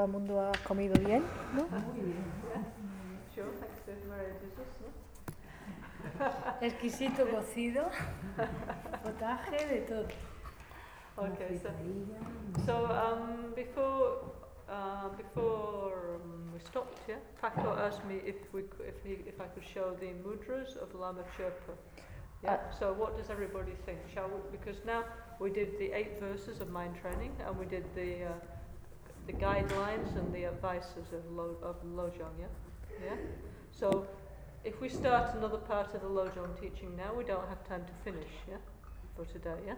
todo el mundo ha comido bien, ¿no? Sure, thanks to no? Exquisito cocido, potaje, de todo. Okay, so, so um, before uh, before um, we stopped, yeah, Paco asked me if we if he, if I could show the mudras of Lama Chirpa. Yeah. Uh, so what does everybody think? Shall we? Because now we did the eight verses of mind training, and we did the uh, the guidelines and the advices of Lo, of Lojong. Yeah, yeah. So if we start another part of the Lojong teaching now, we don't have time to finish. Yeah, for today. Yeah.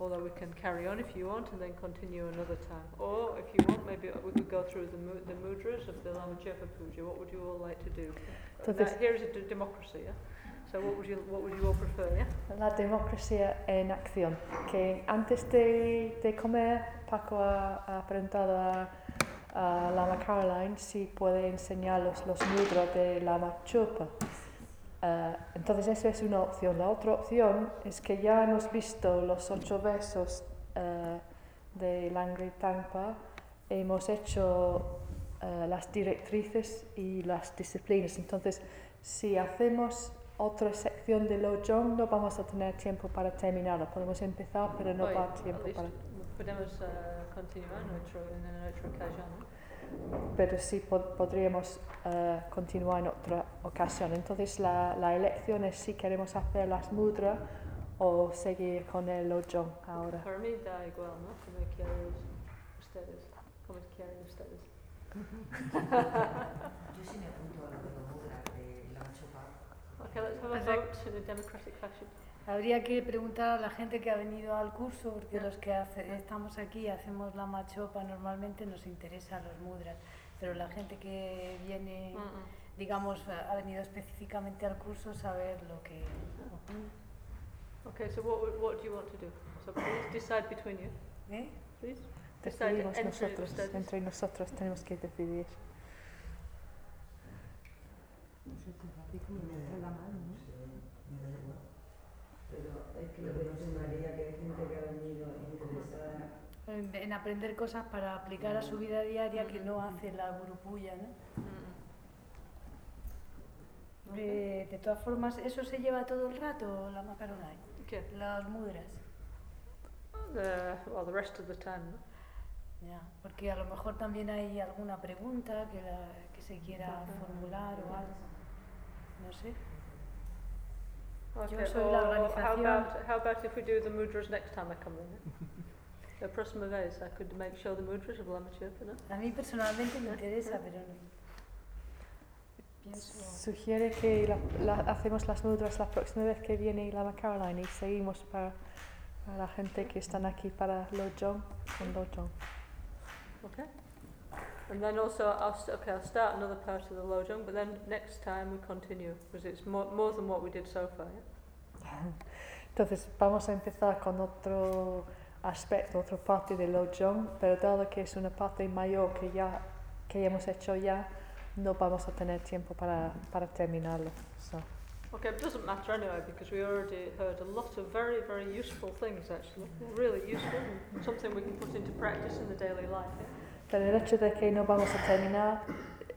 Although we can carry on if you want and then continue another time. Or if you want, maybe we could go through the, the mudras of the Lama Chirpa Puja. What would you all like to do? Entonces- Now, here is a d- democracy, yeah? So what would, you, what would you all prefer, yeah? La democracia en acción. Que antes de, de comer, Paco ha, ha preguntado a, a Lama Caroline si puede enseñarlos los mudras de Lama Chupa. Eh, entonces, eso es una opción. La otra opción es que ya hemos visto los ocho versos eh, de Langri Tangpa, hemos hecho eh, las directrices y las disciplinas. Entonces, si hacemos otra sección de Lojong, no vamos a tener tiempo para terminarlo. Podemos empezar, pero no va a tiempo para. Podemos uh, continuar en otro, en otra ocasión, ¿no? Pero sí po- podríamos eh, continuar en otra ocasión. Entonces, la, la elección es si queremos hacer las mudras o seguir con el Lojong ahora. Para mí da igual, ¿no? Como quieran ustedes. Como quieran ustedes. Yo sí me apunto a lo de los mudras de la machopa. Okay, let's have a vote in a democratic fashion. Habría que preguntar a la gente que ha venido al curso, porque los que hace- estamos aquí hacemos la machopa, normalmente nos interesan los mudras, pero la gente que viene, digamos, ha venido específicamente al curso, saber lo que... Okay, so what, what do you want to do? So please decide between you, ¿Eh? please. Decide entre nosotros, entre nosotros tenemos que decidir. Pero es que lo que no sé, María, que hay gente que ha venido interesada. En, en aprender cosas para aplicar a su vida diaria que no hace la gurupuya, ¿no? Mm-mm. Eh, de todas formas, ¿eso se lleva todo el rato, la macaronay? Okay. Las mudras. The, well, the rest of the time, no? Ya, porque a lo mejor también hay alguna pregunta que, la- que se quiera formular o algo. No sé. Okay, soy la or how organización. about, how about if we do the mudras next time I come in? The próxima vez I could make show the mudras of Lama Chirpa, no? A mí personalmente me interesa, pero no. Pienso. Sugiere que la- la- hacemos las mudras la próxima vez que viene Lama Caroline y seguimos para, para la gente que están aquí para Lojong con Lojong. Okay. And then also, I'll, st- okay, I'll start another part of the Lojong, but then next time we continue, because it's more, more than what we did so far, yeah? Entonces vamos a empezar con otro aspecto, otra parte de Lojong, pero dado que es una parte mayor que ya que hemos hecho ya, no vamos a tener tiempo para, para terminarlo. So, Okay, it doesn't matter anyway, because we already heard a lot of very, very useful things, actually. Really useful, and something we can put into practice in the daily life, yeah? Pero el hecho de que no vamos a terminar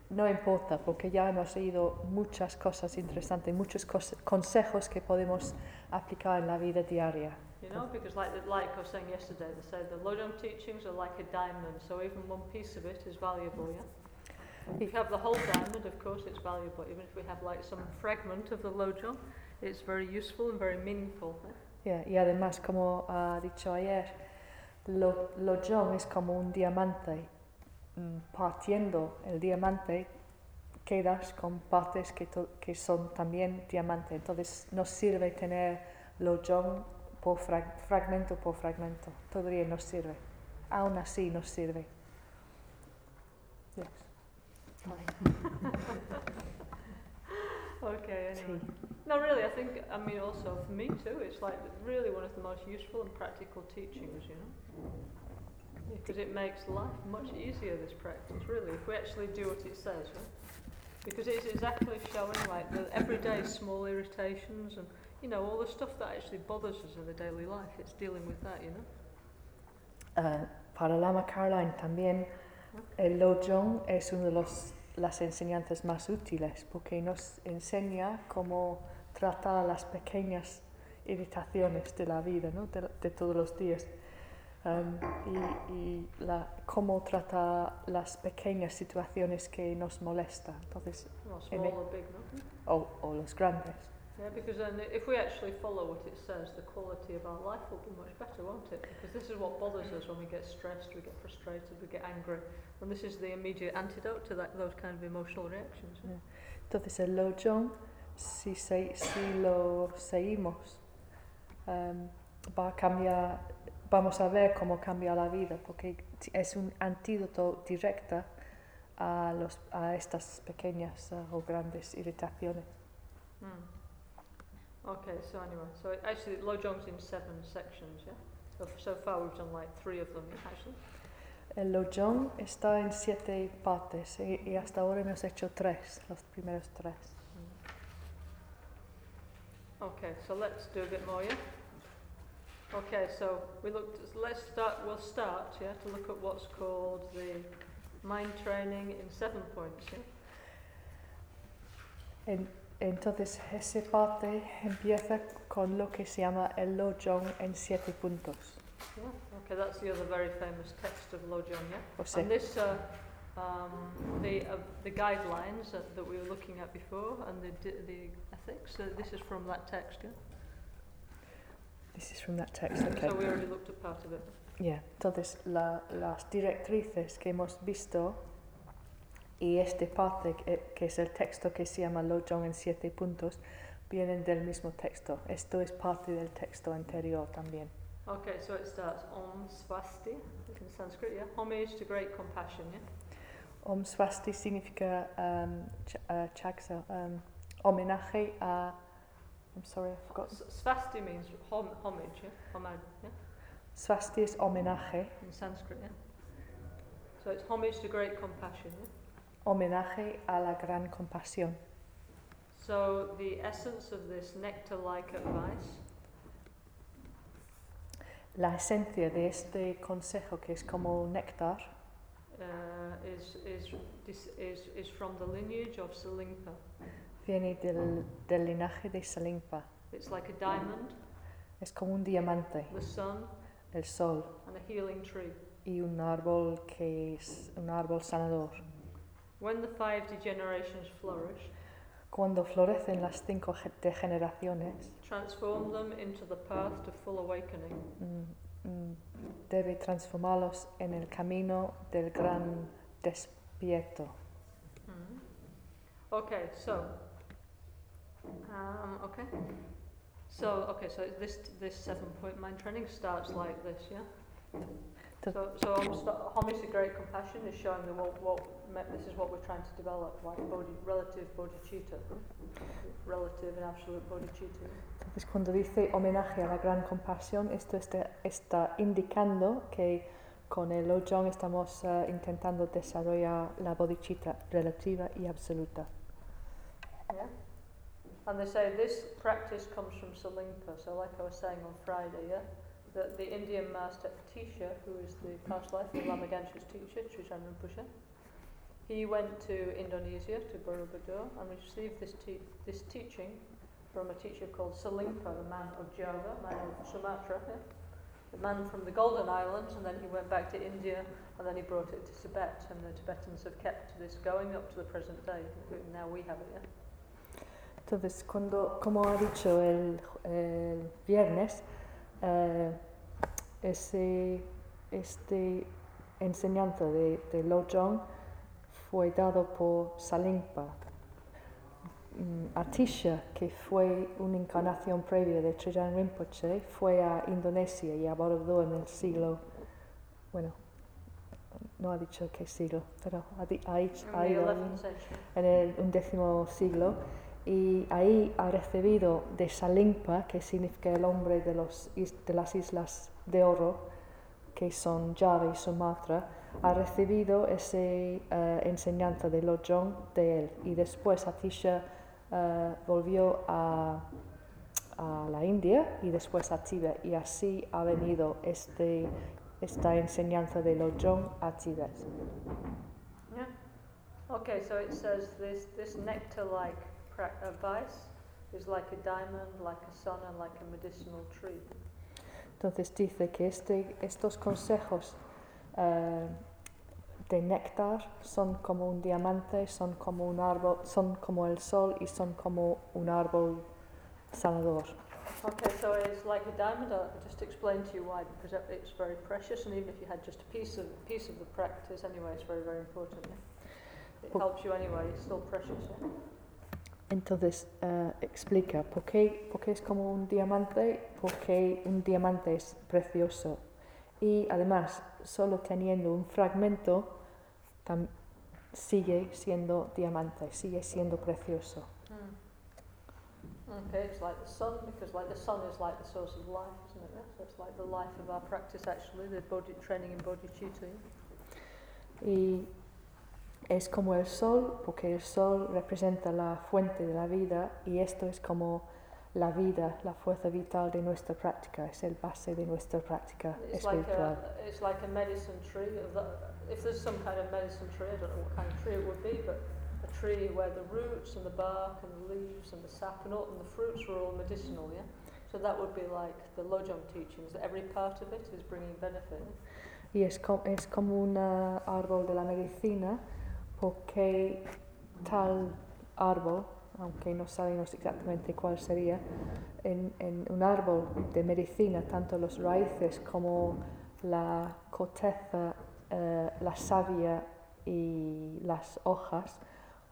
no importa, porque ya hemos oído muchas cosas interesantes, muchos cos- consejos que podemos aplicar en la vida diaria. You know, because like, like I was saying yesterday, they say the Lojong teachings are like a diamond, so even one piece of it is valuable, yeah? If you have the whole diamond, of course, it's valuable. Even if we have like some fragment of the Lojong, it's very useful and very meaningful. Yeah? Yeah, y además, como ha dicho ayer, lo, Lojong es como un diamante. Mm, Partiendo el diamante, quedas con partes que, to- que son también diamante. Entonces, nos sirve tener Lojong por frag- fragmento por fragmento. Todavía nos sirve. Aún así nos sirve. Yes. Okay, anyway. No, really, I think, I mean, also for me too, it's like really one of the most useful and practical teachings, you know? Because it makes life much easier, this practice, really, if we actually do what it says, right? Because it's exactly showing like the everyday small irritations and, you know, all the stuff that actually bothers us in the daily life. It's dealing with that, you know? Ah, para Lama Caroline también el Lojong es una de los, las enseñanzas más útiles porque nos enseña cómo tratar las pequeñas irritaciones de la vida, ¿no? de, de todos los días. Um, y y la, cómo tratar las pequeñas situaciones que nos molestan, entonces, big, no? o, o los grandes. Yeah, because then if we actually follow what it says, the quality of our life will be much better, won't it? Because this is what bothers us when we get stressed, we get frustrated, we get angry. And this is the immediate antidote to that, those kind of emotional reactions. Yeah. Entonces el Lojong, si, se, si lo seguimos, um, va a cambiar, vamos a ver cómo cambia la vida, porque es un antídoto directo a, los, a estas pequeñas uh, o grandes irritaciones. Mm. Okay, so anyway, so actually Lojong's in seven sections, yeah? So, so far we've done like three of them, actually. Eh, El Lojong está en siete partes y, y hasta ahora hemos hecho tres, los primeros tres. Mm. Okay, so let's do a bit more, yeah? Okay, so we looked, let's start, we'll start, yeah, to look at what's called the mind training in seven points, yeah? Entonces, esa parte empieza con lo que se llama el Lojong en siete puntos. Yeah, okay, that's the other very famous text of Lojong, yeah? O sea, And this, uh, um, the, uh, the guidelines uh, that we were looking at before and the, the ethics, uh, this is from that text, yeah? this is from that text, okay. So we already looked at part of it. Yeah, Entonces, la- las directrices que hemos visto y este parte que, es el texto que se llama Lojong en siete puntos vienen del mismo texto. Esto es parte del texto anterior también. Okay, so it starts Om Swasti in Sanskrit, yeah? Homage to great compassion, yeah? Om Swasti significa um, ch uh, chaksa, um, homenaje a... I'm sorry, I forgot. Swasti means hom- homage, yeah? Homage, yeah? Swasti es homenaje, In Sanskrit, yeah? So it's homage to great compassion, yeah? Homenaje a la gran compasión. So the essence of this nectar-like advice La esencia de este consejo, que es como néctar, uh, is, is, is, is from the lineage of Salimpa. viene del, del linaje de Salimpa. It's like a diamond, Es como un diamante, the sun, el sol and a healing tree. y un árbol que es un árbol sanador. When the five degenerations flourish, Cuando florecen las cinco degeneraciones, transform them into the path to full awakening. mm, mm, debe transformarlos en el camino del gran despierto. Mhm. Okay, so, um, okay. So, okay, so this this seven point mind training starts like this, yeah. So, so homage to great compassion is showing the what, what this is what we're trying to develop, like bodhi, relative bodhicitta, relative and absolute bodhicitta. Entonces, cuando dice homenaje a la gran compasión, esto está, está indicando que con el Lojong estamos eh, intentando desarrollar la bodhicitta relativa y absoluta. Yeah. And they say this practice comes from Salimpa. So, like I was saying on Friday, yeah, that the Indian master Atisha, who is the past life of Lama Gancha's teacher, Trijang Rinpoche, he went to Indonesia to Borobudur and received this te- this teaching from a teacher called Salimpa, the man of Java, man of Sumatra, yeah? the man from the Golden Islands, and then he went back to India, and then he brought it to Tibet, and the Tibetans have kept this going up to the present day. Now we have it, yeah. Entonces, cuando, como ha dicho el, el viernes, eh, ese, este enseñanza de, de Lojong fue dado por Salimpa. Mm, Atisha, que fue una encarnación previa de Trijang Rinpoche, fue a Indonesia y a Borobudur en el siglo, bueno, no ha dicho qué siglo, pero ha, ha, ha ido 11th century. en el undécimo siglo y ahí ha recibido de Salimpa, que significa el hombre de, los, de las islas de oro, que son Java y Sumatra, ha recibido esa enseñanza de Lojong de él y después Atisha eh, volvió a, a la India y después a Tíbet y así ha venido este, esta enseñanza de Lojong a Tíbet. Yeah. Okay, so it says this this nectar-like pra- uh, vice is like a diamond, like a sun, and like a medicinal tree. Entonces dice que este, estos consejos eh, de néctar son como un diamante, son como un árbol, son como el sol y son como un árbol sanador. Okay, so it's like a diamond. I'll just explain to you why, because it- it's very precious, and even if you had just a piece of piece of the practice, anyway, it's very very important. Yeah? It helps you anyway. It's still precious. Yeah? Entonces eh, explica por qué, por qué es como un diamante, por qué un diamante es precioso. Y además, solo teniendo un fragmento, sigue siendo diamante, sigue siendo precioso. Okay, it's like the sun because like the sun is like the source of life, isn't it? So it's like the life of our practice actually, the body training in bodhicitta. Y es como el sol, porque el sol representa la fuente de la vida y esto es como la vida, la fuerza vital de nuestra práctica, es el base de nuestra práctica It's like a it's like a medicine tree. If there's some kind of medicine tree, I don't know what kind of tree it would be, but a tree where the roots and the bark and the leaves and the sap and all and the fruits were all medicinal, yeah. So that would be like the Lojong teachings. That every part of it is bringing benefit. Y es, co- es como un árbol de la medicina, porque tal árbol, aunque no sabemos exactamente cuál sería, en, en un árbol de medicina, tanto los raíces como la corteza, eh, la savia y las hojas,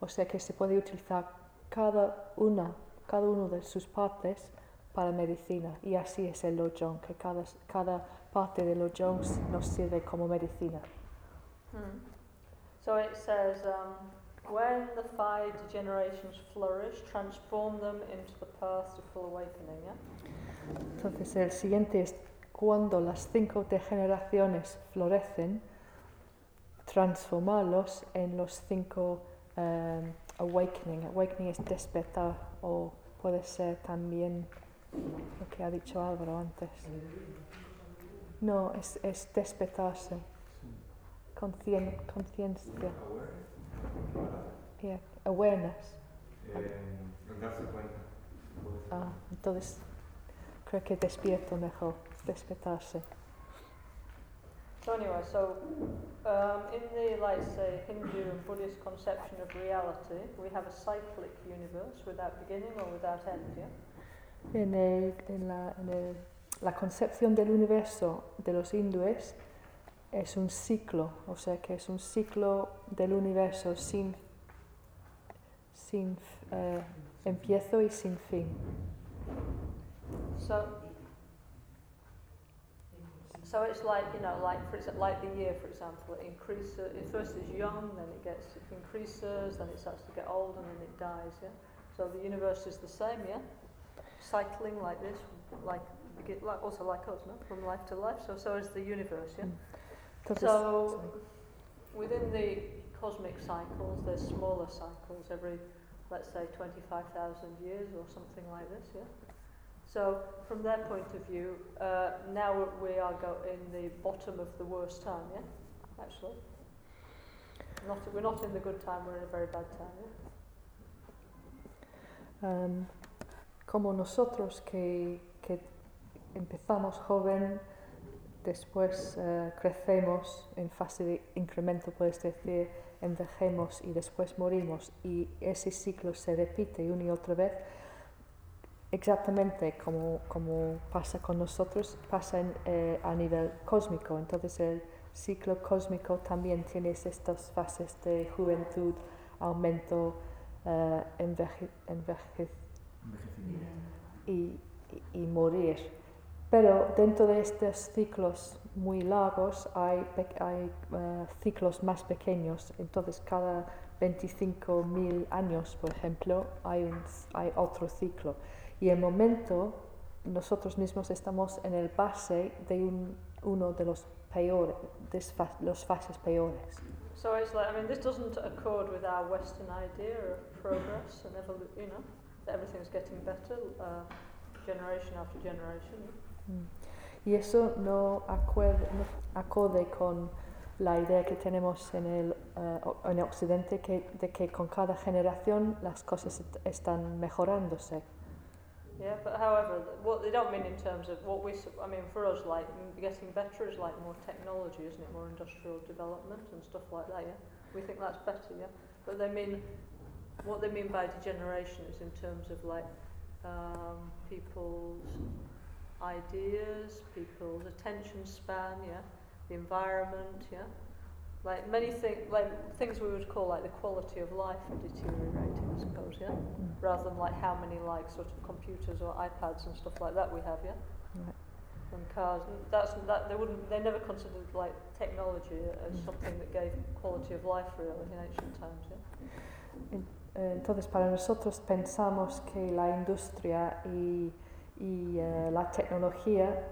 o sea que se puede utilizar cada una, cada uno de sus partes para medicina. Y así es el lojong, que cada, cada parte del lojong nos sirve como medicina. Hmm. So it says, um, when the five generations flourish, transform them into the path to full awakening. Yeah. Entonces el siguiente es cuando las cinco degeneraciones florecen, transformarlos en los cinco um, awakening. Awakening es despertar o puede ser también lo que ha dicho Álvaro antes. No, es, es despertarse. Concien- Conciencia. Yeah, awareness. Eh, darse cuenta. Ah, entonces creo que despierto mejor, despertarse. So anyway, so um, in the, like say, Hindu and Buddhist conception of reality, we have a cyclic universe without beginning or without end. Yeah. En, el- en la, en el- la concepción del universo de los hindúes es un ciclo, o sea que es un ciclo del universo sin, sin eh, empiezo y sin fin. So, so it's like you know, like for example, like the year, for example, it increases. It first is young, then it gets it increases, then it starts to get old, and then it dies. Yeah. So the universe is the same. Yeah. Cycling like this, like like also like us, no, from life to life. So so is the universe. Yeah. Entonces, So, within the cosmic cycles, there's smaller cycles every, let's say, 25,000 years or something like this, yeah? So, from their point of view, uh, now we are go in the bottom of the worst time, yeah? Actually. Not, we're not in the good time, we're in a very bad time, yeah? Am, como nosotros que, que empezamos joven, después eh, crecemos en fase de incremento, puedes decir, envejemos y después morimos y ese ciclo se repite una y otra vez, exactamente como, como pasa con nosotros, pasa en, eh, a nivel cósmico. Entonces el ciclo cósmico también tiene estas fases de juventud, aumento, eh, enveje- enveje- y, y- y morir. Pero dentro de estos ciclos muy largos hay, hay eh, ciclos más pequeños, entonces cada 25.000 años, por ejemplo, hay, un, hay otro ciclo. Y el momento nosotros mismos estamos en el base de un- uno de los peores, los fases peores. So it's like, I mean, this doesn't accord with our Western idea of progress and evolu- you know, that everything's getting better uh, generation after generation. Mm. Y eso no, acuer- no acorde con la idea que tenemos en el o- en Occidente que, de que con cada generación las cosas est- están mejorándose. Yeah, but however, what they don't mean in terms of what we, I mean, for us, like getting better is like more technology, isn't it? More industrial development and stuff like that. Yeah, we think that's better. Yeah, but they mean what they mean by degeneration is in terms of like um, people's ideas, people's attention span. Yeah, the environment. Yeah. Like many things, like things we would call like the quality of life are deteriorating, I suppose, yeah. Rather than like how many like sort of computers or iPads and stuff like that we have, yeah. Right. And cars, and that's that they wouldn't, they never considered like technology as something that gave quality of life really in ancient times, yeah. Eh, Entonces, para nosotros pensamos que la industria y, y, eh, la tecnología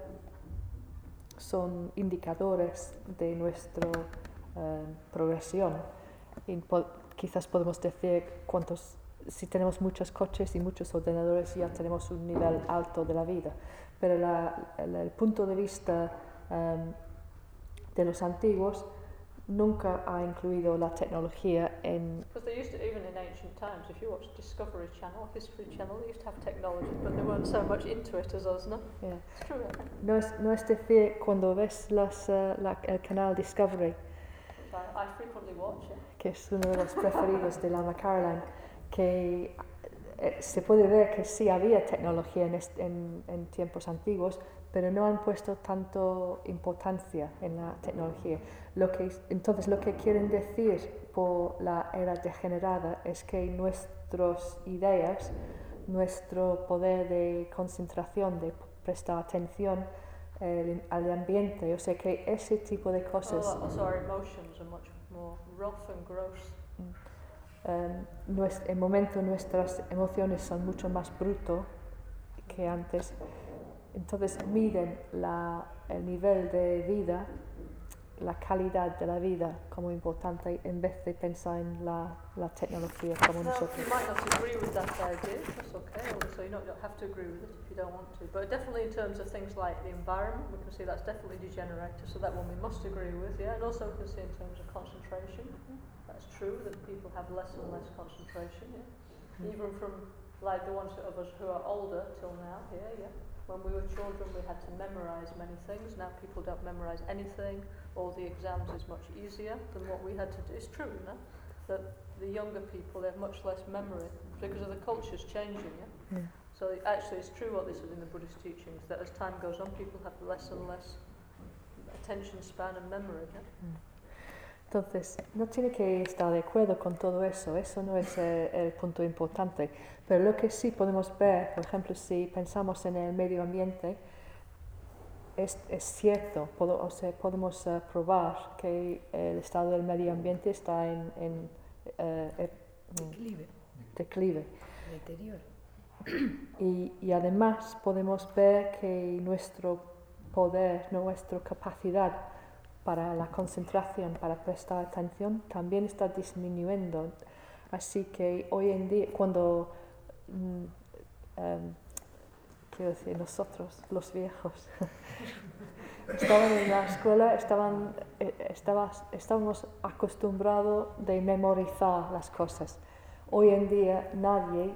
son indicadores de nuestra eh, progresión. Y po- quizás podemos decir cuántos, si tenemos muchos coches y muchos ordenadores ya tenemos un nivel alto de la vida. Pero la- el, el punto de vista em, de los antiguos nunca ha incluido la tecnología en Because they used to, even in ancient times, if you watch Discovery Channel, History Channel, they used to have technology, but they weren't so much into it as us, no? Yeah. It's true. No es, no es decir, cuando ves las, eh, la- el canal Discovery, Which I, I frequently watch, yeah. que es uno de los preferidos de Lama Caroline, que eh, se puede ver que sí había tecnología en, en, en tiempos antiguos, pero no han puesto tanto importancia en la tecnología. Lo que, entonces, lo que quieren decir por la era degenerada es que nuestras ideas, nuestro poder de concentración, de prestar atención eh, al ambiente, o sea que ese tipo de cosas... Oh, also our emotions are much more rough and gross. Um, nues- en momento nuestras emociones son mucho más bruto que antes. Entonces miden la, el nivel de vida, la calidad de la vida como importante en vez de pensar en la, la tecnología como Now, nosotros. you might not agree with that idea, that's okay, so you don't, don't have to agree with it if you don't want to. But definitely in terms of things like the environment, we can see that's definitely degenerated, so that one we must agree with, yeah. And also we can see in terms of concentration, that's true, that people have less and less concentration, yeah. Hmm. Even from like the ones of us who are older till now, yeah, yeah. When we were children, we had to memorize many things. Now people don't memorize anything. All the exams is much easier than what we had to do. It's true, you know, that the younger people they have much less memory because of the culture's changing. Yeah. Yeah. So it- actually, it's true what this is in the Buddhist teachings that as time goes on, people have less and less attention span and memory. Yeah. Entonces, no tiene que estar de acuerdo con todo eso, eso no es eh, el punto importante. Pero lo que sí podemos ver, por ejemplo, si pensamos en el medio ambiente, es, es cierto, o sea, podemos eh, probar que el estado del medio ambiente está en, en, eh, mm, Declive, declive. deterioro. Y, y además podemos ver que nuestro poder, nuestra capacidad para la concentración, para prestar atención, también está disminuyendo. Así que hoy en día, cuando, mm, em, quiero decir, nosotros, los viejos, estaban en la escuela, estaban, eh, estabas- estábamos acostumbrados de memorizar las cosas. Hoy en día nadie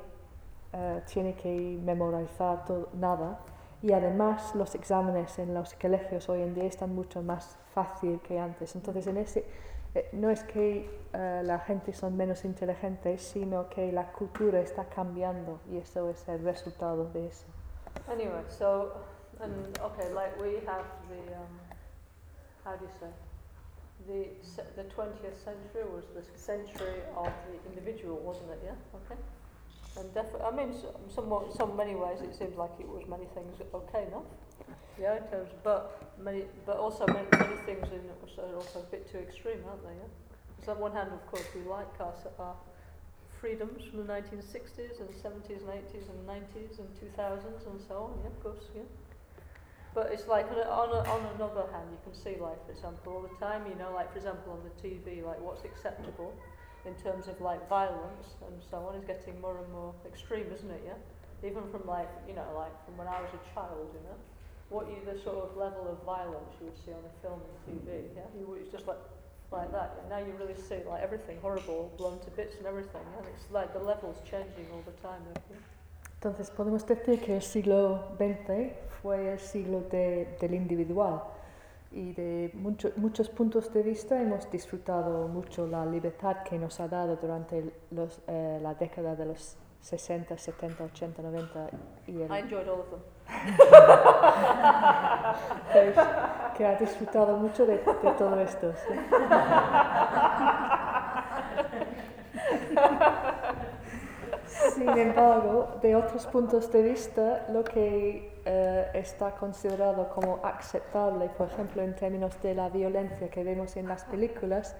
eh, tiene que memorizar todo, nada y además los exámenes en los colegios hoy en día están mucho más fácil que antes. Entonces en ese, eh, no es que eh, la gente son menos inteligentes, sino que la cultura está cambiando y eso es el resultado de eso. Anyway, so and okay, like we have the um, how do you say the the twentieth century was the century of the individual, wasn't it? Yeah. Okay. And definitely, I mean, so, somewhat, some many ways it seems like it was many things okay, no? Yeah, in terms, but many, but also many, many things in it are also a bit too extreme, aren't they? Yeah. So on one hand, of course, we like our, our freedoms from the 1960s and 70s and 80s and 90s and 2000s and so on. Yeah, of course, yeah. But it's like on, a, on, a, on another hand, you can see, like for example, all the time, you know, like for example on the TV, like what's acceptable in terms of like violence and so on is getting more and more extreme, isn't it? Yeah. Even from like you know, like from when I was a child, you know, what you the sort of level of violence you would see on a film and TV. Yeah. You would just like like that. Yeah? Now you really see like everything horrible, blown to bits and everything. And it's like the levels changing all the time. Yeah? Entonces podemos decir que el siglo XX fue el siglo de, del individual y de mucho, muchos puntos de vista hemos disfrutado mucho la libertad que nos ha dado durante los, eh, la década de los 60, 70, 80, 90 y el, I enjoyed all of them. Que, ha disfrutado mucho de, de todo esto. ¿sí? Sin embargo, de otros puntos de vista, lo que eh, está considerado como aceptable, por ejemplo, en términos de la violencia que vemos en las películas,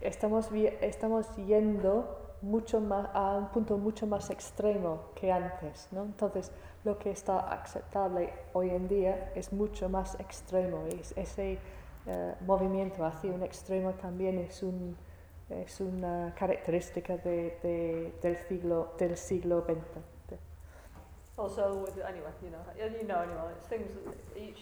estamos, estamos yendo mucho más, a un punto mucho más extremo que antes. ¿no? Entonces, lo que está aceptable hoy en día es mucho más extremo. y es- ese eh, movimiento hacia un extremo también es, un, es una característica de, de- del, siglo, del siglo XX. Also, with anyway, you know, you know anyway, things each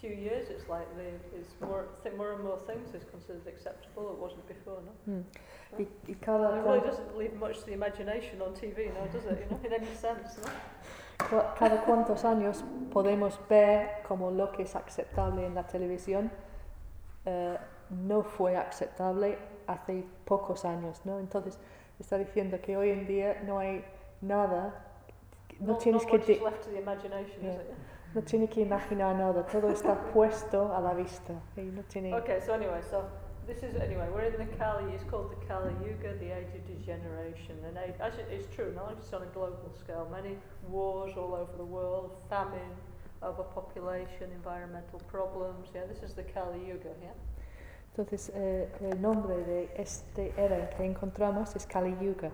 few years it's like the it's more th- more and more things is considered acceptable. It wasn't before, no. Mm. Y, y And cada, it really doesn't leave much to the imagination on TV, no, does it? You know, in any sense, no. cada cuantos años podemos ver como lo que es aceptable en la televisión eh, no fue aceptable hace pocos años, ¿no? Entonces está diciendo que hoy en día no hay nada, no, not, tienes que left to the imagination, Yeah. is it? No tiene que imaginar nada, todo está puesto a la vista. y no tiene, Okay, so anyway, so this is anyway we're in the Kali. It's called the Kali Yuga, the age of degeneration, and age, actually it's true. Not just on a global scale, many wars all over the world, famine, overpopulation, environmental problems. Yeah, this is the Kali Yuga. Yeah. Entonces, eh, el nombre de este era que encontramos es Kali Yuga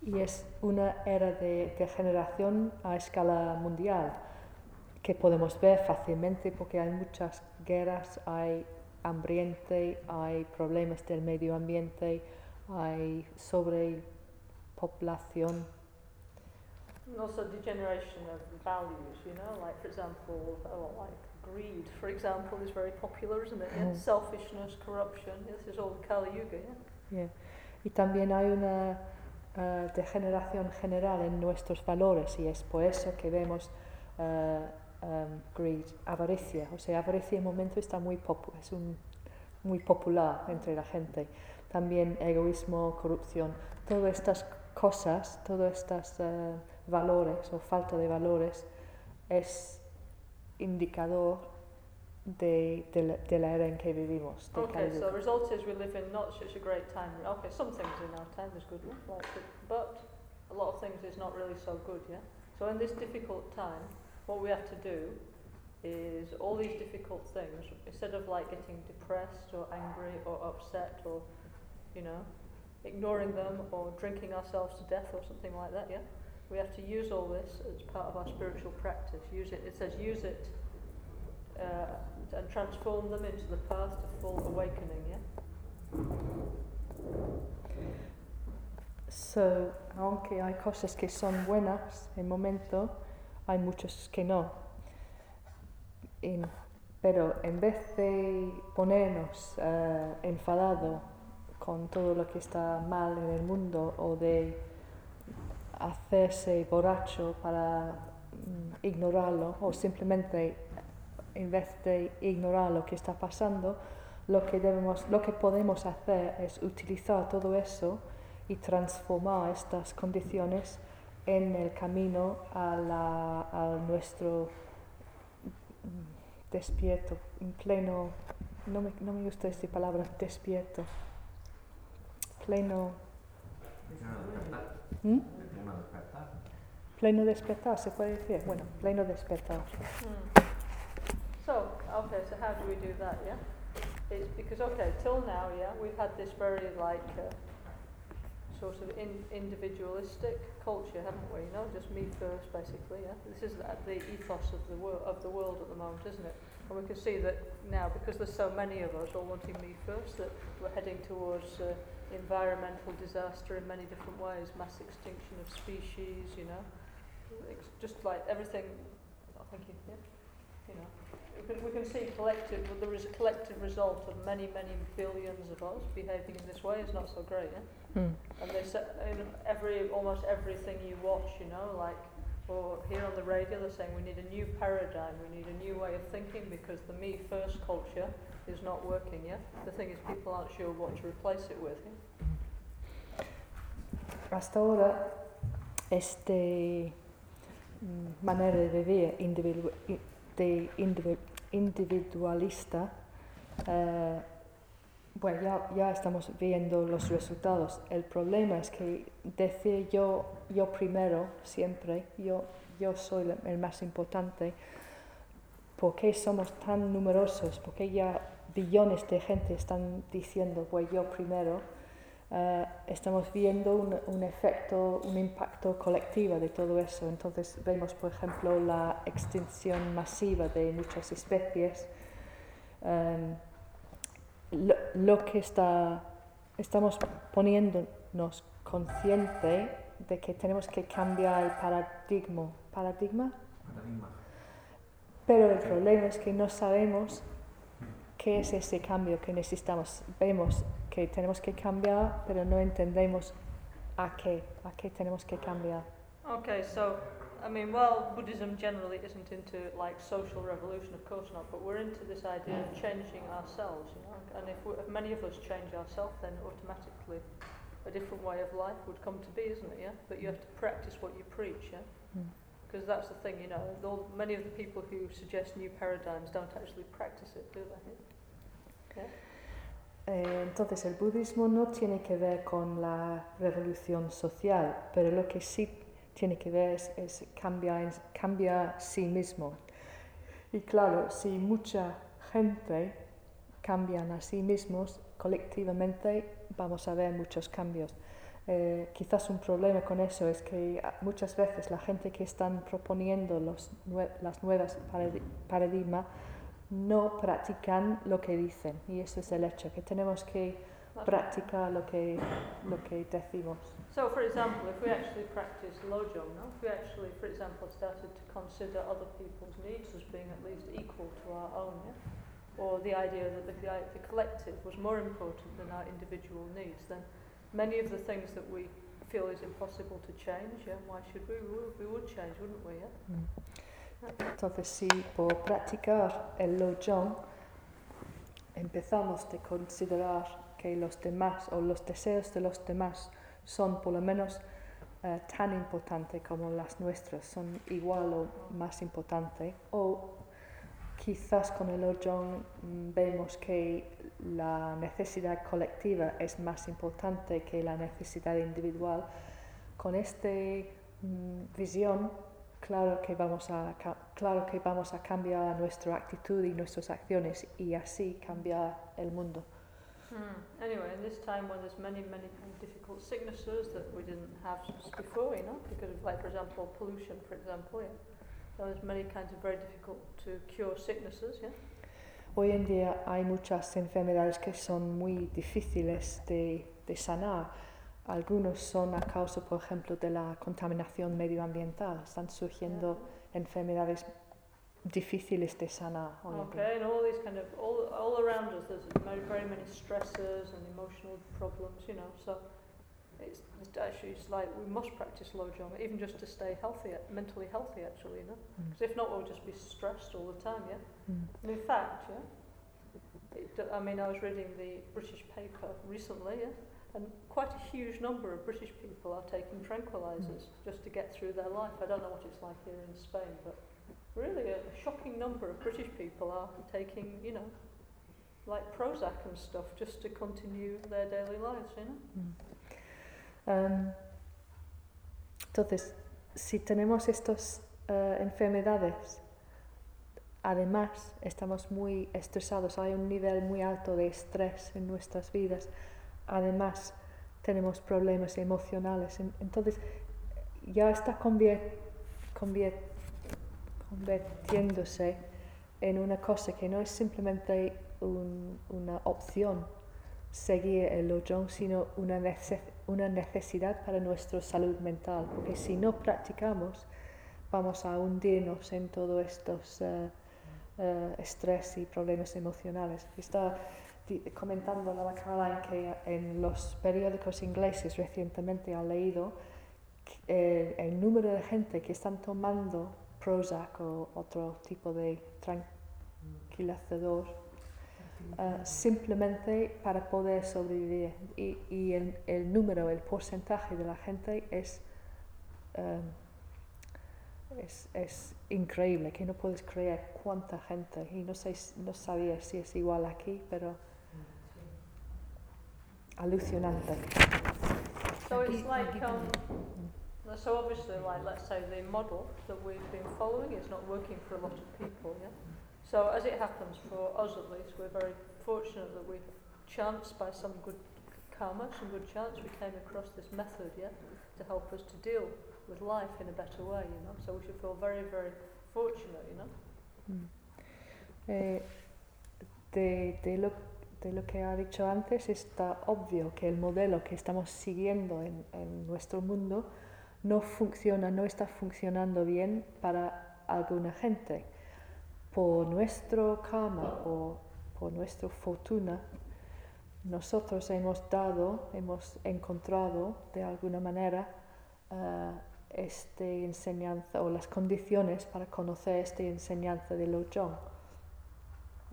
y es una era de degeneración a escala mundial que podemos ver fácilmente porque hay muchas guerras, hay hambriente, hay problemas del medio ambiente, hay sobrepoblación. And also degeneration of values, you know, like for example, oh, like greed, for example, is very popular, isn't it? Yeah? Mm. Selfishness, corruption. This is all the Kali Yuga, yeah. Yeah. Y también hay una eh, degeneración general en nuestros valores y es por eso que vemos eh, um, greed, avaricia. O sea, avaricia en momento está muy, es un, muy popular entre la gente. También egoísmo, corrupción. Todas estas cosas, todos estos eh, valores o falta de valores es indicador de, de, la, de la era en que vivimos. de Okay, so Yuga. result is we live in not such a great time. Okay, some things in our time is good, but a lot of things is not really so good, yeah. So in this difficult time, what we have to do is all these difficult things. Instead of like getting depressed or angry or upset or, you know, ignoring them or drinking ourselves to death or something like that, yeah. We have to use all this as part of our spiritual practice. Use it. It says use it uh, and transform them into the path to full awakening, yeah? So, aunque hay cosas que son buenas en momento, hay muchas que no. Pero en vez de ponernos eh, enfadado con todo lo que está mal en el mundo o de hacerse borracho para mm, ignorarlo o simplemente en vez de ignorar lo que está pasando, lo que debemos, lo que podemos hacer es utilizar todo eso y transformar estas condiciones en el camino a, la, a nuestro mm, despierto, en pleno, no me, no me gusta esta palabra, despierto, pleno, Pleno despertar. ¿Mm? Pleno despertar. se puede decir, bueno, pleno despertar. Hmm. So, okay, so how do we do that, yeah? It's because, okay, till now, yeah, we've had this very, like, uh, sort of in, individualistic culture, haven't we? You know, just me first, basically. Yeah, this is the, the ethos of the world of the world at the moment, isn't it? And we can see that now because there's so many of us all wanting me first, that we're heading towards uh, environmental disaster in many different ways, mass extinction of species. You know, it's just like everything. Oh, thank you. Yeah, you know. We can, we can see collective, well, there is a collective result of many, many billions of us behaving in this way. It's not so great, yeah? Mm. And they say in every almost everything you watch, you know, like or here on the radio they're saying we need a new paradigm, we need a new way of thinking because the me first culture is not working, yeah? The thing is people aren't sure what to replace it with, yeah? Hasta ahora, este mm, manera de vivir individu- i- de individu- individualista, eh, bueno, ya, ya estamos viendo los resultados. El problema es que decir yo, yo primero, siempre, yo, yo soy el más importante, ¿por qué somos tan numerosos? ¿Por qué ya billones de gente están diciendo, pues yo primero? Eh, estamos viendo un, un efecto, un impacto colectivo de todo eso. Entonces vemos, por ejemplo, la extinción masiva de muchas especies. Em, lo, lo que está, estamos poniéndonos consciente de que tenemos que cambiar el paradigma, paradigma, Paradigma. pero el problema es que no sabemos qué es ese cambio que necesitamos. Vemos que tenemos que cambiar, pero no entendemos a qué, a qué tenemos que cambiar. Okay, so I mean, well, Buddhism generally isn't into like social revolution, of course not, but we're into this idea of changing ourselves, you know. And if, if many of us change ourselves, then automatically a different way of life would come to be, isn't it? Yeah. But you have to practice what you preach, yeah. Mm. Because that's the thing, you know. All, many of the people who suggest new paradigms don't actually practice it, do they? Eh, entonces el budismo no tiene que ver con la revolución social, pero lo que sí tiene que ver es, es cambiar, sí mismo. Y claro, si mucha gente cambian a sí mismos, colectivamente vamos a ver muchos cambios. Eh, quizás un problema con eso es que muchas veces la gente que están proponiendo los las nuevas paradi- paradigmas no practican lo que dicen y eso es el hecho, que tenemos que practicar lo que, lo que decimos. So, for example, if we actually practice lojong, no? if we actually, for example, started to consider other people's needs as being at least equal to our own, yeah? or the idea that the, the collective was more important than our individual needs, then many of the things that we feel is impossible to change, yeah? why should we? We would, we would change, wouldn't we? Yeah? Mm. Entonces, si por practicar el lojong empezamos de considerar que los demás o los deseos de los demás son por lo menos eh, tan importantes como las nuestras, son igual o más importantes, o quizás con el lojong mm, vemos que la necesidad colectiva es más importante que la necesidad individual, con esta visión claro que vamos a claro que vamos a cambiar nuestra actitud y nuestras acciones y así cambiar el mundo. Hmm. Anyway, in this time when there's many, many difficult sicknesses that we didn't have before, you know, because of, like, for example, pollution, for example, yeah. There's many kinds of very difficult to cure sicknesses, yeah. Hoy en día hay muchas enfermedades que son muy difíciles de, de sanar. Algunos son a causa, por ejemplo, de la contaminación medioambiental. Están surgiendo enfermedades difíciles de sanar. hoy en día. Okay, and all these kind of all all around us, there's very, very many stresses and emotional problems, you know. So it's, it's actually it's like we must practice lojong, even just to stay healthy, mentally healthy, actually, you know. Mm. Because if not, we'll just be stressed all the time, yeah. Mm. And in fact, yeah, it, I mean, I was reading the British paper recently, yeah, and quite a huge number of British people are taking tranquilizers just to get through their life. I don't know what it's like here in Spain, but really a shocking number of British people are taking, you know, like Prozac and stuff just to continue their daily lives, you know. Um, entonces, si tenemos estas eh, enfermedades, además estamos muy estresados, hay un nivel muy alto de estrés en nuestras vidas, además tenemos problemas emocionales. En- Entonces, ya está convirtiéndose en una cosa que no es simplemente un- una opción seguir el lojong, sino una, una necesidad para nuestra salud mental, porque si no practicamos, vamos a hundirnos en todos estos eh, eh, estrés y problemas emocionales. Está comentando la Caroline que en los periódicos ingleses recientemente ha leído que el, número de gente que están tomando Prozac o otro tipo de tranquilizador eh, simplemente para poder sobrevivir. Y, y el, el número, el porcentaje de la gente es, eh, es, es increíble, que no puedes creer cuánta gente. Y no, sé, no sabía si es igual aquí, pero alucinante. So it's like, um, so obviously, like, let's say the model that we've been following is not working for a lot of people, yeah? So as it happens, for us at least, we're very fortunate that we chanced by some good karma, some good chance, we came across this method, yeah, to help us to deal with life in a better way, you know? So we should feel very, very fortunate, you know? Mm. Eh, de, de lo, de lo que ha dicho antes, está obvio que el modelo que estamos siguiendo en, en nuestro mundo no funciona, no está funcionando bien para alguna gente. Por nuestro karma o por nuestra fortuna, nosotros hemos dado, hemos encontrado de alguna manera eh, esta enseñanza o las condiciones para conocer esta enseñanza de Lojong,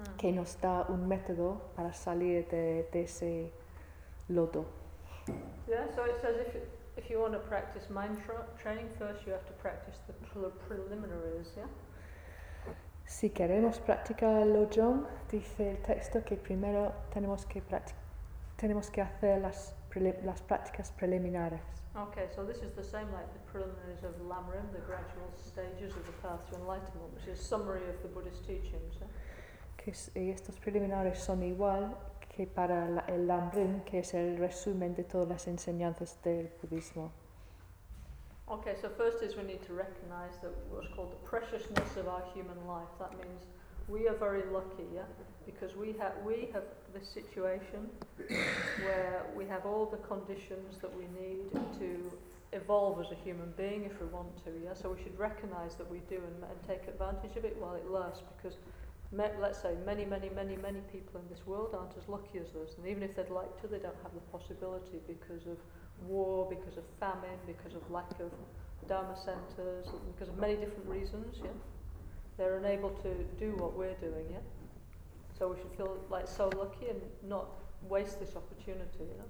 Mm. que nos da un método para salir de, de ese lodo. Yeah, so it says if, if you want to practice mind tra- training, first you have to practice the pre- preliminaries, yeah? Si queremos practicar el Lojong, dice el texto que primero tenemos que, tenemos que hacer las, las prácticas preliminares. Okay, so this is the same like the preliminaries of Lamrim, the gradual stages of the path to enlightenment, which is summary of the Buddhist teachings. Yeah? Que es- estos preliminares son igual que para la- el Lamrim, que es el resumen de todas las enseñanzas del budismo. Okay, so first is we need to recognize that what's called the preciousness of our human life. That means we are very lucky, yeah, because we have we have this situation where we have all the conditions that we need to evolve as a human being if we want to, yeah. So we should recognize that we do and, and take advantage of it while it lasts, because let's say many, many, many, many people in this world aren't as lucky as us, and even if they'd like to, they don't have the possibility because of war, because of famine, because of lack of Dharma centres, because of many different reasons, yeah. They're unable to do what we're doing, yeah. So we should feel like so lucky and not waste this opportunity, you know.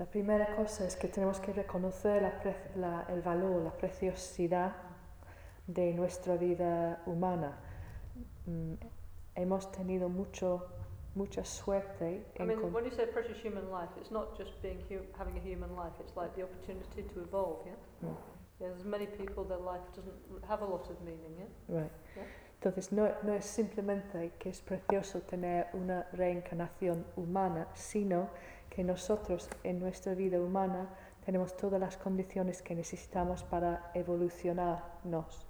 La primera cosa es que tenemos que reconocer la la- el valor, la preciosidad de nuestra vida humana. Mm, hemos tenido mucho, mucha suerte I en mean, when you say precious human life, it's not just being hu- having a human life. It's like the opportunity to evolve. Yeah. Mm. Yeah. There's many people their life doesn't have a lot of meaning. Yeah. Right. Yeah. Entonces no, no es simplemente que es precioso tener una reencarnación humana, sino que nosotros en nuestra vida humana tenemos todas las condiciones que necesitamos para evolucionarnos.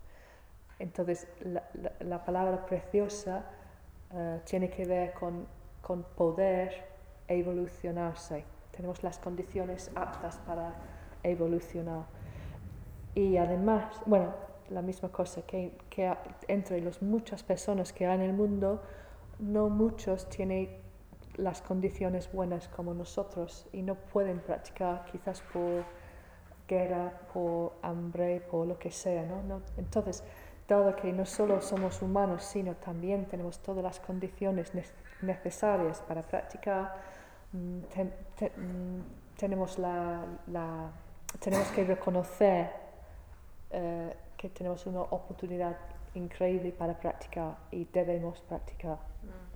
Entonces la, la- la palabra preciosa eh, tiene que ver con, con poder evolucionarse. Tenemos las condiciones aptas para evolucionar. Y además, bueno, la misma cosa que, entre las muchas personas que hay en el mundo, no muchos tienen las condiciones buenas como nosotros y no pueden practicar quizás por guerra, por hambre, por lo que sea, ¿no? No- Entonces, dado que no solo somos humanos, sino también tenemos todas las condiciones ne- necesarias para practicar, mm, mm, tenemos, la, tenemos que reconocer eh, que tenemos una oportunidad increíble para practicar y debemos practicar. Mm.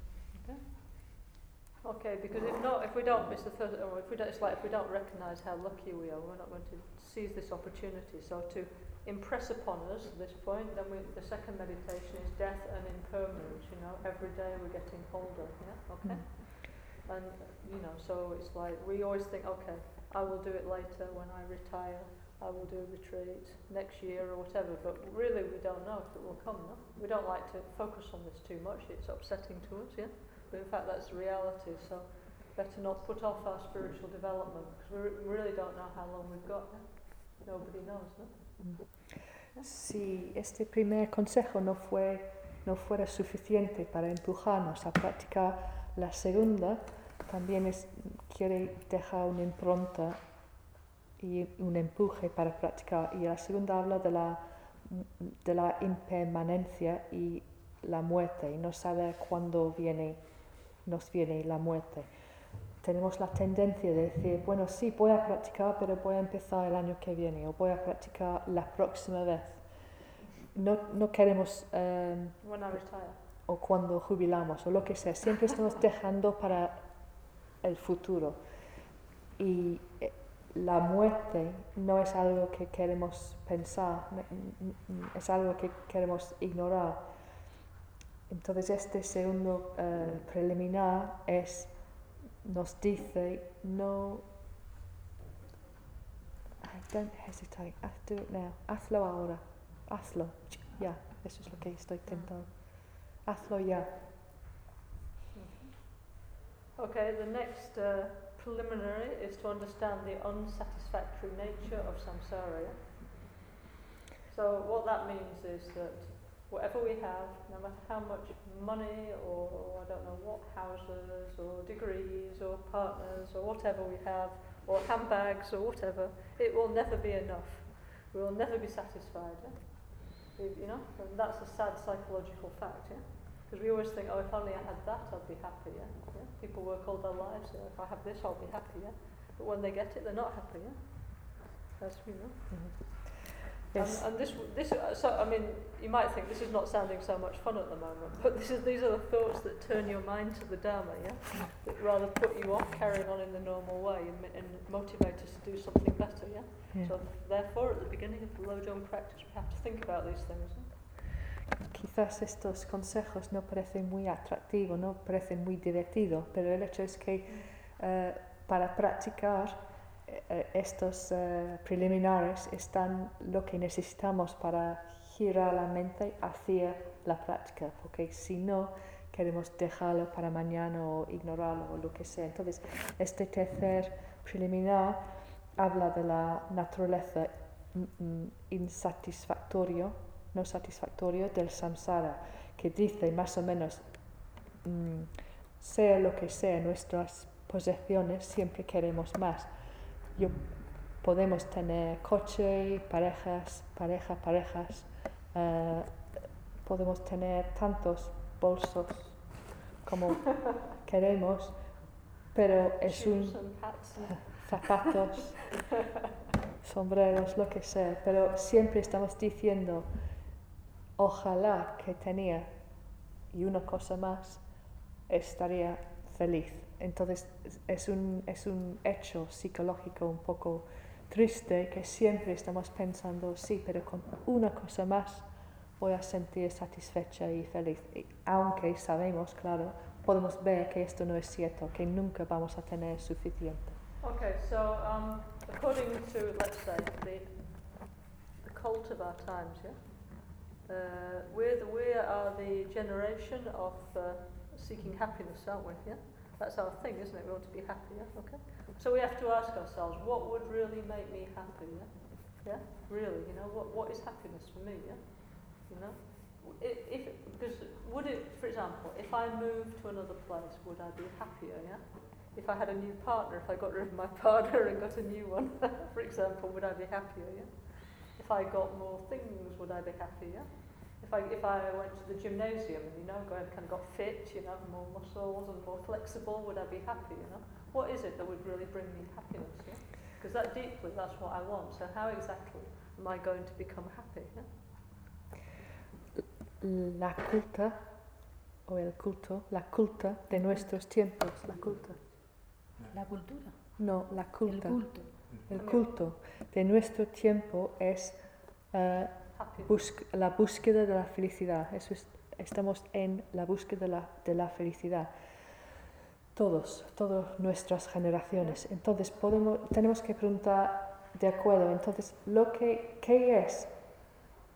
Okay, because if not, if we don't, it's the first. Or if we don't, it's like if we don't recognise how lucky we are, we're not going to seize this opportunity. So to impress upon us at this point, then we, the second meditation is death and impermanence. You know, every day we're getting older. Yeah. Okay. Mm-hmm. And, you know, so it's like we always think, okay, I will do it later when I retire, I will do a retreat next year or whatever, but really we don't know if it will come, no? We don't like to focus on this too much, it's upsetting to us, yeah? But in fact that's reality, so better not put off our spiritual development, because we, really don't know how long we've got? Nobody knows, no? Si este primer consejo no, fue, no fuera suficiente para empujarnos a practicar la segunda, también quiere dejar una impronta y un empuje para practicar. Y la segunda habla de la, de la impermanencia y la muerte, y no saber cuándo viene, nos viene la muerte. Tenemos la tendencia de decir, bueno, sí, voy a practicar, pero voy a empezar el año que viene, o voy a practicar la próxima vez. No, no queremos em, o cuando jubilamos o lo que sea, siempre estamos dejando para el futuro. Y eh, la muerte no es algo que queremos pensar, es algo que queremos ignorar. Entonces este segundo eh, preliminar es, nos dice, no, I don't hesitate, haz do it now, hazlo ahora, hazlo, ya, eso es lo que estoy tentando. Hazlo ya. Okay, the next uh, preliminary is to understand the unsatisfactory nature of samsara. So what that means is that whatever we have, no matter how much money or I don't know what houses or degrees or partners or whatever we have, or handbags or whatever, it will never be enough. We will never be satisfied. Yeah? You know, and that's a sad psychological fact. Yeah. Because we always think, oh, if only I had that, I'd be happy, yeah? yeah? People work all their lives, yeah? if I have this, I'll be happy, yeah? But when they get it, they're not happy, yeah? That's, you know. Mm-hmm. Es- And, and this, this, uh, so, I mean, you might think this is not sounding so much fun at the moment, but this is, these are the thoughts that turn your mind to the Dharma, yeah? That rather put you off carrying on in the normal way and, and motivate us to do something better, yeah? Yeah. So, therefore, at the beginning of the Lojong practice, we have to think about these things, yeah? Quizás estos consejos no parecen muy atractivos, no parecen muy divertidos, pero el hecho es que eh, para practicar estos eh, preliminares están lo que necesitamos para girar la mente hacia la práctica, porque si no queremos dejarlo para mañana o ignorarlo o lo que sea. Entonces, este tercer preliminar habla de la naturaleza mm, mm, insatisfactorio no satisfactorio del samsara, que dice más o menos, mm, sea lo que sea nuestras posesiones, siempre queremos más. Yo, podemos tener coche, parejas, pareja, parejas, eh, podemos tener tantos bolsos como queremos, pero es un zapatos, sombreros, lo que sea, pero siempre estamos diciendo, ojalá que tenía y una cosa más, estaría feliz. Entonces es- un, es un hecho psicológico un poco triste que siempre estamos pensando, sí, pero con una cosa más voy a sentir satisfecha y feliz. Y aunque sabemos, claro, podemos ver que esto no es cierto, que nunca vamos a tener suficiente. Okay, so um, according to, let's say, the, the cult of our times, yeah? Uh, we're the, we are the generation of uh, seeking happiness, aren't we? Yeah? That's our thing, isn't it? We want to be happy, yeah? Okay? So we have to ask ourselves, what would really make me happy, yeah? Yeah? Really, you know, what, what is happiness for me, yeah? You know? If, if, because would it, for example, if I moved to another place, would I be happier, yeah? If I had a new partner, if I got rid of my partner and got a new one, for example, would I be happier, yeah? If I got more things, would I be happier? If I, if I went to the gymnasium and, you know, go and kind of got fit, you know, more muscles and more flexible, would I be happy, you know? What is it that would really bring me happiness, yeah? Because that deeply, that's what I want. So how exactly am I going to become happy, yeah? La culta, o el culto, la culta de nuestros tiempos, la culta. La cultura, No, la culta. el culto. El culto de nuestro tiempo es Happy. La búsqueda de la felicidad. Eso es- estamos en la búsqueda de la, de la felicidad. todos, todas nuestras generaciones. Entonces tenemos que preguntar, de acuerdo, entonces, lo que, ¿qué es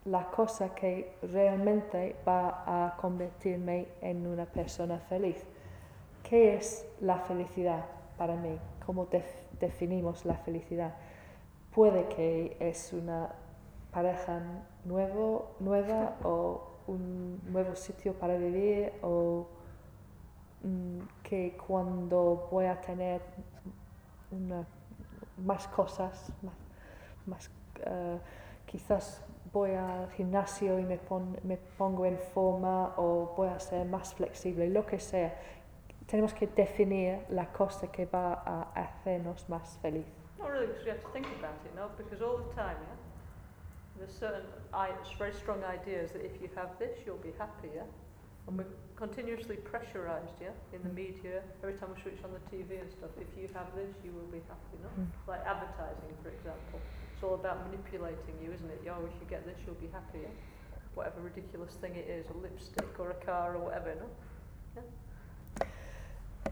la cosa que realmente va a convertirme en una persona feliz? ¿Qué es la felicidad para mí? ¿Cómo def- definimos la felicidad? Puede que es una pareja nuevo, nueva o un nuevo sitio para vivir o mm, que cuando voy a tener una- más cosas, más, eh, quizás voy al gimnasio y me, pon- me pongo en forma o voy a ser más flexible, lo que sea. Tenemos que definir la cosa que va a hacernos más feliz. Not really, because you have to think about it, no? Because all the time, yeah, there's certain very strong ideas that if you have this, you'll be happier. And we're continuously pressurized, yeah, in the media, every time we switch on the TV and stuff. If you have this, you will be happy, no? Mm. Like advertising, for example. It's all about manipulating you, isn't it? Oh, if you get this, you'll be happy, yeah? Whatever ridiculous thing it is, a lipstick or a car or whatever, no?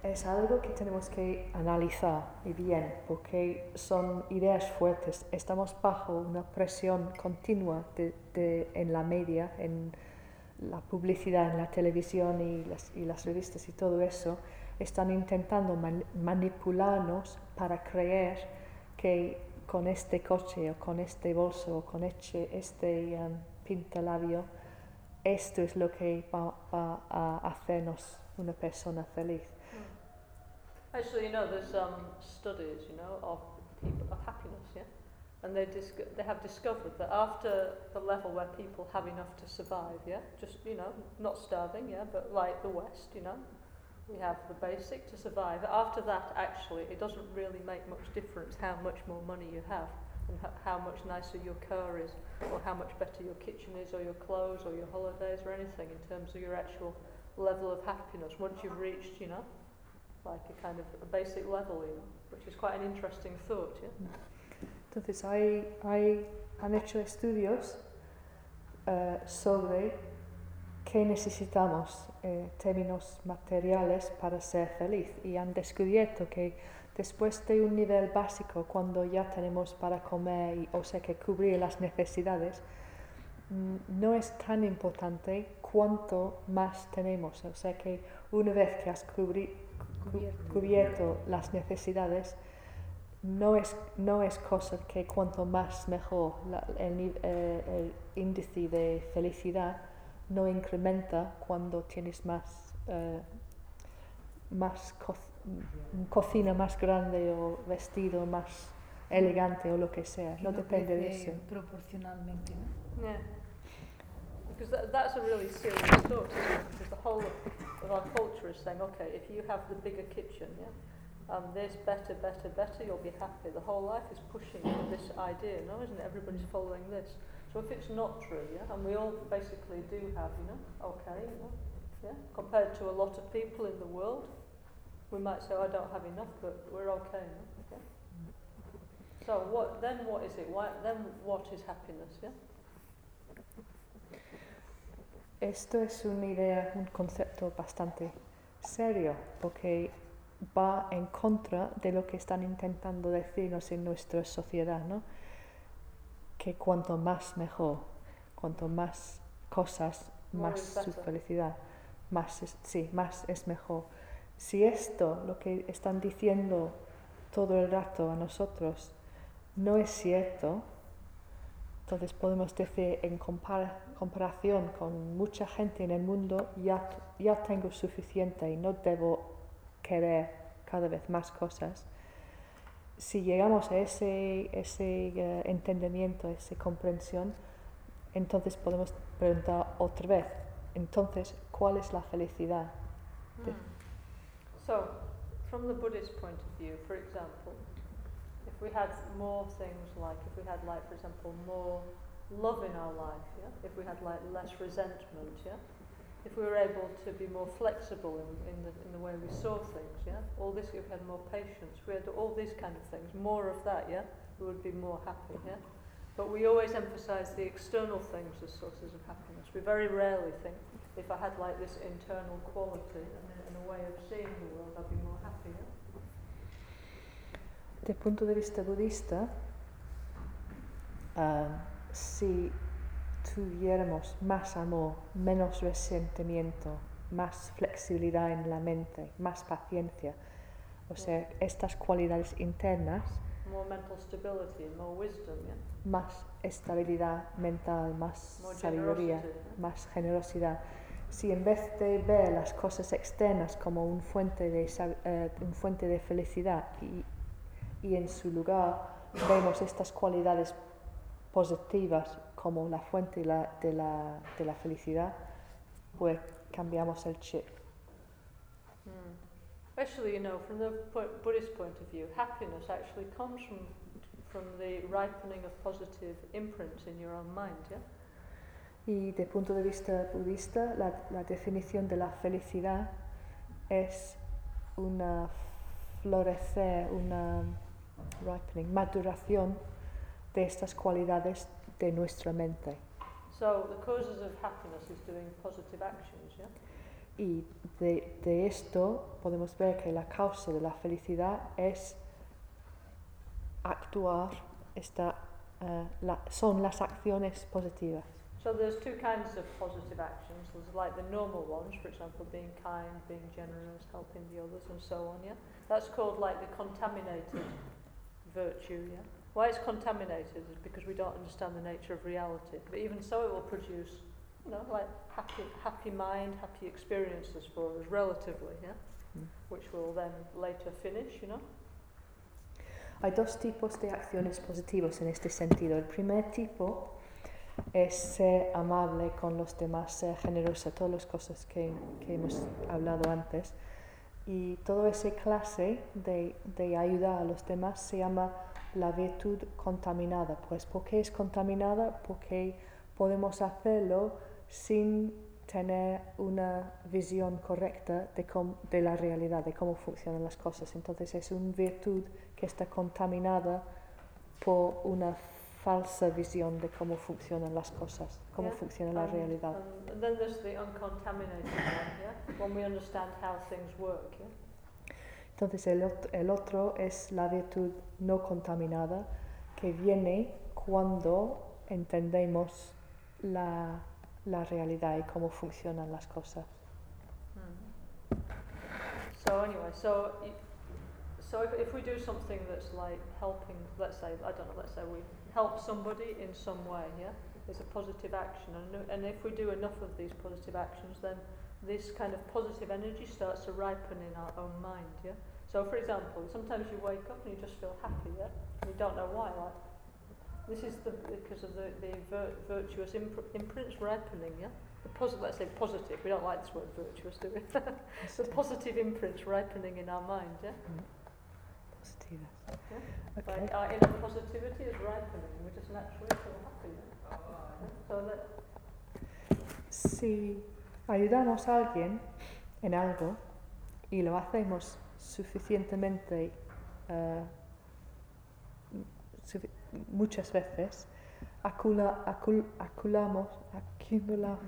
Es algo que tenemos que analizar y bien, porque son ideas fuertes. Estamos bajo una presión continua de, en la media, en la publicidad, en la televisión y las, y las revistas y todo eso. Están intentando man- manipularnos para creer que con este coche o con este bolso o con este, este um, pintalabio, esto es lo que va, va a hacernos una persona feliz. Actually, you know, there's um, studies, you know, of people of happiness, yeah, and they dis- they have discovered that after the level where people have enough to survive, yeah, just you know, not starving, yeah, but like the West, you know, we have the basic to survive. After that, actually, it doesn't really make much difference how much more money you have and how much nicer your car is, or how much better your kitchen is, or your clothes, or your holidays, or anything in terms of your actual level of happiness. Once you've reached, you know, Entonces hay, hay, han hecho estudios eh, sobre qué necesitamos en términos materiales para ser feliz y han descubierto que después de un nivel básico, cuando ya tenemos para comer, y, o sea que cubrir las necesidades, mm, no es tan importante cuánto más tenemos. O sea que una vez que has cubri- cu- Cubierto. cubierto las necesidades, no es, no es cosa que cuanto más mejor la- el, ni- eh, el índice de felicidad no incrementa cuando tienes más, eh, más co- cocina más grande o vestido más elegante o lo que sea. No depende de eso. Proporcionalmente, ¿no? Yeah. Because that, that's a really serious thought? Because the whole of, of our culture is saying, okay, if you have the bigger kitchen, yeah, um, this better, better, better, you'll be happy. The whole life is pushing this idea, no, isn't it? Everybody's following this. So if it's not true, yeah, and we all basically do have, you know, okay, you know, yeah, compared to a lot of people in the world, we might say, oh, I don't have enough, but we're okay, no? Yeah. So what then? What is it? Why then? What is happiness? Yeah. Esto es una idea, un concepto bastante serio, porque va en contra de lo que están intentando decirnos en nuestra sociedad, ¿no? Que cuanto más mejor, cuanto más cosas, más su felicidad, más es, sí, más es mejor. Si esto, lo que están diciendo todo el rato a nosotros, no es cierto, entonces podemos decir en compara- comparación con mucha gente en el mundo, ya, ya tengo suficiente y no debo querer cada vez más cosas. Si llegamos a ese, ese eh, entendimiento, esa comprensión, entonces podemos preguntar otra vez, entonces, ¿cuál es la felicidad? The- So, from the Buddhist point of view, for example, if we had more things like, if we had like, for example, more love in our life, yeah, if we had like less resentment, yeah, if we were able to be more flexible in, in the in the way we saw things, yeah, all this, if we had more patience, we had all these kind of things, more of that, yeah, we would be more happy, yeah. But we always emphasize the external things as sources of happiness. We very rarely think, if I had like this internal quality and and a way of seeing the world, I'd be more happy. yeah? Desde el punto de vista budista, ah, si tuviéramos más amor, menos resentimiento, más flexibilidad en la mente, más paciencia, o sea, estas cualidades internas, More mental stability more wisdom, yeah? más estabilidad mental, más More sabiduría, generosity. más generosidad. Si en vez de ver las cosas externas como un fuente de, eh, un fuente de felicidad y, y en su lugar vemos estas cualidades positivas como la fuente la- de, la, de la felicidad, pues cambiamos el chip. Mm. Actually, you know, from the Buddhist point of view, happiness actually comes from from the ripening of positive imprints in your own mind, yeah? Y de punto de vista budista, la, la definición de la felicidad es una florecer, una ripening, maduración de estas cualidades de nuestra mente. So the causes of happiness is doing positive actions, yeah? Y de, de esto podemos ver que la causa de la felicidad es actuar, esta, eh, la- son las acciones positivas. So there's two kinds of positive actions. There's like the normal ones, for example, being kind, being generous, helping the others, and so on. Yeah, that's called like the contaminated virtue. Yeah. Why it's contaminated is because we don't understand the nature of reality. But even so, it will produce, you know, like happy, happy mind, happy experiences for us, relatively. Yeah, Mm. which will then later finish. You know. Hay dos tipos de acciones positivas en este sentido. El primer tipo es ser amable con los demás, ser generosa, todas las cosas que, que hemos hablado antes. Y toda esa clase de, de ayuda a los demás se llama la virtud contaminada. Pues ¿por qué es contaminada? Porque podemos hacerlo sin tener una visión correcta de, cómo- de la realidad, de cómo funcionan las cosas. Entonces es una virtud que está contaminada por una falsa visión de cómo funcionan las cosas, cómo Yeah, funciona la and- realidad. And, and then there's the uncontaminated one. Yeah, when we understand how things work. Yeah. Entonces el, ot- el otro es la virtud no contaminada que viene cuando entendemos la, la realidad y cómo funcionan las cosas. Mm. So anyway, so so if, if we do something that's like helping, let's say I don't know, let's say we help somebody in some way, yeah, it's a positive action, and and if we do enough of these positive actions, then this kind of positive energy starts to ripen in our own mind, yeah. So for example, sometimes you wake up and you just feel happy, yeah, and you don't know why, like. This is the because of the, the vir- virtuous impr- imprints ripening, yeah. The posi- let's say positive. We don't like this word virtuous, do we? the positive imprints ripening in our mind, yeah? Mm-hmm. Positivas. Yeah. Okay. Like our inner positivity is ripening. We just naturally feel happy. Yeah? So that, Si ayudamos a alguien en algo y lo hacemos suficientemente sufi- muchas veces, acula, acul- aculamos, acumulamos,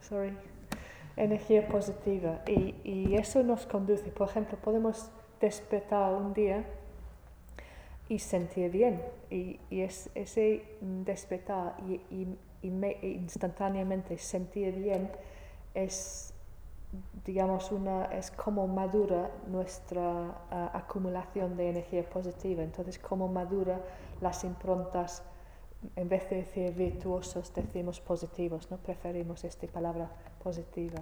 sorry, energía positiva y, y eso nos conduce, por ejemplo, podemos despertar un día y sentir bien y, es, ese despertar y, inme- instantáneamente sentir bien es digamos una es como madura nuestra ah, acumulación de energía positiva. Entonces como madura las improntas en vez de decir virtuosos decimos positivos no preferimos esta palabra positiva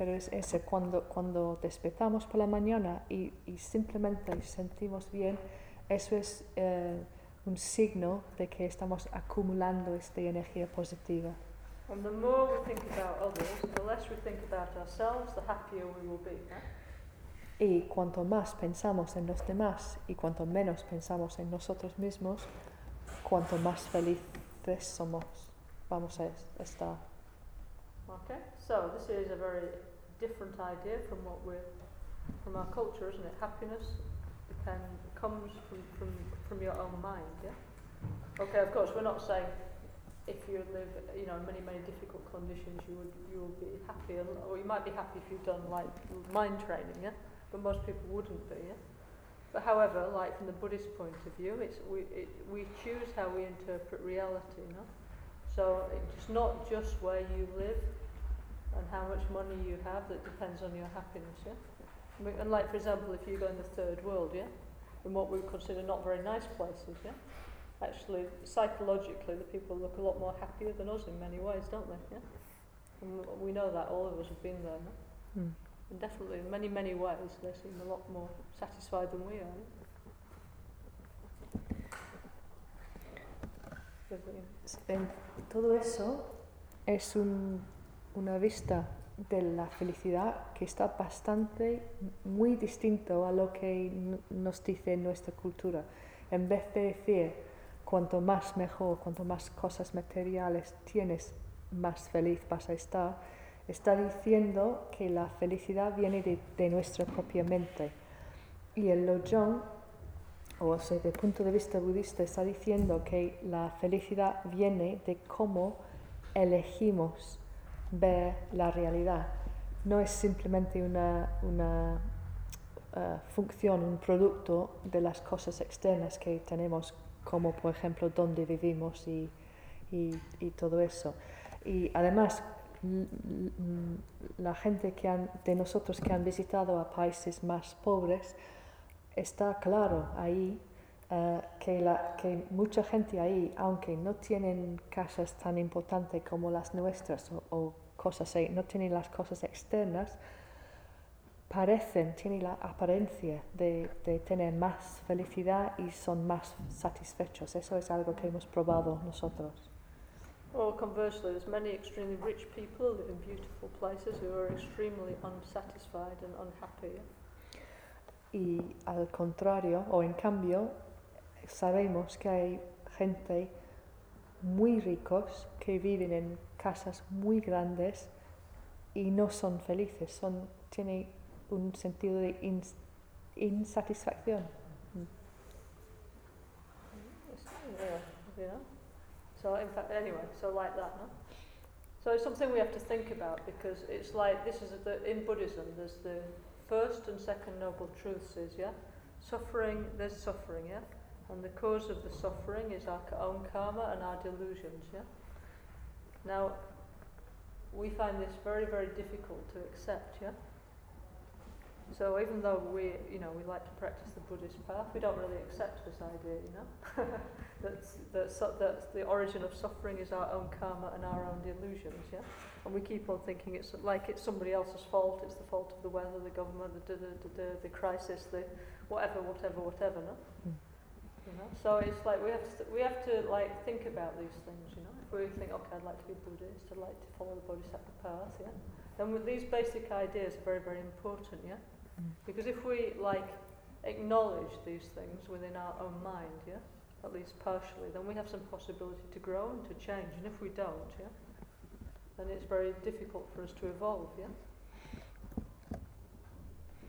pero es ese cuando cuando despertamos por la mañana y, y simplemente sentimos bien eso es eh, un signo de que estamos acumulando esta energía positiva. and the more we think about others, the less we think about ourselves, the happier we will be. Y cuanto más pensamos en los demás y cuanto menos pensamos en nosotros mismos, cuanto más felices somos, vamos a es- estar. Okay. So this is a very different idea from what we're from our culture, isn't it? Happiness depend comes from, from from your own mind, yeah? Okay, of course, we're not saying if you live, you know, in many, many difficult conditions, you would, you will be happy, and- or you might be happy if you've done like mind training, yeah? But most people wouldn't be, yeah? But however, like from the Buddhist point of view, it's we it, we choose how we interpret reality, you know. So it's not just where you live and how much money you have that depends on your happiness, yeah. I mean, and like for example, if you go in the third world, yeah, in what we would consider not very nice places, yeah. Actually, psychologically, the people look a lot more happier than us in many ways, don't they? Yeah. And we know that all of us have been there, no? Mm. And definitely, in many, many ways, they seem a lot more satisfied than we are. yeah? With the- En todo eso es un- una vista de la felicidad que está bastante muy distinto a lo que nos dice nuestra cultura. En vez de decir cuanto más mejor, cuanto más cosas materiales tienes, más feliz vas a estar, está diciendo que la felicidad viene de, de nuestra propia mente. Y el Lojong o sea, desde el punto de vista budista, está diciendo que la felicidad viene de cómo elegimos ver la realidad. No es simplemente una, una eh, función, un producto de las cosas externas que tenemos, como por ejemplo dónde vivimos y, y, todo eso. Y además, la gente que han, de nosotros que han visitado a países más pobres, está claro ahí eh, que, la, que mucha gente ahí, aunque no tienen casas tan importantes como las nuestras o, o cosas ahí, no tienen las cosas externas, parecen, tienen la apariencia de, de tener más felicidad y son más satisfechos. Eso es algo que hemos probado nosotros. Or conversely, there's many extremely rich people who live in beautiful places who are extremely unsatisfied and unhappy. Y al contrario, o en cambio, sabemos que hay gente muy ricos que viven en casas muy grandes y no son felices, son, tienen un sentido de ins- insatisfacción. So in fact, anyway, so like that, no? So it's something we have to think about because it's like this is the in Buddhism. There's the first and second noble truths is yeah, suffering. There's suffering, yeah, and the cause of the suffering is our own karma and our delusions, yeah. Now, we find this very very difficult to accept, yeah. So even though we, you know, we like to practice the Buddhist path, we don't really accept this idea, you know, that that su- that the origin of suffering is our own karma and our own delusions, yeah. And we keep on thinking it's like it's somebody else's fault. It's the fault of the weather, the government, the the the, the, the crisis, the whatever, whatever, whatever, no. Mm. You know, so it's like we have to we have to like think about these things, you know. If we think, okay, I'd like to be Buddhist, I'd like to follow the Bodhisattva path, yeah. Then these basic ideas are very very important, yeah. Mm. Because if we like acknowledge these things within our own mind, yeah, at least partially, then we have some possibility to grow and to change. And if we don't, yeah, then it's very difficult for us to evolve, yeah.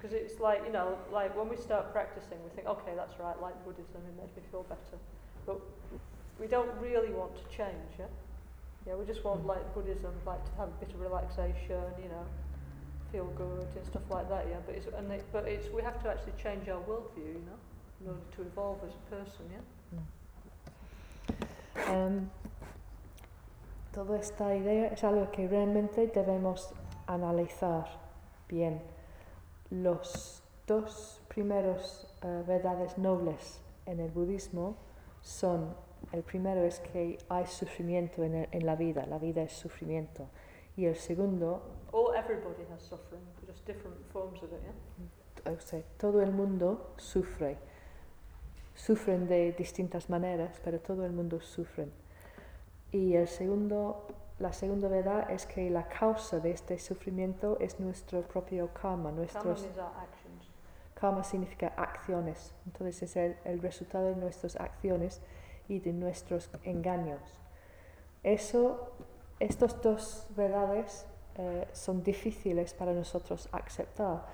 Because it's like you know, like when we start practicing, we think, okay, that's right, like Buddhism, it makes me feel better, but we don't really want to change, yeah. Yeah, we just want Mm. like Buddhism, like to have a bit of relaxation, you know, feel good and stuff like that. Yeah, but it's and it, but it's we have to actually change our worldview, you know, in order to evolve as a person. Yeah. Em, toda esta idea es algo que realmente debemos analizar bien. Los dos primeros eh, verdades nobles en el budismo son, el primero es que hay sufrimiento en, el- en la vida, la vida es sufrimiento. Y el segundo, All everybody has suffering, just different forms of it. Yeah. o sea, todo el mundo sufre. Sufren de distintas maneras, pero todo el mundo sufre. Y el segundo, la segunda verdad es que la causa de este sufrimiento es nuestro propio karma. Karma Nuestros, actions. karma significa acciones. Entonces es el, el resultado de nuestras acciones y de nuestros engaños. Eso, estas dos verdades eh, son difíciles para nosotros aceptar.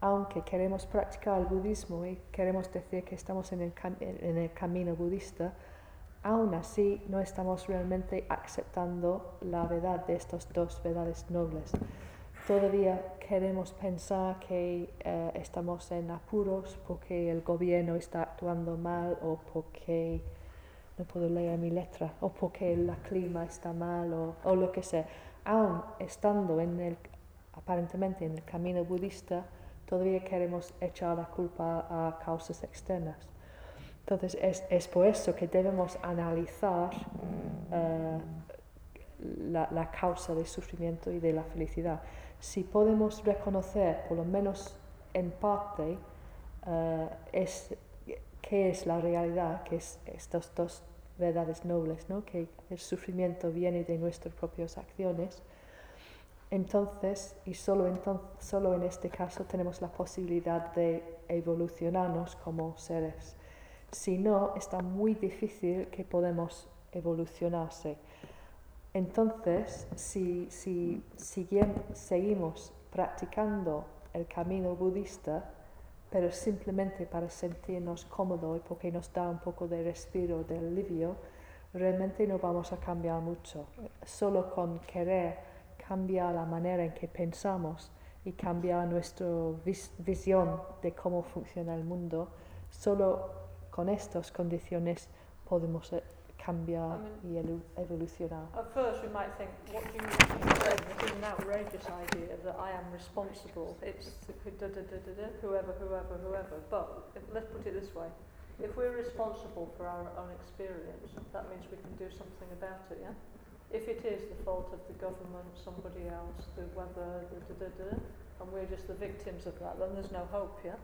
aunque queremos practicar el budismo y queremos decir que estamos en el, cam- en el camino budista, aún así no estamos realmente aceptando la verdad de estas dos verdades nobles. Todavía queremos pensar que eh, estamos en apuros porque el gobierno está actuando mal o porque no puedo leer mi letra o porque el clima está mal o, lo que sea. Aún estando en el, aparentemente en el camino budista, todavía queremos echar la culpa a causas externas. Entonces es, es por eso que debemos analizar eh, la, la causa del sufrimiento y de la felicidad. Si podemos reconocer, por lo menos en parte, eh, es, qué es la realidad, que es estas dos verdades nobles, ¿no? que el sufrimiento viene de nuestras propias acciones, entonces, y solo, enton- solo en este caso, tenemos la posibilidad de evolucionarnos como seres. Si no, está muy difícil que podamos evolucionarse. Entonces, si, si seguimos practicando el camino budista, pero simplemente para sentirnos cómodos y porque nos da un poco de respiro, de alivio, realmente no vamos a cambiar mucho. Solo con querer cambiar la manera en que pensamos y cambiar nuestra vis- visión de cómo funciona el mundo, solo con estas condiciones podemos eh, cambiar I y elu- evolucionar. At first, we might think, what do you mean? Is an outrageous idea that I am responsible. It's da, da, da, da, da, whoever, whoever, whoever. But if, let's put it this way: if we're responsible for our own experience, that means we can do something about it. Yeah. If it is the fault of the government, somebody else, the weather, the da, da, da, and we're just the victims of that, then there's no hope. Yeah.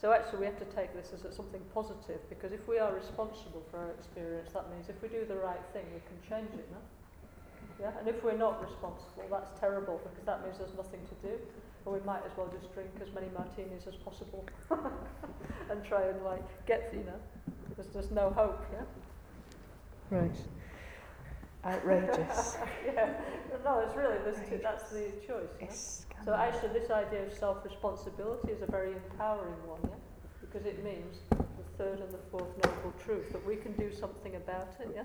So actually, we have to take this as something positive because if we are responsible for our experience, that means if we do the right thing, we can change it. No? Yeah, and if we're not responsible, that's terrible because that means there's nothing to do. And we might as well just drink as many martinis as possible and try and like get, you know, there's just no hope, yeah? Right. Outrageous. yeah, no, it's really, there's two, that's the choice. Yeah? So actually this idea of self-responsibility is a very empowering one, yeah? Because it means the third and the fourth noble truth, that we can do something about it, yeah?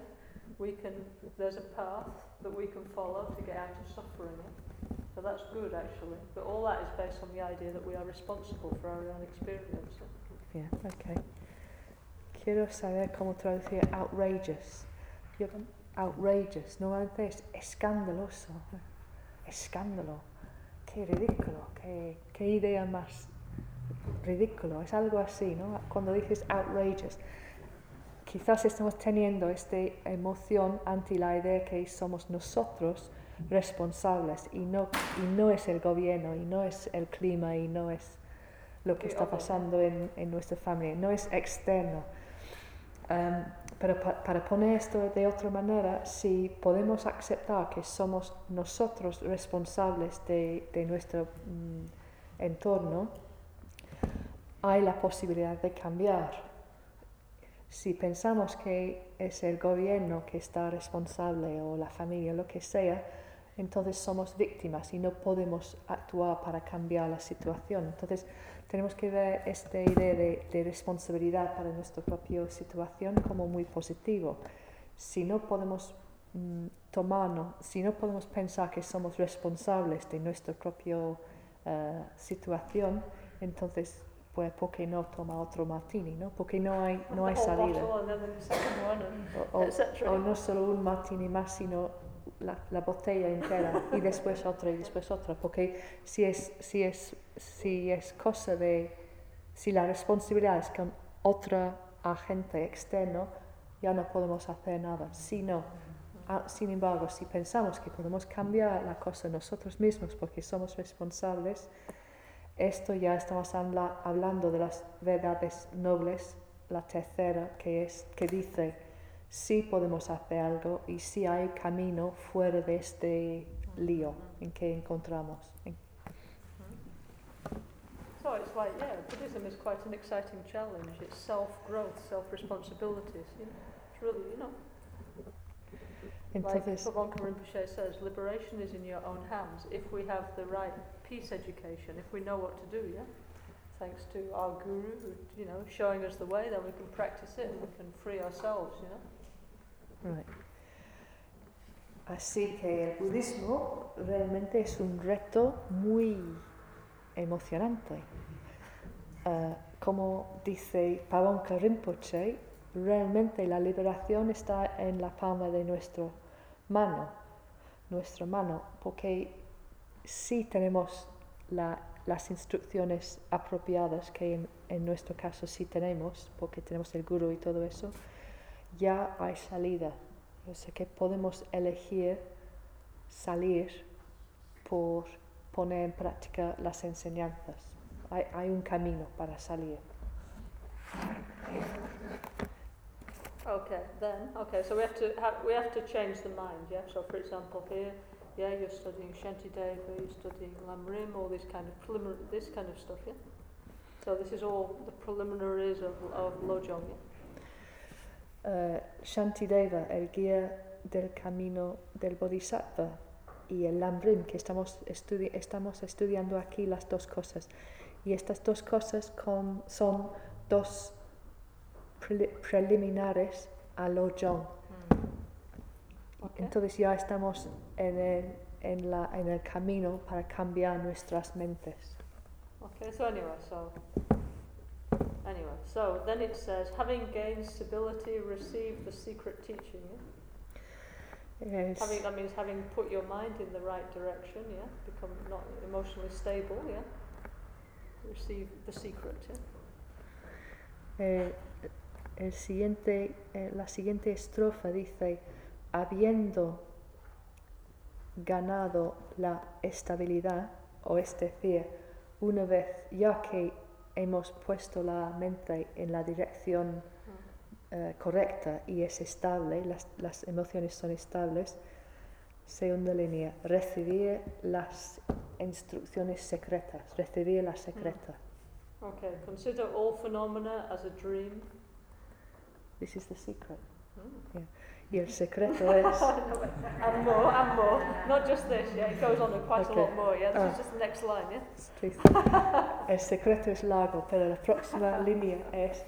We can, there's a path that we can follow to get out of suffering, yeah? So that's good actually. But all that is based on the idea that we are responsible for our own experience. yeah? Bien, ok. Quiero saber cómo traducir outrageous. Outrageous, normalmente es escandaloso. Escándalo. Qué ridículo, qué, qué idea más ridículo. Es algo así, ¿no? Cuando dices outrageous, quizás estamos teniendo esta emoción ante la idea que somos nosotros responsables y no, y no es el gobierno, y no es el clima, y no es lo que está pasando en, en nuestra familia, no es externo. Um, pero pa- para poner esto de otra manera, si podemos aceptar que somos nosotros responsables de, de nuestro mm, entorno, hay la posibilidad de cambiar. Si pensamos que es el gobierno que está responsable o la familia, lo que sea, entonces somos víctimas y no podemos actuar para cambiar la situación. Entonces tenemos que ver esta idea de, de responsabilidad para nuestra propia situación como muy positivo. Si no podemos mm, tomarnos, si no podemos pensar que somos responsables de nuestra propia eh, situación, entonces pues ¿por qué no toma otro martini? ¿no? Porque no hay, no hay salida. O, o- o no solo un martini más, sino la, la botella entera y después otra y después otra. Porque si es, si es, si es cosa de, si la responsabilidad es con otro agente externo, ya no podemos hacer nada. Si no, ah, sin embargo, si pensamos que podemos cambiar la cosa nosotros mismos porque somos responsables, esto ya estamos habla- hablando de las verdades nobles, la tercera que es que dice sí podemos hacer algo y sí hay camino fuera de este lío en que encontramos. En- So it's like, yeah, Buddhism is quite an exciting challenge. It's self-growth, self-responsibilities. You know, it's really, you know, Entonces, like Pavanka Rinpoche says, liberation is in your own hands if we have the right peace education, if we know what to do, yeah? thanks to our guru, you know, showing us the way, then we can practice it and we can free ourselves, you know. Así que el budismo realmente es un reto muy emocionante. Ah, como dice Pavanka Rinpoche, realmente la liberación está en la palma de nuestra mano, nuestra mano, porque si tenemos la- las instrucciones apropiadas, que en, en nuestro caso sí tenemos, porque tenemos el guru y todo eso, ya hay salida. O sea que podemos elegir salir por poner en práctica las enseñanzas. Hay, hay un camino para salir. Okay, then, okay, so we have to have, we have to change the mind, yeah? So for example here, yeah, you're studying Shanti Shantideva, you're studying Lamrim, all this kind of preliminary, this kind of stuff, yeah? So this is all the preliminaries of, of Lojong, yeah? Eh, Shantideva, el guía del camino del Bodhisattva, y el Lamrim, que estamos, estudi- estamos estudiando aquí las dos cosas. Y estas dos cosas con- son dos preli- preliminares a Lojong. Okay. Entonces ya estamos en el, en, la, en el camino para cambiar nuestras mentes. Okay, so anyway, so anyway, so then it says, having gained stability, receive the secret teaching. Yeah? Es- Having that means having put your mind in the right direction. Yeah, become not emotionally stable. Yeah, receive the secret. Yeah. eh, el siguiente, eh, la siguiente estrofa dice, habiendo ganado la estabilidad, o es decir, una vez ya que hemos puesto la mente en la dirección eh, correcta y es estable, las, las emociones son estables, segunda línea, recibir las instrucciones secretas, recibir la secreta. Okay, consider all phenomena as a dream. This is the secret. Mm. Y el secreto es, and more, and more. Not just this, yeah, it goes on quite Okay. a lot more, yeah. This Ah. is just the next line, yeah. el secreto es largo, pero la próxima línea es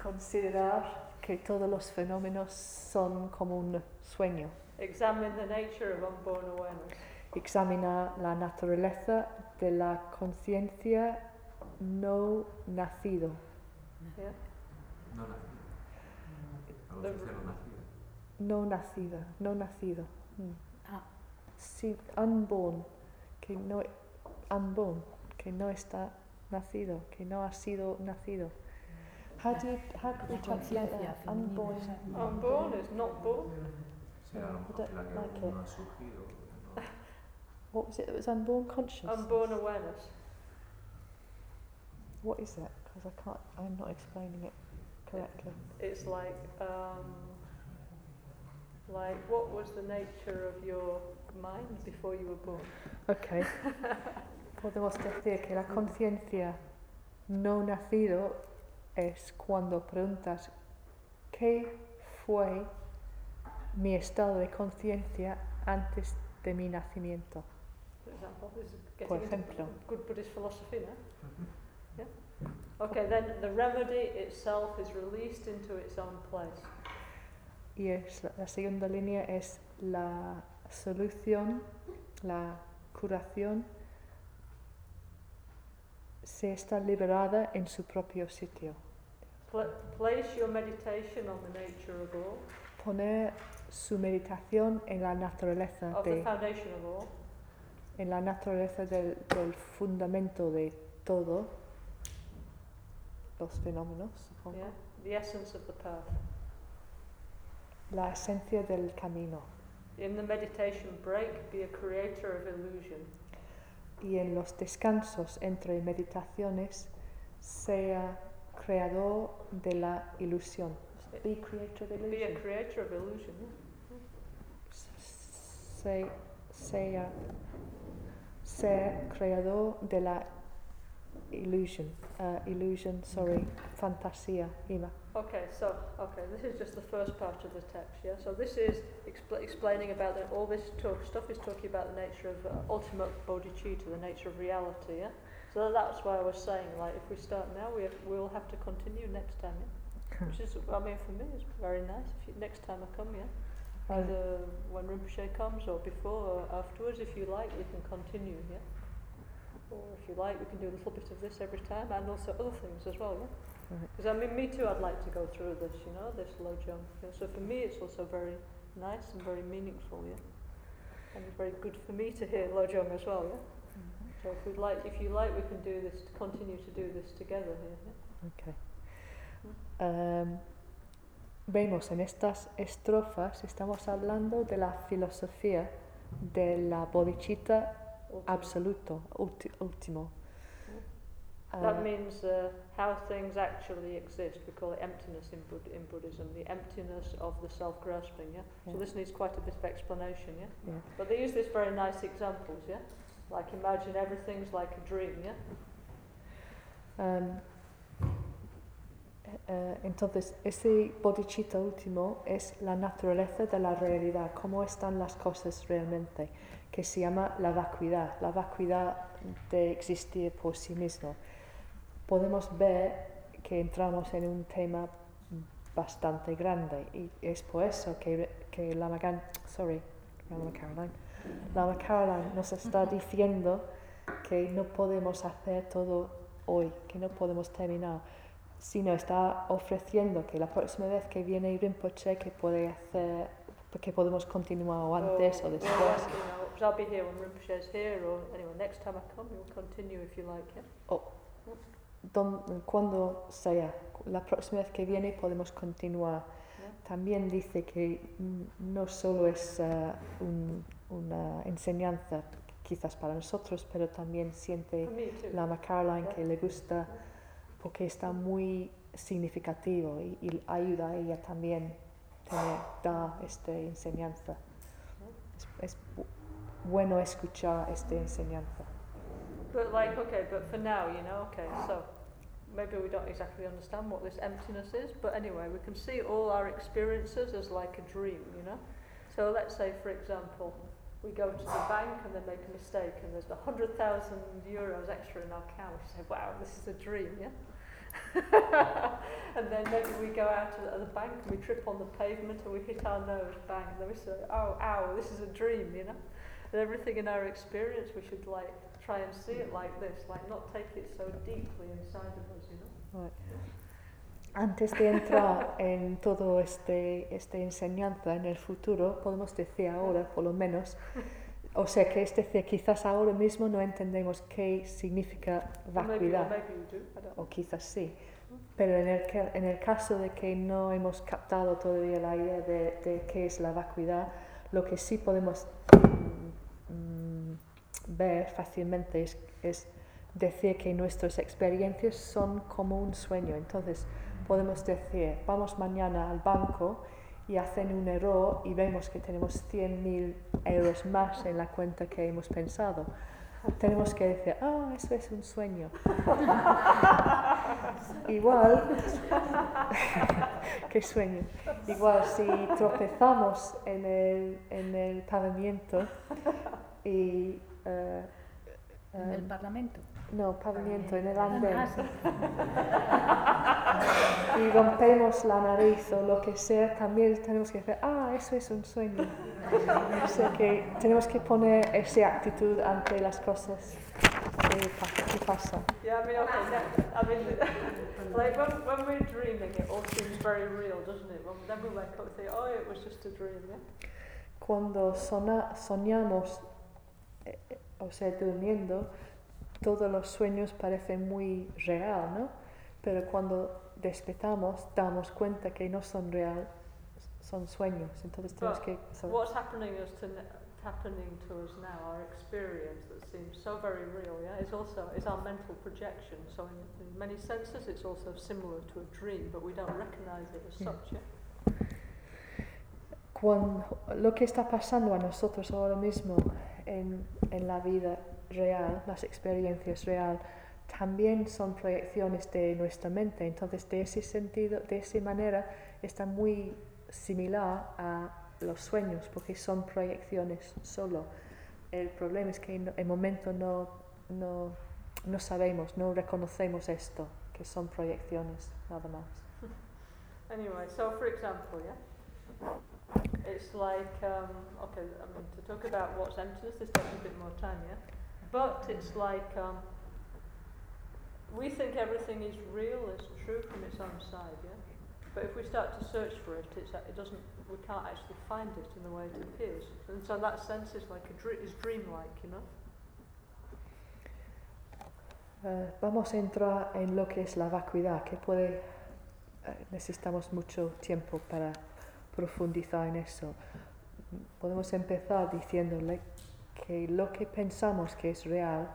considerar que todos los fenómenos son como un sueño. Examine the nature of unborn awareness. Examina la naturaleza de la conciencia no nacido. Yeah. No nacido. La The- conciencia no nacida. No nacido. Mm. Ah. Sí, unborn, que no, unborn, que no está nacido, que no ha sido nacido. How do you, how can we translate conciencia that? femenina, Unborn. Unborn is not born. Sí, a I don't like it. no ha surgido. no- What was it? It was unborn consciousness. Unborn awareness. What is that? Because I can't. I'm not explaining it correctly. It's like, um, like what was the nature of your mind before you were born? Okay. Podemos decir que la conciencia no nacido es cuando preguntas qué fue mi estado de conciencia antes de mi nacimiento. For example, this is getting Por ejemplo. good Buddhist philosophy. Yeah. Okay, then the remedy itself is released into its own place. Y es, la segunda línea es la solución, la curación se está liberada en su propio sitio. Pla- place your meditation on the nature of all, Poner su meditación en la naturaleza of the de, foundation of all, en la naturaleza del, del fundamento de todo, los fenómenos, supongo. yeah, the essence of the path. La esencia del camino. In the meditation break, be a creator of illusion. Y en los descansos entre meditaciones, sea creador de la ilusión. Be creator of Be a illusion. creator of illusion. sea, ser creador de la illusion. Uh, illusion, sorry, fantasía, Ima. Okay, so okay, this is just the first part of the text, yeah. So this is expl- explaining about the, all this talk, stuff is talking about the nature of uh, ultimate bodhicitta, the nature of reality, yeah. So that's why I was saying, like, if we start now, we have, we'll have to continue next time, yeah? Which is, I mean, for me, it's very nice. If you, next time I come, yeah? Either when Rinpoche comes or before or afterwards, if you like, we can continue, yeah? Or if you like, we can do a little bit of this every time and also other things as well, yeah? Because I mean, me too, I'd like to go through this, you know, this low jump. So for me, it's also very nice and very meaningful, yeah? And it's very good for me to hear low jump as well, yeah? Mm-hmm. So if we'd like, if you like, we can do this, continue to do this together here, yeah? Ok. Em, vemos en estas estrofas, estamos hablando de la filosofía de la bodhicitta absoluto, ulti- último. That Ah, means uh, how things actually exist. We call it emptiness in, Bud- in Buddhism, the emptiness of the self-grasping. Yeah? Yeah. So this needs quite a bit of explanation. Yeah. Yeah. But they use this very nice examples. Yeah. Like imagine everything's like a dream. Yeah. em, eh, entonces, ese bodhicitta último es la naturaleza de la realidad, cómo están las cosas realmente, que se llama la vacuidad, la vacuidad de existir por sí mismo. Podemos ver que entramos en un tema bastante grande y es por eso que, que Lama, Gan- sorry, Lama Caroline, Lama Caroline nos está diciendo que no podemos hacer todo hoy, que no podemos terminar, sino está ofreciendo que la próxima vez que viene Rinpoche que puede hacer, que podemos continuar o antes o después. or like, you know, 'cause I'll be here when Rinpoche's here, or anyway, next time I come, we'll continue if you like. Yeah. Don- cuando sea, la próxima vez que viene podemos continuar. También dice que mm, no solo es eh, un- una enseñanza quizás para nosotros, pero también siente. Lama Caroline que le gusta porque está muy significativo y, y ayuda a ella también tener, dar esta enseñanza. Es, es bu- bueno escuchar esta enseñanza. But like, okay, but for now, you know, okay, so maybe we don't exactly understand what this emptiness is, but anyway, we can see all our experiences as like a dream, you know. So let's say, for example, we go to the bank and they make a mistake and there's a hundred thousand euros extra in our account. We say, wow, this is a dream, yeah. and then maybe we go out to the, the bank and we trip on the pavement and we hit our nose, bang, and then we say, oh, ow, this is a dream, you know. And everything in our experience, we should like try and see it like this, like not take it so deeply inside of us, you know. Right. Antes de entrar en todo este esta enseñanza en el futuro, podemos decir ahora, por lo menos, o sea que es decir, quizás ahora mismo no entendemos qué significa maybe, vacuidad, maybe do. O quizás sí, pero en el, en el caso de que no hemos captado todavía la idea de, de qué es la vacuidad, lo que sí podemos mm, mm, ver fácilmente es, es decir que nuestras experiencias son como un sueño. Entonces podemos decir, vamos mañana al banco y hacen un error y vemos que tenemos 100.000 euros más en la cuenta que hemos pensado. Tenemos que decir, ah, eso es un sueño. Igual, qué sueño. Igual si tropezamos en el, en el pavimento y... eh, En el em, Parlamento. no, pavimento, en el Ah, andén. sí. Y rompemos la nariz o lo que sea, también tenemos que decir, ah, eso es un sueño. O sea que tenemos que poner esa actitud ante las cosas que, pa- que pasan. Yeah, I mean, okay, now, I mean, like when, when we're dreaming, it all seems very real, doesn't it? When, then we wake up and think, oh, it was just a dream, yeah? Cuando sona- soñamos, o sea, durmiendo, todos los sueños parecen muy real, ¿no? Pero cuando despertamos, damos cuenta que no son real, son sueños. Entonces tenemos But que... so- What's happening us to happening to us now, our experience that seems so very real, yeah, is also is our mental projection. So in, in many senses, it's also similar to a dream, but we don't recognise it as Yeah. such. Yeah. Cuando, lo que está pasando a nosotros ahora mismo en, en la vida real, las experiencias real, también son proyecciones de nuestra mente. Entonces, de ese sentido, de esa manera, está muy similar a los sueños, porque son proyecciones solo. El problema es que en el momento no, no no sabemos, no reconocemos esto, que son proyecciones nada más. Anyway, so for example, yeah, it's like um, okay. I mean, to talk about what's emptiness, this takes a bit more time, yeah. But it's like um, we think everything is real, is true from its own side, yeah. But if we start to search for it, it's, it doesn't. We can't actually find it in the way it appears. And so that sense is like a dr- is dreamlike, you know. Eh, vamos a entrar en lo que es la vacuidad, que puede, eh, necesitamos mucho tiempo para profundizar en eso. Podemos empezar diciéndole que lo que pensamos que es real,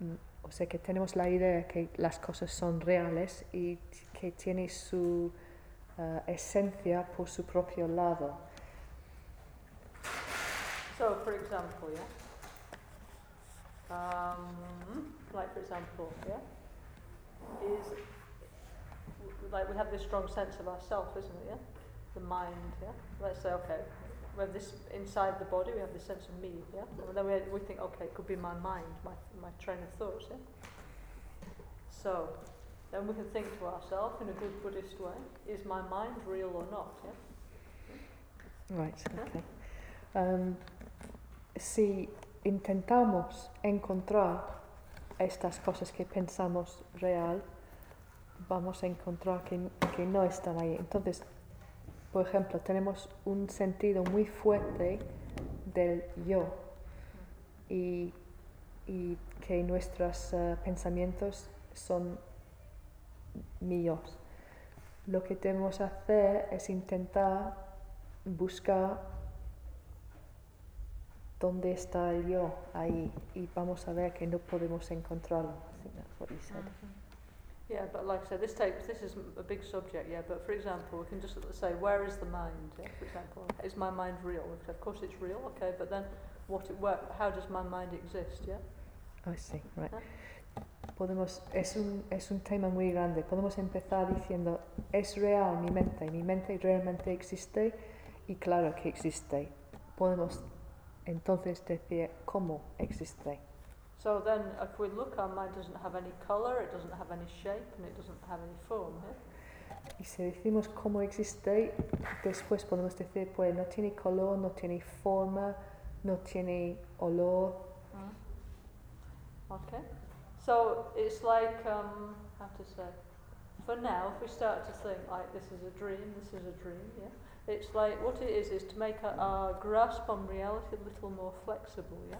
mm, o sea, que tenemos la idea que las cosas son reales y que tiene su eh, esencia por su propio lado. So, for example, yeah. Um, like for example, yeah, is like we have this strong sense of ourself, isn't it? Yeah, the mind. Yeah. Let's say, okay, we have this inside the body. We have this sense of me. Yeah. And then we, we think, okay, it could be my mind, my my train of thoughts. Yeah. So, then we can think to ourselves in a good Buddhist way: Is my mind real or not? Yeah. Right, okay. Um, si intentamos encontrar estas cosas que pensamos real, vamos a encontrar que, que no están ahí. Entonces, por ejemplo, tenemos un sentido muy fuerte del yo y, y que nuestros eh, pensamientos son míos. Lo que tenemos que hacer es intentar buscar dónde está el yo ahí y vamos a ver que no podemos encontrarlo. Yeah, but like I said, this takes this is a big subject. Yeah, but for example, we can just say, where is the mind? Yeah, for example, is my mind real? Of course, it's real. Okay, but then, what? It, where, how does my mind exist? Yeah. I see, right. Podemos, es un, es un tema muy grande. Podemos empezar diciendo, es real mi mente, mi mente realmente existe y claro que existe. Podemos entonces decir cómo existe. So then, if we look, our mind doesn't have any color, it doesn't have any shape, and it doesn't have any form. Yeah? Y si decimos cómo existe, después podemos decir, pues no tiene color, no tiene forma, no tiene olor. Mm. Okay. So it's like, um, how to say, for now, if we start to think like this is a dream, this is a dream, yeah, it's like what it is is to make our, our grasp on reality a little more flexible, yeah.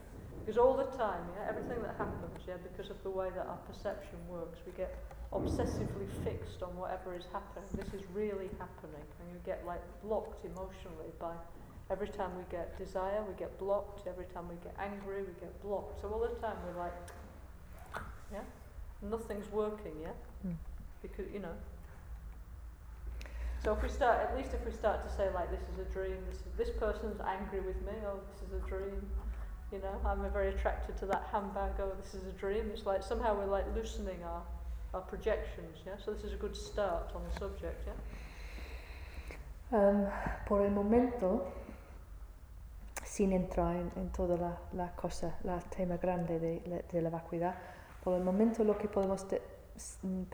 Because all the time, yeah, everything that happens, yeah, because of the way that our perception works, we get obsessively fixed on whatever is happening. This is really happening, and you get like blocked emotionally by every time we get desire, we get blocked. Every time we get angry, we get blocked. So all the time we're like, yeah, nothing's working, yeah, Mm. because you know. So if we start, at least if we start to say like, this is a dream, this is, this person's angry with me, oh, this is a dream. You know, I'm very attracted to that handbag. Oh, this is a dream. It's like somehow we're like loosening our, our projections. Yeah. So this is a good start on the subject. Yeah. Um, por el momento, sin entrar en, en toda la, la cosa, la tema grande de, de la vacuidad, por el momento lo que podemos de-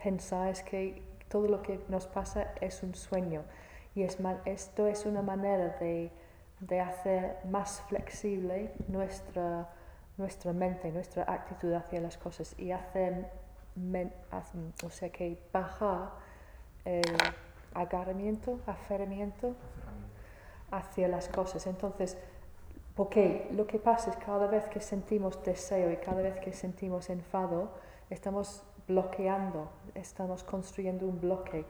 pensar es que todo lo que nos pasa es un sueño y es ma- esto es una manera de, de hacer más flexible nuestra, nuestra mente, nuestra actitud hacia las cosas y hacer, o sea que bajar el agarramiento, aferramiento hacia las cosas. Entonces, porque lo que pasa es cada vez que sentimos deseo y cada vez que sentimos enfado, estamos bloqueando, estamos construyendo un bloque,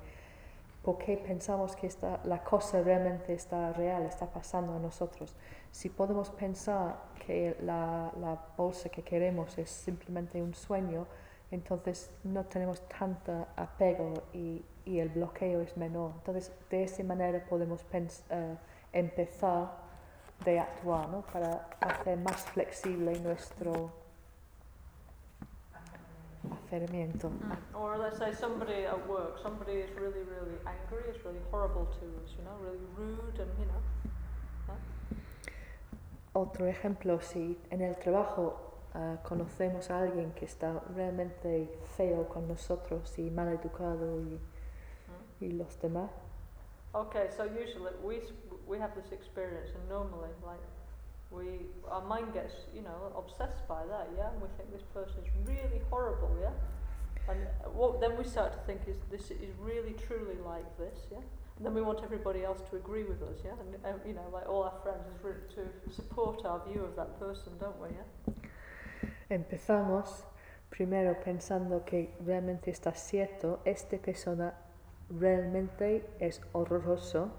porque pensamos que esta, la cosa realmente está real, está pasando a nosotros. Si podemos pensar que la, la bolsa que queremos es simplemente un sueño, entonces no tenemos tanto apego y, y el bloqueo es menor. Entonces, de esa manera podemos eh, empezar de actuar, ¿no? Para hacer más flexible nuestro aferramiento. Or let's say somebody at work, somebody is really, really angry, is really horrible to us, you know, really rude, and you know. Otro ejemplo, si en el trabajo ah, conocemos a alguien que está realmente feo con nosotros y mal educado y, Mm. y los demás, Okay, so usually we s- we have this experience, and normally, like, we our mind gets you know obsessed by that, yeah, and we think this person is really horrible, yeah, and what then we start to think is this is really truly like this, yeah. And then we want everybody else to agree with us, yeah, and uh, you know, like all our friends is re- to support our view of that person, don't we, yeah? empezamos primero pensando que realmente está cierto, esta persona realmente es horroroso,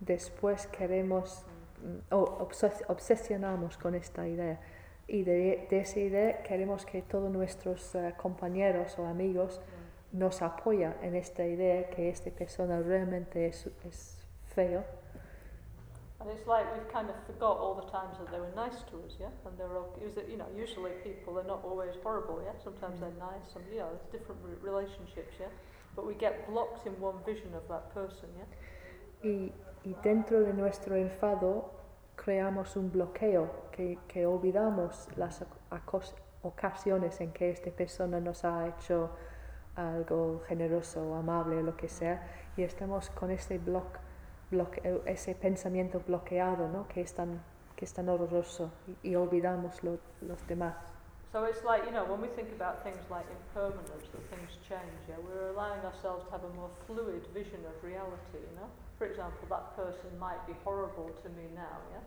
después queremos mm, obses- obsesionamos con esta idea y de, de esa idea queremos que todos nuestros eh, compañeros o amigos nos apoyen en esta idea que esta persona realmente es, es feo And it's like we've kind of forgot all the times that they were nice to us, yeah? And they're okay. You know, usually people, they're not always horrible, yeah? Sometimes they're nice, some, you know, there's different re- relationships, yeah? But we get blocked in one vision of that person, yeah? y, y dentro de nuestro enfado creamos un bloqueo que, que olvidamos las ocasiones en que esta persona nos ha hecho algo generoso amable lo que sea y estamos con ese bloque bloque- ese pensamiento bloqueado ¿no? que, es tan, que es tan horroroso y, y olvidamos lo- los demás. So it's like, you know, when we think about things like impermanence, that things change, yeah? We're allowing ourselves to have a more fluid vision of reality, you know? For example, that person might be horrible to me now, yeah?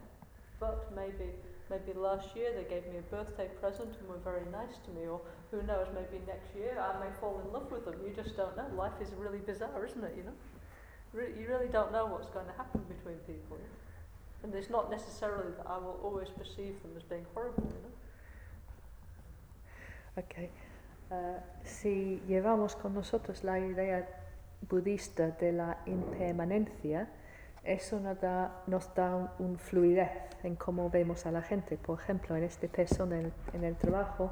But maybe maybe last year they gave me a birthday present and were very nice to me, or who knows, maybe next year I may fall in love with them. You just don't know. Life is really bizarre, isn't it, you know? Re- you really don't know what's going to happen between people, yeah? And it's not necessarily that I will always perceive them as being horrible, you know? Ok. Ah, si llevamos con nosotros la idea budista de la impermanencia, eso nos da, nos da un, un fluidez en cómo vemos a la gente. Por ejemplo, en esta persona en, en el trabajo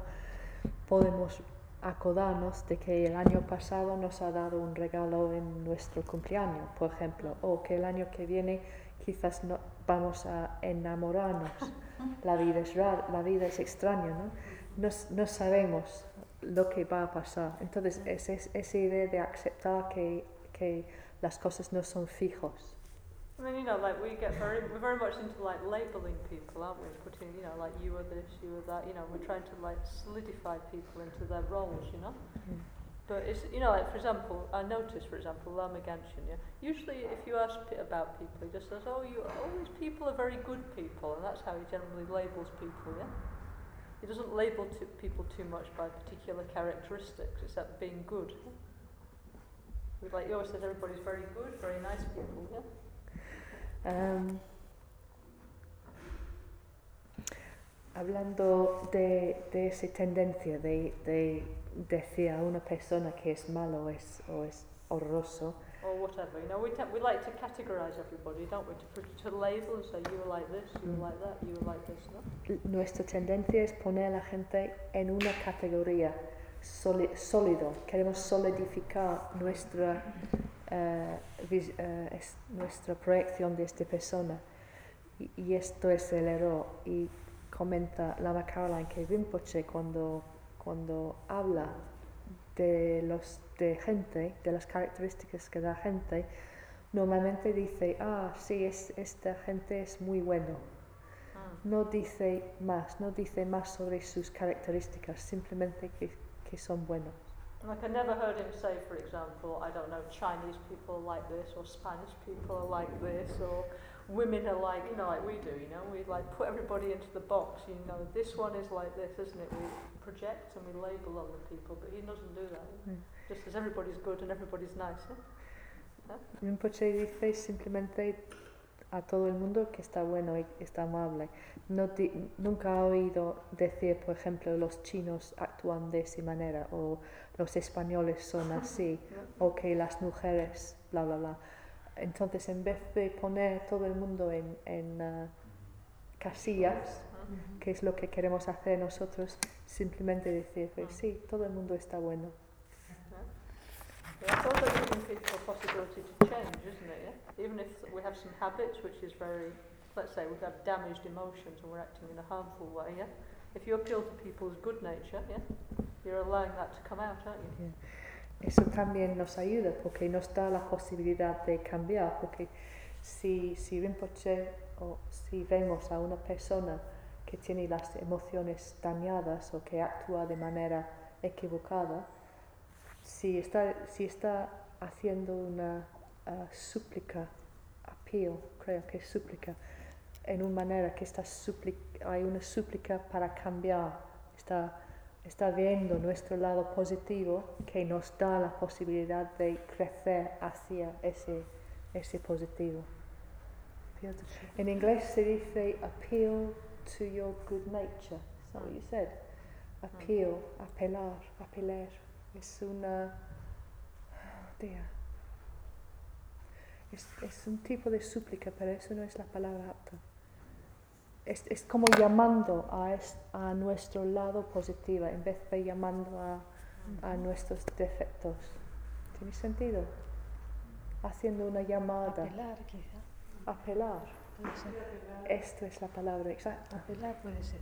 podemos acordarnos de que el año pasado nos ha dado un regalo en nuestro cumpleaños, por ejemplo, o que el año que viene quizás no, vamos a enamorarnos. La vida es rara, la vida es extraña, ¿no? No, no sabemos lo que va a pasar. Entonces, es, es- esa idea de aceptar que, que las cosas no son fijos. I mean, you know, like we get very, we're very much into like labeling people, aren't we? Putting, you know, like you are this, you are that. You know, we're trying to like solidify people into their roles, you know. Mm. But it's, you know, like for example, I noticed, for example, Lama Ganshin, yeah. Usually, if you ask p- about people, he just says, "Oh, you, all these people are very good people," and that's how he generally labels people, yeah. He doesn't label t- people too much by particular characteristics, except being good. He's Like he always says, everybody's very good, very nice people, yeah. Am, hablando de, de esa tendencia de, de decir a una persona que es malo es, o es horroroso, or whatever. You know, we, we like to categorise everybody, don't we? To, put- to label and say you are like this, you are like that, you are like this. No? nuestra tendencia es poner a la gente en una categoría soli- sólido. Queremos solidificar nuestra, eh, vis- eh, es- nuestra proyección de esta persona. Y, y esto es el error. Y comenta Lama Caroline que Rinpoche cuando, cuando habla de, los, de gente, de las características que da gente, normalmente dice, ah, sí, es, esta gente es muy bueno. No dice más, no dice más sobre sus características, simplemente que, que son buenos. Like I never heard him say, for example, I don't know, Chinese people are like this, or Spanish people are like this, or women are like, you know, like we do. You know, we like put everybody into the box. You know, this one is like this, isn't it? We project and we label other people, but he doesn't do that. Mm. Just says everybody's good and everybody's nice. Yeah? Rinpoche dice simplemente a todo el mundo que está bueno y está amable. No di- nunca ha oído decir, por ejemplo, los chinos actúan de esa manera o los españoles son así o que las mujeres, bla, bla, bla. Entonces, en vez de poner todo el mundo en, en ah, casillas, que es lo que queremos hacer nosotros, simplemente decir, pues, sí, todo el mundo está bueno. Yeah, it's also giving people a possibility to change, isn't it? Yeah? Even if we have some habits, which is very, let's say we have damaged emotions and we're acting in a harmful way, yeah? if you appeal to people's good nature, yeah, you're allowing that to come out, aren't you? Yeah. Eso también nos ayuda porque nos da la posibilidad de cambiar, porque si, si Rinpoche o si vemos a una persona que tiene las emociones dañadas o que actúa de manera equivocada, si está, si está haciendo una ah, súplica, appeal, creo que es súplica, en una manera que está supli- hay una súplica para cambiar, está, está viendo nuestro lado positivo que nos da la posibilidad de crecer hacia ese, ese positivo. En inglés se dice appeal to your good nature. Is that what you said? Appeal, apelar, apelar. Es una... Tía. Es, es un tipo de súplica, pero eso no es la palabra apta. Es, es como llamando a, es- a nuestro lado positivo en vez de llamando a, a nuestros defectos. ¿Tiene sentido? Haciendo una llamada. Apelar, quizá. Apelar. Esto es la palabra exacta. Apelar puede ser.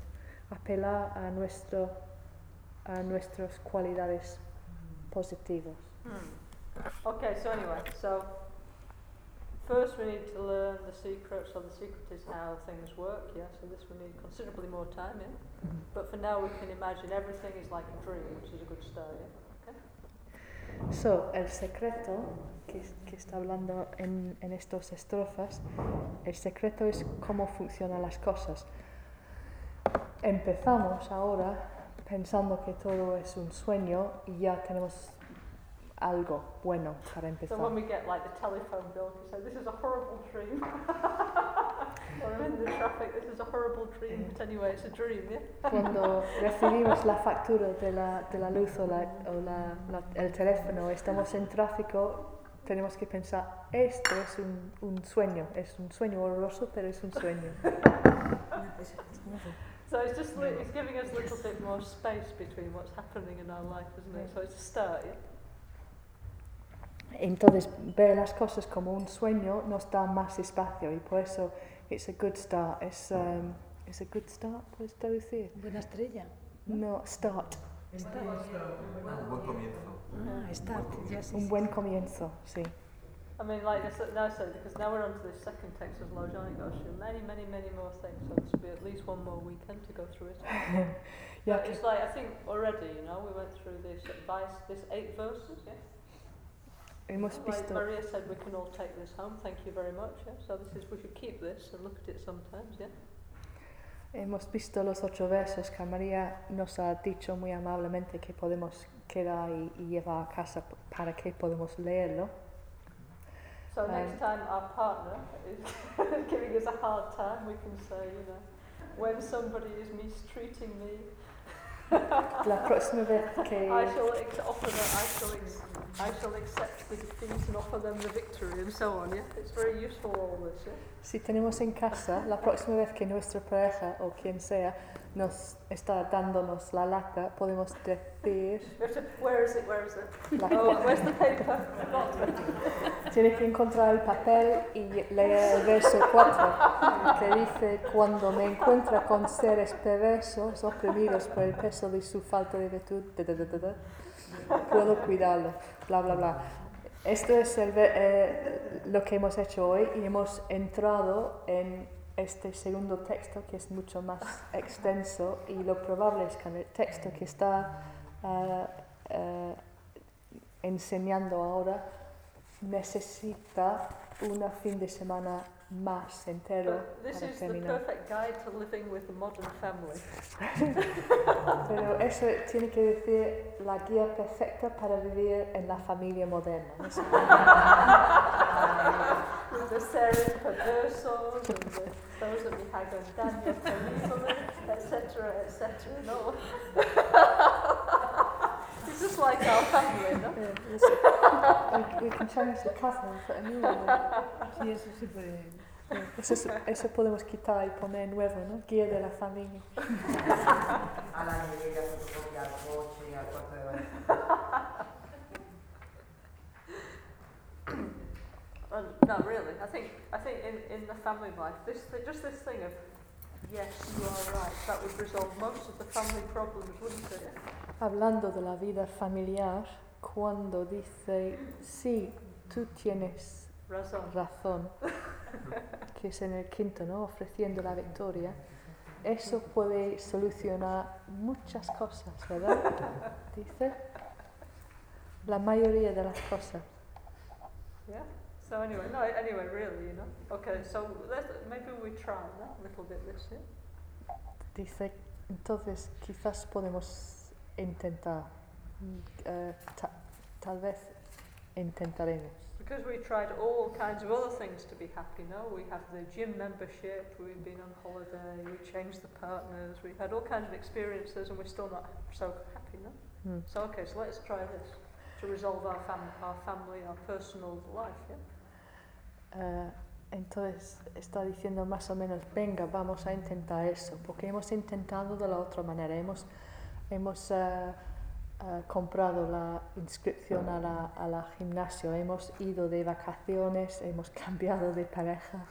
Apelar a, nuestro, a nuestras cualidades positivas. Hmm. Okay, so anyway, so first we need to learn the secret. So the secret is how things work. Yeah. So this we need considerably more time. Yeah. But for now we can imagine everything is like a dream, which is a good start. Yeah. Okay. So, el secreto que, que está hablando en, en estas estrofas, el secreto es cómo funcionan las cosas. Empezamos ahora pensando que todo es un sueño y ya tenemos algo bueno para So empezar. when we get like the telephone bill, we say, "This is a horrible dream," or I'm in the traffic. This is a horrible dream. But anyway, it's a dream. Yeah. Cuando recibimos la factura de la, de la luz o, la, o la- la- el teléfono, estamos en tráfico, tenemos que pensar, esto es un, un sueño, es un sueño horroroso, pero es un sueño. So it's just li- it's giving us a little bit more space between what's happening in our life, isn't it? So it's a start. Yeah. Entonces, ver las cosas como un sueño nos da más espacio y por eso it's a good start. Es, um, it's a good start, ¿puedes traducir? Buena estrella. No, start. Start. Un buen comienzo. Ah, start, ya sí. Un sí. buen comienzo, sí. I mean, like I said, now said because now we're on to the second text of Lojani Goshu. Many, many, many more things. So will be at least one more weekend to go through it. Ya But it's like I think already, you know, we went through this advice, this eight verses. Yeah. hemos Like visto, Maria said, we can all take this home. Thank you very much. Yeah. So this is we should keep this and look at it sometimes. Yeah. hemos visto los ocho versos que María nos ha dicho muy amablemente que podemos quedar y, y llevar a casa para que podamos leerlo. So Um, next time our partner is giving us a hard time, we can say, you know, when somebody is mistreating me, La próxima vez que... I shall ex- offer them, I shall, ex- I shall accept the defeat and offer them the victory, and so on. Yeah, it's very useful all this. Yeah. Si tenemos en casa, la próxima vez que nuestra pareja o quien sea nos está dándonos la lata, podemos decir, where is it? Where is it? la- Oh, where's the paper? Tiene que encontrar el papel y leer el verso 4, que dice, cuando me encuentra con seres perversos, oprimidos por el peso de su falta de virtud, da, da, da, puedo cuidarlo, bla, bla, bla. Esto es el eh, lo que hemos hecho hoy y hemos entrado en este segundo texto que es mucho más extenso y lo probable es que el texto que está ah, enseñando ahora necesita un fin de semana más entero this para is the perfect guide to living with a modern family. Pero eso tiene que decir la guía perfecta para vivir en la familia moderna. ¿no? With the seres perversos and the, those that we hag on Daniel Periphery, etc., etc. No. it's just like our family, no? Yeah, it's- we, we can change the cover and put a new one. in. Sí, eso sí puede. Eso, es- eso podemos quitar y poner nuevo, ¿no? Guía de la familia. A la nevera, fotocopia, al coche, al cuarto de baño. And no, really. I think I think in, in the family life, this th- just this thing of Yes, you are right. That would resolve most of the family problems, wouldn't it? Hablando de la vida familiar, cuando dice, sí, tú tienes razón, que es en el quinto, ¿no? Ofreciendo la victoria, eso puede solucionar muchas cosas, ¿verdad? Dice, la mayoría de las cosas. Yeah. So anyway, no. Anyway, really, you know. Okay. So let's maybe we try that a little bit this year. Dice, entonces quizás podemos intentar, eh, ta- tal vez intentaremos. Because we tried all kinds of other things to be happy, no? We have the gym membership, we've been on holiday, we changed the partners, we've had all kinds of experiences and we're still not so happy, no? Mm. So, okay, so let's try this to resolve our, fam- our family, our personal life, yeah? Eh, entonces está diciendo más o menos, venga, vamos a intentar eso, porque hemos intentado de la otra manera, hemos, hemos eh, eh, comprado la inscripción a la, a la gimnasio, hemos ido de vacaciones, hemos cambiado de pareja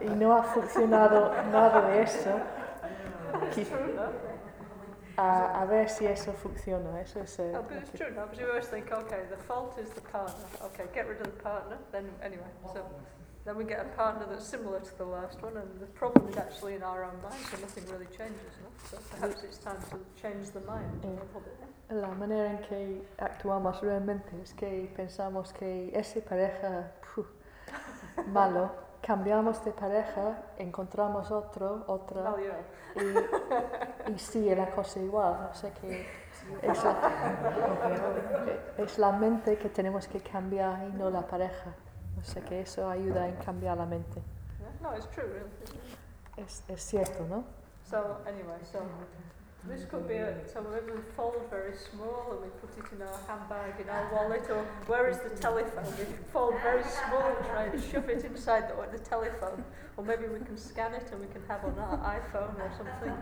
y no ha funcionado nada de eso. A, a ver si eso funciona, eso es... eh, No, but it's true, no? Because we always think, okay, the fault is the partner. Okay, get rid of the partner, then anyway, so then we get a partner that's similar to the last one, and the problem is actually in our own mind, so nothing really changes, no? So perhaps it's time to change the mind a little bit, yeah? La manera en que actuamos realmente es que pensamos que esa pareja, puh, malo, cambiamos de pareja, encontramos otro, otra, Oh, yeah. y, y sigue la cosa igual. O sea que es la, es la mente que tenemos que cambiar y no la pareja. O sea que eso ayuda en cambiar la mente. No, it's true, really. Es, es cierto, ¿no? So anyway, so this could be a, so maybe we fold very small and we put it in our handbag, in our wallet, or where is the telephone? We fold very small and try and shove it inside the, the telephone, or maybe we can scan it and we can have on our iPhone or something.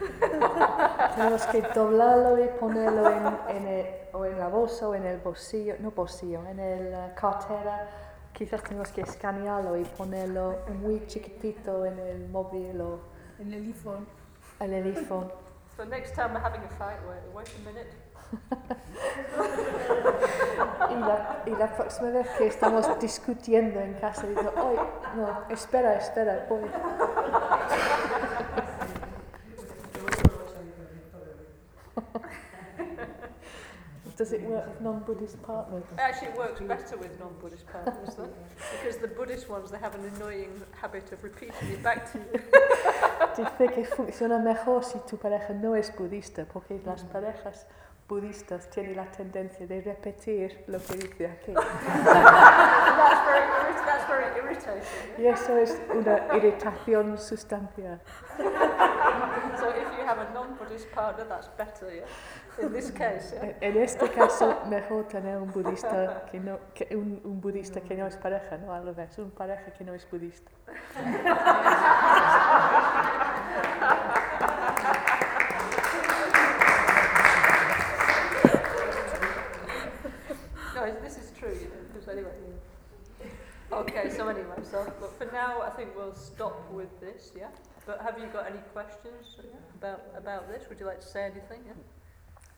Tenemos que doblarlo y ponerlo en, en el, o en la bolsa o en el bolsillo, no bolsillo, en el eh, cartera. Quizás tenemos que escanearlo y ponerlo muy chiquitito en el móvil o En el iPhone. en el iPhone. So next time we're having a fight, wait, wait a minute. Y la, y la próxima vez que estamos discutiendo en casa, digo, ay, no, espera, espera, voy. Does it work with non-Buddhist partners? Actually, it works better with non-Buddhist partners, though, because the Buddhist ones they have an annoying habit of repeating it back to you. Dice que funciona mejor si tu pareja no es budista, porque las parejas budistas tienen la tendencia de repetir lo que dice aquí. that's very that's very irritating. Y eso es una irritación sustancial. So if you have a non-Buddhist partner, that's better, yeah. In this case, yeah. En en este caso, mejor tener un budista que no, que un, un budista que no es pareja, no al revés, un pareja que no es budista. No, this is true, you know, because anyway. Okay, so anyway, so but for now, I think we'll stop with this, yeah. But have you got any questions yeah, about about this? Would you like to say anything? Yeah.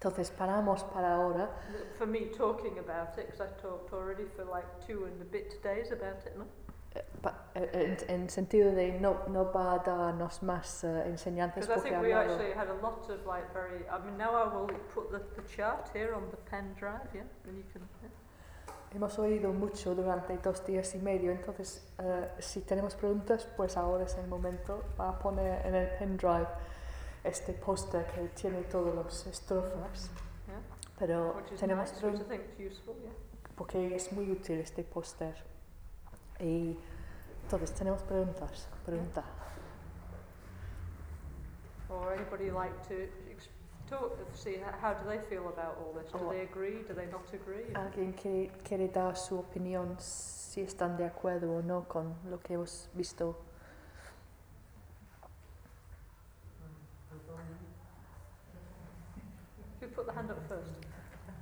Entonces paramos para ahora. For me, talking about it, because I talked already for like two and a bit days about it, no? eh, pa- eh, En, en sentido de no, no va a darnos más eh, enseñanzas I porque think we actually had a lot of like very. I mean, now I will put the, the chart here on the pen drive, yeah, and you can. Yeah. Hemos oído mucho durante dos días y medio, entonces eh, si tenemos preguntas, pues ahora es el momento para poner en el pendrive este póster que tiene todas las estrofas. Yeah. Pero Which is tenemos nice, which I pregun- think is useful, yeah. porque es muy útil este póster. Y entonces tenemos preguntas. Pregunta. Or anybody like to ex- talk, see h- how do they feel about all this? Do they agree? Do they not agree? ¿Alguien que quiere dar su opinión si están de acuerdo o no con lo que hemos visto? Who put the hand up first?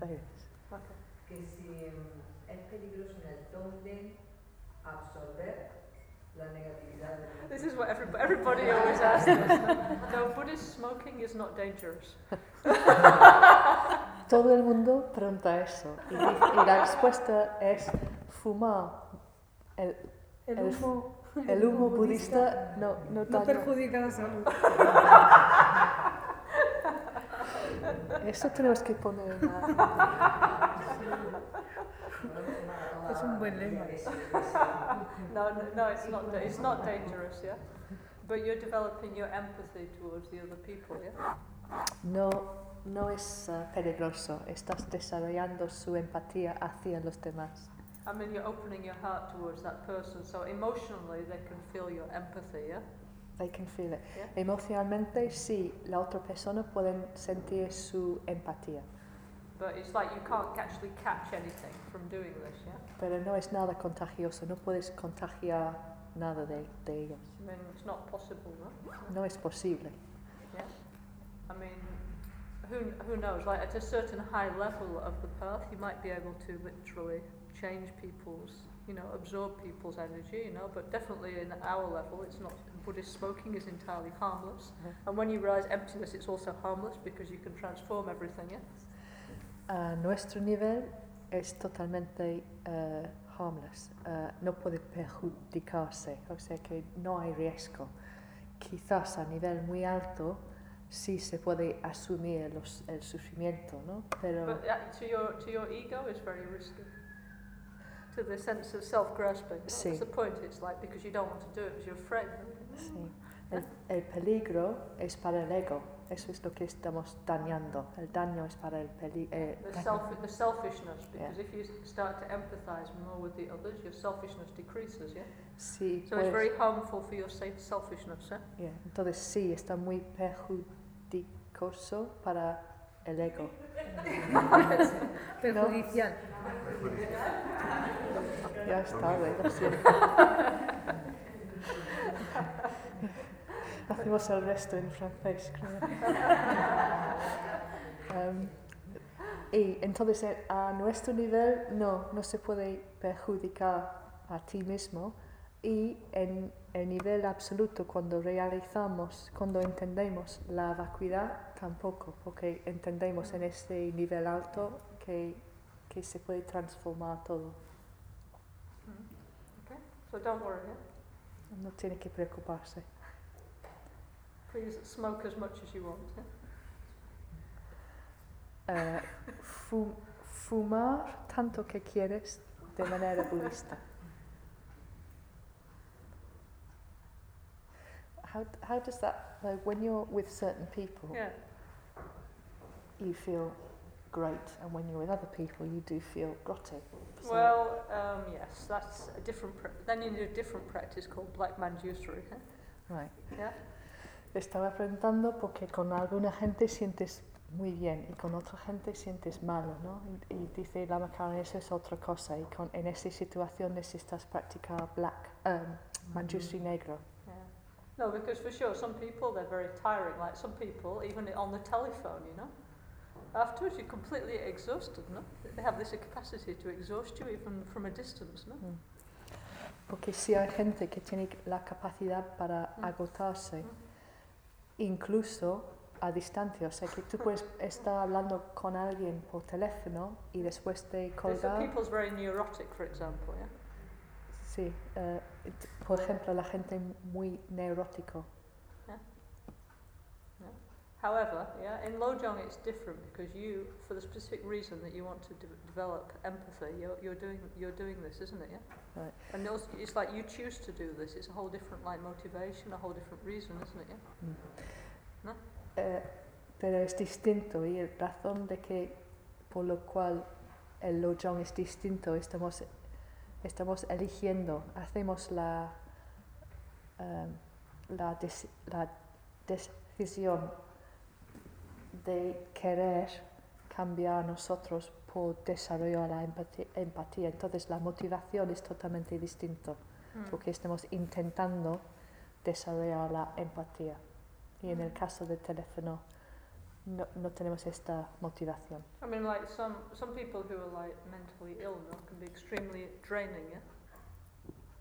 Ahí. Okay. que si es peligroso en el dónde absorber La negatividad del This is what everybody, everybody always asks us. No, Buddhist smoking is not dangerous. Todo el mundo pregunta eso y, la respuesta es fumar. El, El El- humo, el humo budista no, no perjudica la salud. Eso tenemos que poner en la... Es un buen lema. No, no, no, it's not. It's not dangerous, yeah. But you're developing your empathy towards the other people, yeah. No, no es eh, peligroso, estás desarrollando su empatía hacia los demás. I mean, you're opening your heart towards that person, so emotionally they can feel your empathy, yeah. They can feel it. Yeah. Emocionalmente, sí, la otra persona puede sentir su empatía, But it's like you can't actually catch anything from doing this, yeah. pero no es nada contagioso, no puedes contagiar nada de, de ellos. I mean, it's not possible, no. No es posible. Yeah. I mean, who who knows? Like at a certain high level of the path, you might be able to literally change people's, you know, absorb people's energy, you know. But definitely in our level, it's not. Buddhist smoking is entirely harmless, Yeah. and when you realize emptiness, it's also harmless because you can transform everything. Yeah. A nuestro nivel es totalmente eh, harmless, eh, no puede perjudicarse, o sea que no hay riesgo. Quizás a nivel muy alto sí se puede asumir los- el sufrimiento, ¿no? Pero But uh, to your to your ego, it's very risky. To the sense of self-grasping. That's Sí. the point. It's like because you don't want to do it because you're afraid. sí, el, el peligro es para el ego, eso es lo que estamos dañando. El daño es para el peligro. The, self, the selfishness, because if you start to empathize more with the others, your selfishness decreases, yeah? sí, So pues, it's very harmful for your selfishness, yeah? yeah, entonces sí, está muy perjudicoso para el ego. Perjudicial. Ya es tarde, lo siento. Hacemos el resto en francés, creo. Em, y entonces eh, a nuestro nivel no, no se puede perjudicar a ti mismo y en el nivel absoluto cuando realizamos, cuando entendemos la vacuidad tampoco, porque entendemos en este nivel alto que, que se puede transformar todo. Okay? So don't worry, yeah? No tiene que preocuparse. Please smoke as much as you want, yeah? Eh, fu- fumar tanto que quieres de manera budista. How, how does that, like when you're with certain people, Yeah. You feel great, and when you're with other people, you do feel grotty. So- Well, um, yes, that's a different. Then you need a different practice called Black Manjusri, yeah? Right. Yeah? Estaba preguntando porque con alguna gente sientes muy bien y con otra gente sientes malo, ¿no? Y, y dice la Karen, eso es otra cosa y con, en esa situación necesitas practicar black, um, manjusri negro. Yeah. No, because for sure, some people they're very tiring. Like some people, even on the telephone, you know. Afterwards, you're completely exhausted, no? They have this capacity to exhaust you even from a distance, no? Porque si hay gente que tiene la capacidad para Mm. agotarse, incluso a distancia, o sea que tú puedes estar hablando con alguien por teléfono y después de so people's very neurotic, for example, yeah. sí, eh, por ejemplo la gente muy neurótico, However, yeah, in Lojong it's different because you, for the specific reason that you want to de- develop empathy, you're, you're doing you're doing this, isn't it? Yeah. Right. And also, it's like you choose to do this. It's a whole different like motivation, a whole different reason, isn't it? Yeah. Eh, pero es distinto y el razón de que por lo cual el lojong es distinto estamos estamos eligiendo hacemos la em, la, deci- la decisión de querer cambiar nosotros por desarrollar la empatía entonces la motivación es totalmente distinto Mm. porque estamos intentando desarrollar la empatía. Y en el caso del teléfono no, no tenemos esta motivación. I mean, like some some people who are like mentally ill, no, can be extremely draining. Yeah.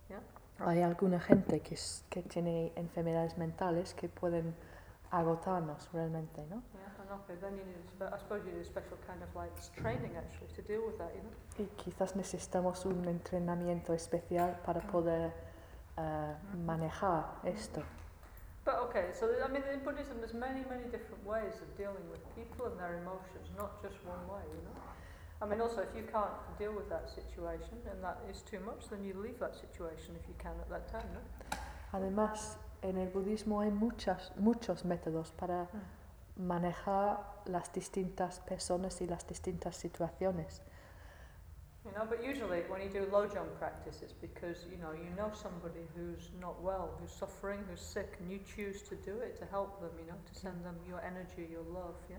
Yeah. hay alguna gente que, es- que tiene enfermedades mentales que pueden agotarnos realmente, ¿no? Yeah, and okay, then you need, a spe- I suppose you need a special kind of training actually to deal with that. Y quizás necesitamos un entrenamiento especial para mm. poder eh, mm-hmm. manejar mm-hmm. esto. But okay, so I mean, in Buddhism, there's many, many different ways of dealing with people and their emotions, not just one way, you know. I mean, also, if you can't deal with that situation and that is too much, then you leave that situation if you can at that time, no? Además, en el budismo hay muchas, muchos métodos para mm. Manejar las distintas personas y las distintas situaciones. You know, but usually when you do lojong practice, it's because you know you know somebody who's not well, who's suffering, who's sick, and you choose to do it to help them. You know, to send them your energy, your love. Yeah.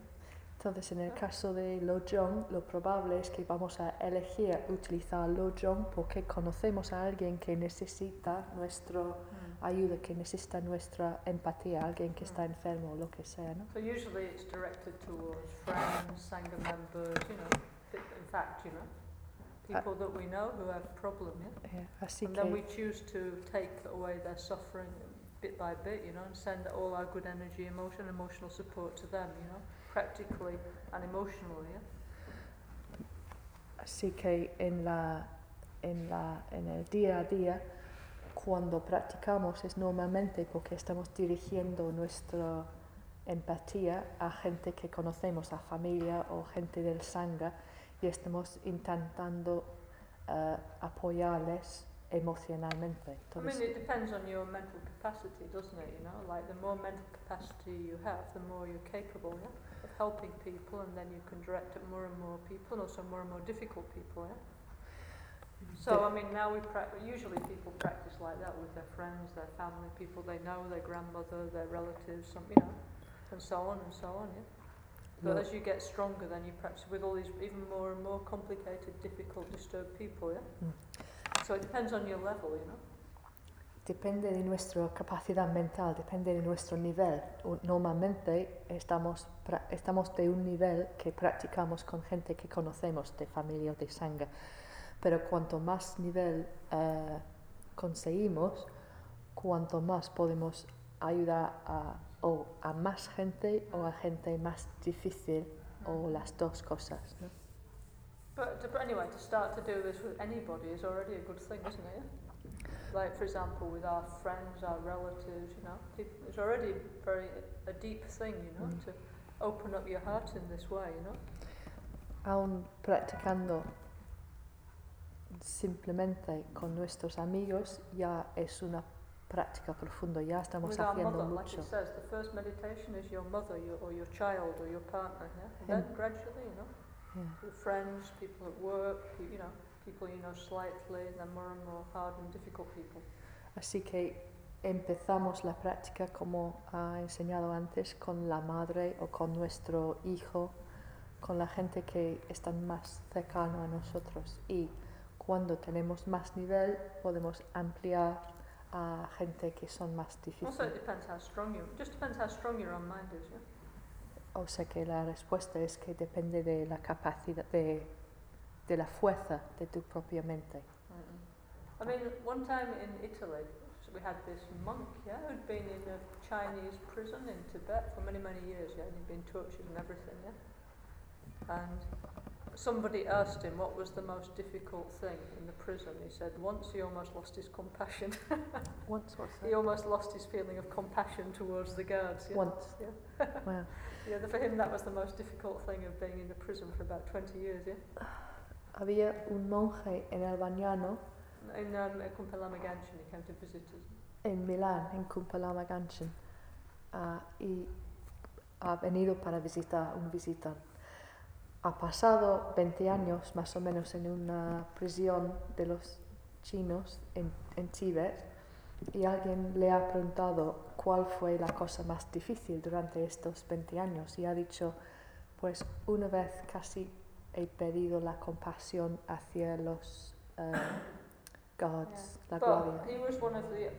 Entonces, en el caso de Lojong, lo probable es que vamos a elegir utilizar Lojong porque conocemos a alguien que necesita nuestra ayuda, que necesita nuestra empatía, alguien que está enfermo o lo que sea, ¿no? So usually it's directed towards friends, sangha members. You know, in fact, you know, people that we know who have a problem. Yeah. Eh, así and then we choose to take away their suffering bit by bit, you know, and send all our good energy, emotion, emotional support to them, you know, practically and emotionally. Yeah. así que en, la, en, la, en el día a día, cuando practicamos es normalmente porque estamos dirigiendo nuestra empatía a gente que conocemos, a familia o gente del sangre, y estamos intentando eh, apoyarles emocionalmente. I Entonces, mean, it depends on your mental capacity, doesn't it? You know, like the more mental capacity you have, the more you're capable yeah, of helping people, and then you can direct at more and more people, and also more and more difficult people. Yeah. So, I mean, now we pra- usually people practice like that with their friends, their family, people they know, their grandmother, their relatives, some, you know, and so on and so on. Yeah. But as you get stronger, then you practice with all these even more and more complicated, difficult, disturbed people. Yeah. Mm. So it depends on your level, you know. depende de nuestra capacidad mental, depende de nuestro nivel. Normalmente estamos, estamos de un nivel que practicamos con gente que conocemos de familia o de sangre, pero cuanto más nivel eh, conseguimos, cuanto más podemos ayudar a, o a más gente o a gente más difícil o las dos cosas. ¿no? But, anyway, to start to do this with anybody is already a good thing, isn't it? Like, for example, with our friends, our relatives, you know, it's already very a deep thing, you know, Mm. to open up your heart in this way, you know. aún practicando simplemente con nuestros amigos ya es una práctica profunda, ya estamos with haciendo mother, mucho. it says, the first meditation is your mother, your, or your child, or your partner, yeah. And then gradually, you know, Yeah. friends, people at work, you, you know, people you know slightly, then more and more hard and difficult people. Así que empezamos la práctica como ha enseñado antes con la madre o con nuestro hijo, con la gente que está más cercano a nosotros y cuando tenemos más nivel podemos ampliar a gente que son más Also, it difíciles. depends how strong you. Just depends how strong your own mind is, yeah. O sea que la respuesta es que depende de la capacidad, de, de la fuerza de tu propia mente. I mean, one time in Italy, we had this monk, yeah, who'd been in a Chinese prison in Tibet for many, many years, yeah, and he'd been tortured and everything, yeah. And somebody asked him what was the most difficult thing in the prison. He said once he almost lost his compassion. Once, what's he almost lost his feeling of compassion towards the guards. Yeah. Once. Yeah. Wow. yeah, for him that was the most difficult thing of being in the prison for about 20 years, yeah. Había un monje en el Bagnano In um, Kumpalama Ganshin, he came to visit us. en Milán, en Kumpalama Ganshin, ah, y ha venido para visitar un visitante. Ha pasado 20 años más o menos en una prisión de los chinos en, en Tíbet y alguien le ha preguntado cuál fue la cosa más difícil durante estos 20 años y ha dicho, pues una vez casi he perdido la compasión hacia los eh, guards, la But guardia. he was one of the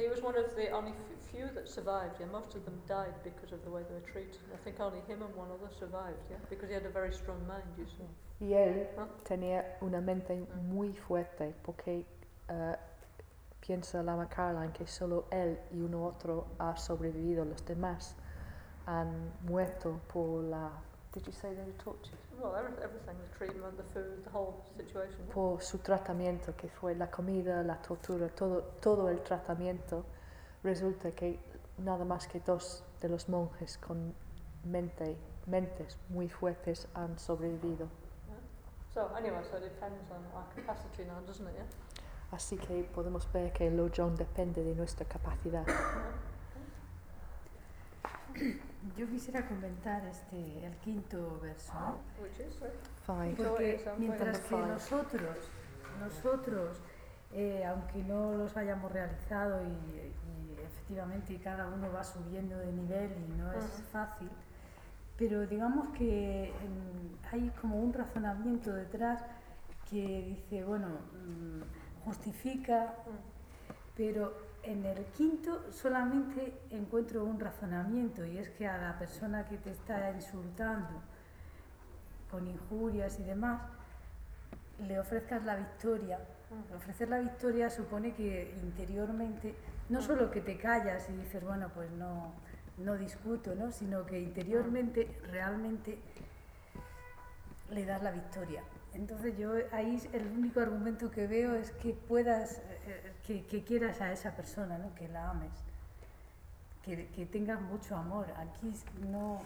he was one of the only f- few that survived. Yeah, most of them died because of the way they were treated. I think only him and one other survived. Yeah, because he had a very strong mind. You see. Y él Ah. tenía una mente Mm. muy fuerte porque eh, piensa Lama Caroline que solo él y uno otro ha sobrevivido, los demás han muerto por la... Did you say they were tortured? Well, every, everything, the treatment, the food, the whole situation. Por su tratamiento, que fue la comida, la tortura, todo, todo el tratamiento, resulta que nada más que dos de los monjes con mente, mentes muy fuertes han sobrevivido. So anyway, so it depends on our capacity now, doesn't it? Yeah. Así que podemos ver que el Lojong depende de nuestra capacidad. Yo quisiera comentar este, el quinto verso, porque mientras que nosotros, nosotros, eh, aunque no los hayamos realizado y efectivamente cada uno va subiendo de nivel y no es fácil, pero digamos que em, hay como un razonamiento detrás que dice, bueno, mm, justifica, pero en el quinto solamente encuentro un razonamiento y es que a la persona que te está insultando con injurias y demás, le ofrezcas la victoria. Ofrecer la victoria supone que interiormente, no solo que te callas y dices, bueno, pues no, no discuto, ¿no? sino que interiormente realmente le das la victoria. Entonces yo ahí el único argumento que veo es que puedas, eh, que, que quieras a esa persona, ¿no? que la ames, que, que tengas mucho amor. Aquí no,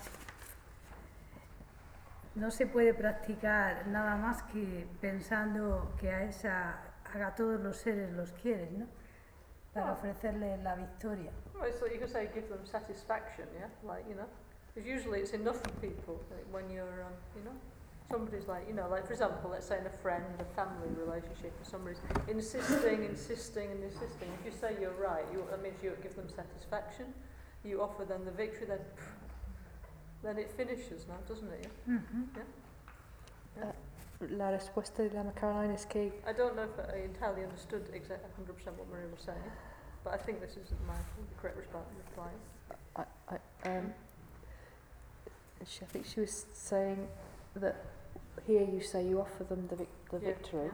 no se puede practicar nada más que pensando que a esa, a todos los seres los quieres, ¿no? Para Ah. ofrecerle la victoria. Well, so you could say give them satisfaction, yeah, like you know, because usually it's enough for people like, when you're, um, you know, somebody's like, you know, like for example, let's say in a friend, a family relationship, and somebody's insisting, insisting, and insisting. If you say you're right, you, that means you give them satisfaction. You offer them the victory, then, then it finishes now, doesn't it? Yeah? La respuesta de Lama Caroline es que I don't know if I entirely understood exactly 100% what Maria was saying, but I think this is my correct response reply. I, I, um, she, I think she was saying that here you say you offer them the, vic- the Yeah, victory,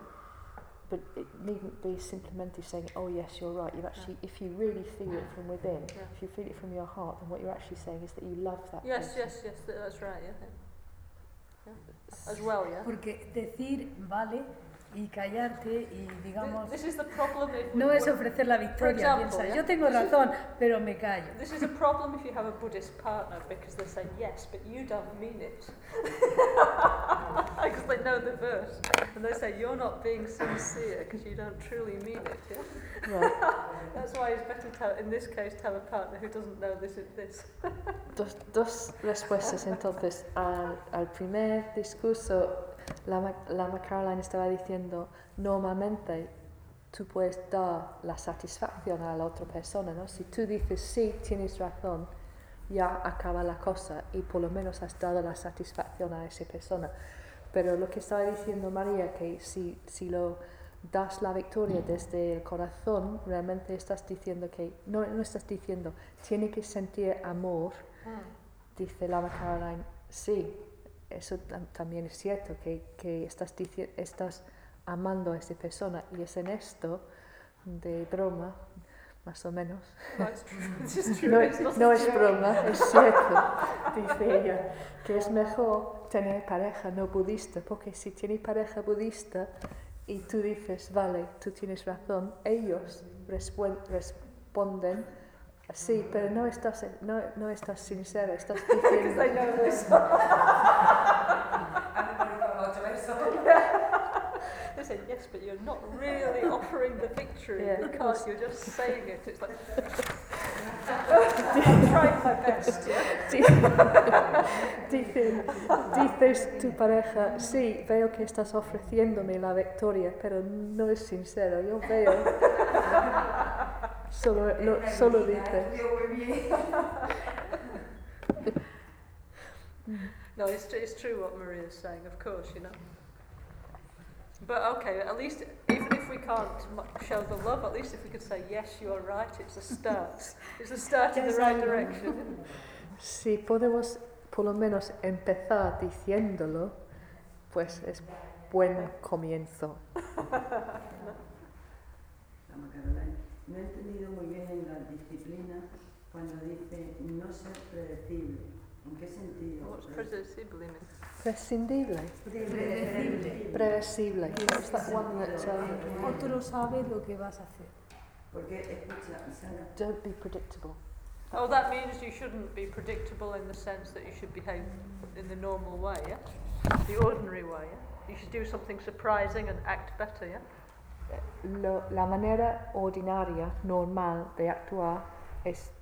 but it needn't be simplemente saying, oh yes, you're right. You actually, if you really feel it from within, Yeah. if you feel it from your heart, then what you're actually saying is that you love that Yes, person. yes, yes, th- that's right, yeah. yeah. As well, yeah. Porque decir vale y callarte y digamos... This, this is the problem if we, No es ofrecer la victoria, example, piensa, yeah. yo tengo razón, pero me callo. This is a problem if you have a Buddhist partner because they say yes, but you don't mean it. Because they know the verse. And they say you're not being sincere because you don't truly mean it. Yeah? Right. That's why it's better to, in this case, tell a partner who doesn't know this is this. Dos, dos respuestas entonces. Al, al primer discurso, Lama, Lama Caroline estaba diciendo, normalmente tú puedes dar la satisfacción a la otra persona, ¿no? Si tú dices sí, tienes razón, ya acaba la cosa y por lo menos has dado la satisfacción a esa persona. Pero lo que estaba diciendo María, que si, si lo das la victoria desde el corazón, realmente estás diciendo que, no, no estás diciendo, tiene que sentir amor, dice Lama Caroline, sí, eso tam- también es cierto, que, que estás, estás amando a esa persona y es en esto, de broma, más o menos, No, true. no, es broma, es cierto, dice ella, que es mejor tener pareja no budista, porque si tienes pareja budista y tú dices, vale, tú tienes razón, ellos responden, sí, pero no estás, no, no estás sincera, estás diciendo... Ocho versos. They say yes, but you're not really offering the victory Yeah. because you're just saying it. It's like I'm trying my best. Yeah. Dice, dices tu pareja, sí, veo que estás ofreciéndome la victoria, pero no es sincero, yo veo. Solo, lo- solo dices. Muy. No, it's, tr- it's true what Maria's saying, of course, you know. But okay, at least even if we can't mu- show the love, at least if we could say yes, you are right. It's a start. It's a start in the right direction. Si podemos por lo menos empezar diciéndolo, pues es buen comienzo. No he entendido muy bien en la disciplina cuando dice no ser predecible. ¿En qué sentido? What's predecible? Prescindible. Predecible. Predecible. It's that one that, um, Otro sabe lo que vas a hacer. Porque, escucha, Sara... Don't be predictable. Oh, that means you shouldn't be predictable in the sense that you should behave in the normal way, yeah? The ordinary way, yeah? You should do something surprising and act better, yeah? Lo- la manera ordinaria, normal de actuar es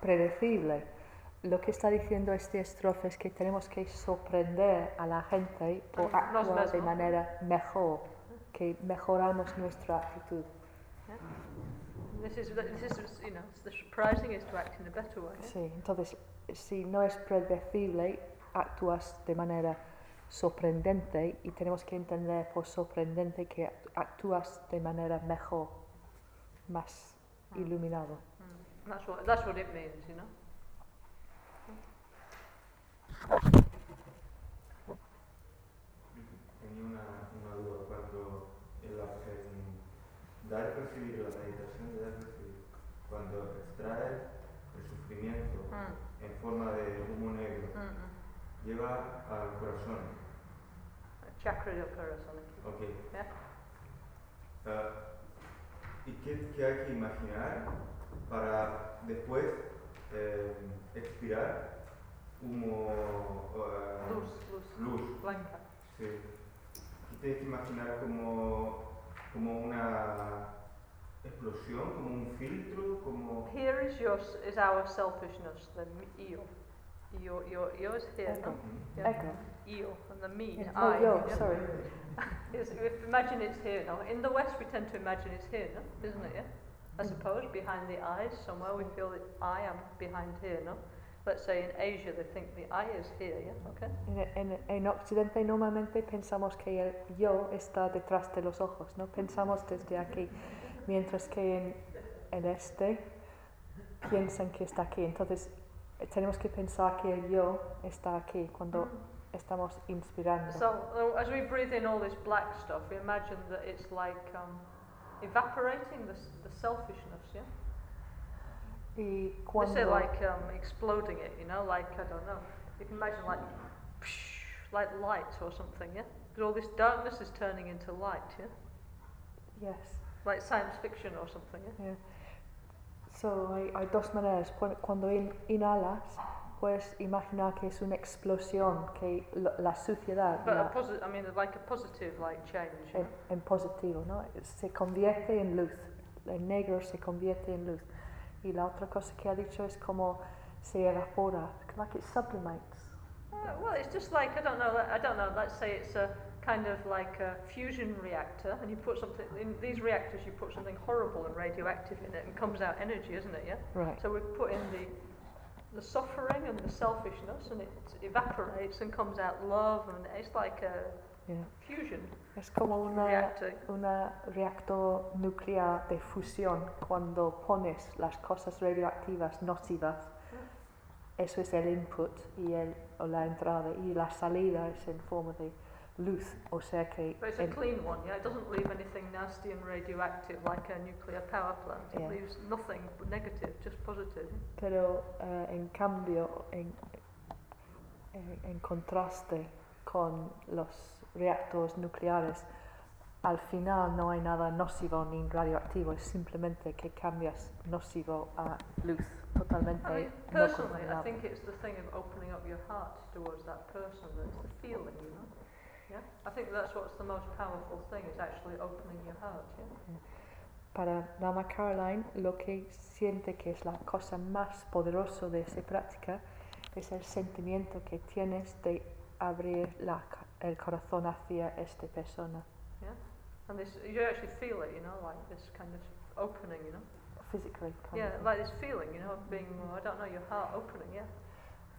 predecible. Lo que está diciendo este estrofe es que tenemos que sorprender a la gente por actuar de manera mejor, que mejoramos nuestra actitud. This is, this is, you know, the surprising is to act in a better way. yeah? Sí, entonces, si no es predecible, actúas de manera sorprendente y tenemos que entender por sorprendente que act- actúas de manera mejor, más iluminado. Mm. That's what, that's what it means, you know? Tenía una, una duda cuando en, la, en dar y recibir, la meditación de dar y recibir, cuando extraes el sufrimiento Mm. en forma de humo negro, Mm -mm. Lleva al corazón. Chakra yokara, something. Ok. Yeah. Ah, ¿Y qué, qué hay que imaginar para después eh, expirar humo, ah, Luz, luz. luz? Blanca. Sí. Y tienes que imaginar como, como una explosión, como un filtro, como... Here is your, is our selfishness, the me- ego. Ego, ego is here, no? Ego. Yeah. Ego. Ego, and the me, Yeah. I. Oh, yo, yeah? sorry. Yes, imagine it's here, no? In the West, we tend to imagine it's here, no? Isn't it, yeah? I Mm. suppose, behind the eyes, somewhere we feel that I am behind here, no? Let's say in Asia, they think the I is here, yeah? Okay? En, en- en Occidente normalmente pensamos que el yo está detrás de los ojos, ¿no? Pensamos desde aquí, mientras que en el este piensan que está aquí. Entonces tenemos que pensar que el yo está aquí cuando estamos inspirando. So, as we breathe in all this black stuff, we imagine that it's like um, evaporating the, the selfishness, yeah? y They say like um, exploding it, you know, like, I don't know. You can imagine like, like light or something, yeah? Because all this darkness is turning into light, yeah? yes, Like science fiction or something, yeah? yeah. So, hay, hay dos maneras. Cu- Cuando in- inhalas, puedes imaginar que es una explosión, que la suciedad, But a la- I mean, like a positive like change. en, en positivo, ¿no? Se convierte en luz, el negro se convierte en luz. Y la otra cosa que ha dicho es como se evapora, like it sublimates. Uh, well, it's just like I don't know. I don't know. Let's say it's a kind of like a fusion reactor, and you put something in these reactors. You put something horrible and radioactive in it, and comes out energy, isn't it? Yeah. Right. So we put in the the suffering and the selfishness, and it evaporates and comes out love, and it's like a Yeah. fusion Es como una, reactor. una reactor nuclear de fusión. Cuando pones las cosas radioactivas nocivas, mm. eso es el input y el, o la entrada, y la salida es en forma de luz. O sea But it's a clean one, yeah. It doesn't leave anything nasty and radioactive like a nuclear power plant. It Yeah. leaves nothing negative, just positive. Pero eh, en cambio, en, en- contraste con los reactores nucleares, al final no hay nada nocivo ni radioactivo, es simplemente que cambias nocivo a luz totalmente I mean, no personally, I think it's the thing of opening up your heart towards that person. That's the feeling, you know. Yeah. I think that's what's the most powerful thing is actually opening your heart. Yeah. Para Lama Caroline, lo que siente que es la cosa más poderosa de esa práctica es el sentimiento que tienes de abrir la el corazón hacia esta persona. Yeah. And this, you actually feel it, you know, like this kind of opening, you know. Physically. Yeah, of. like this feeling, you know, of being, well, I don't know, your heart opening. Yeah.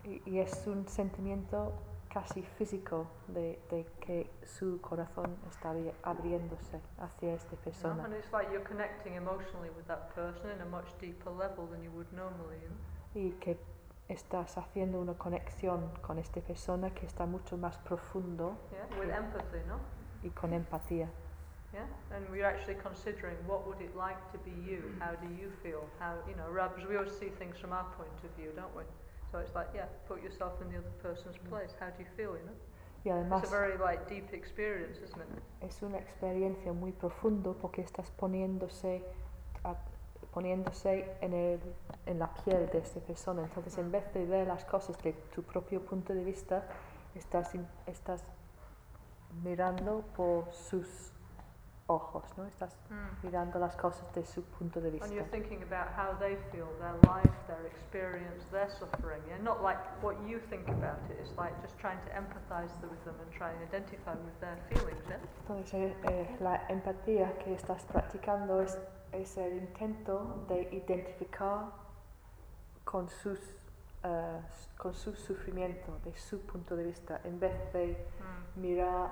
Y, y es un sentimiento casi físico de, de que su corazón está abri- abriéndose hacia esta persona. And it's like you're connecting emotionally with that person in a much deeper level than you would normally. Y que estás haciendo una conexión con esta persona que está mucho más profundo Yeah. With empathy, no. y con empatía. Yeah, and we're actually considering what would it like to be you? How do you feel? How you know, because we always see things from our point of view, don't we? So it's like, yeah, put yourself in the other person's place. How do you feel? You know, Y además it's a very like deep experience, isn't it? es una experiencia muy profundo porque estás poniéndose, a- poniéndose en, el, en la piel de esta persona. Entonces, en vez de ver las cosas de tu propio punto de vista, estás, estás mirando por sus ojos, ¿no? Estás mirando las cosas de su punto de And vista. you're thinking about how they feel, their life, their experience, their suffering. Yeah, not like what you think about it. It's like just trying to empathise with them and try and identify with their feelings. Yeah. Entonces, eh, la empatía que estás practicando es, es el intento de identificar con, sus, eh, con su sufrimiento, de su punto de vista, en vez de mirar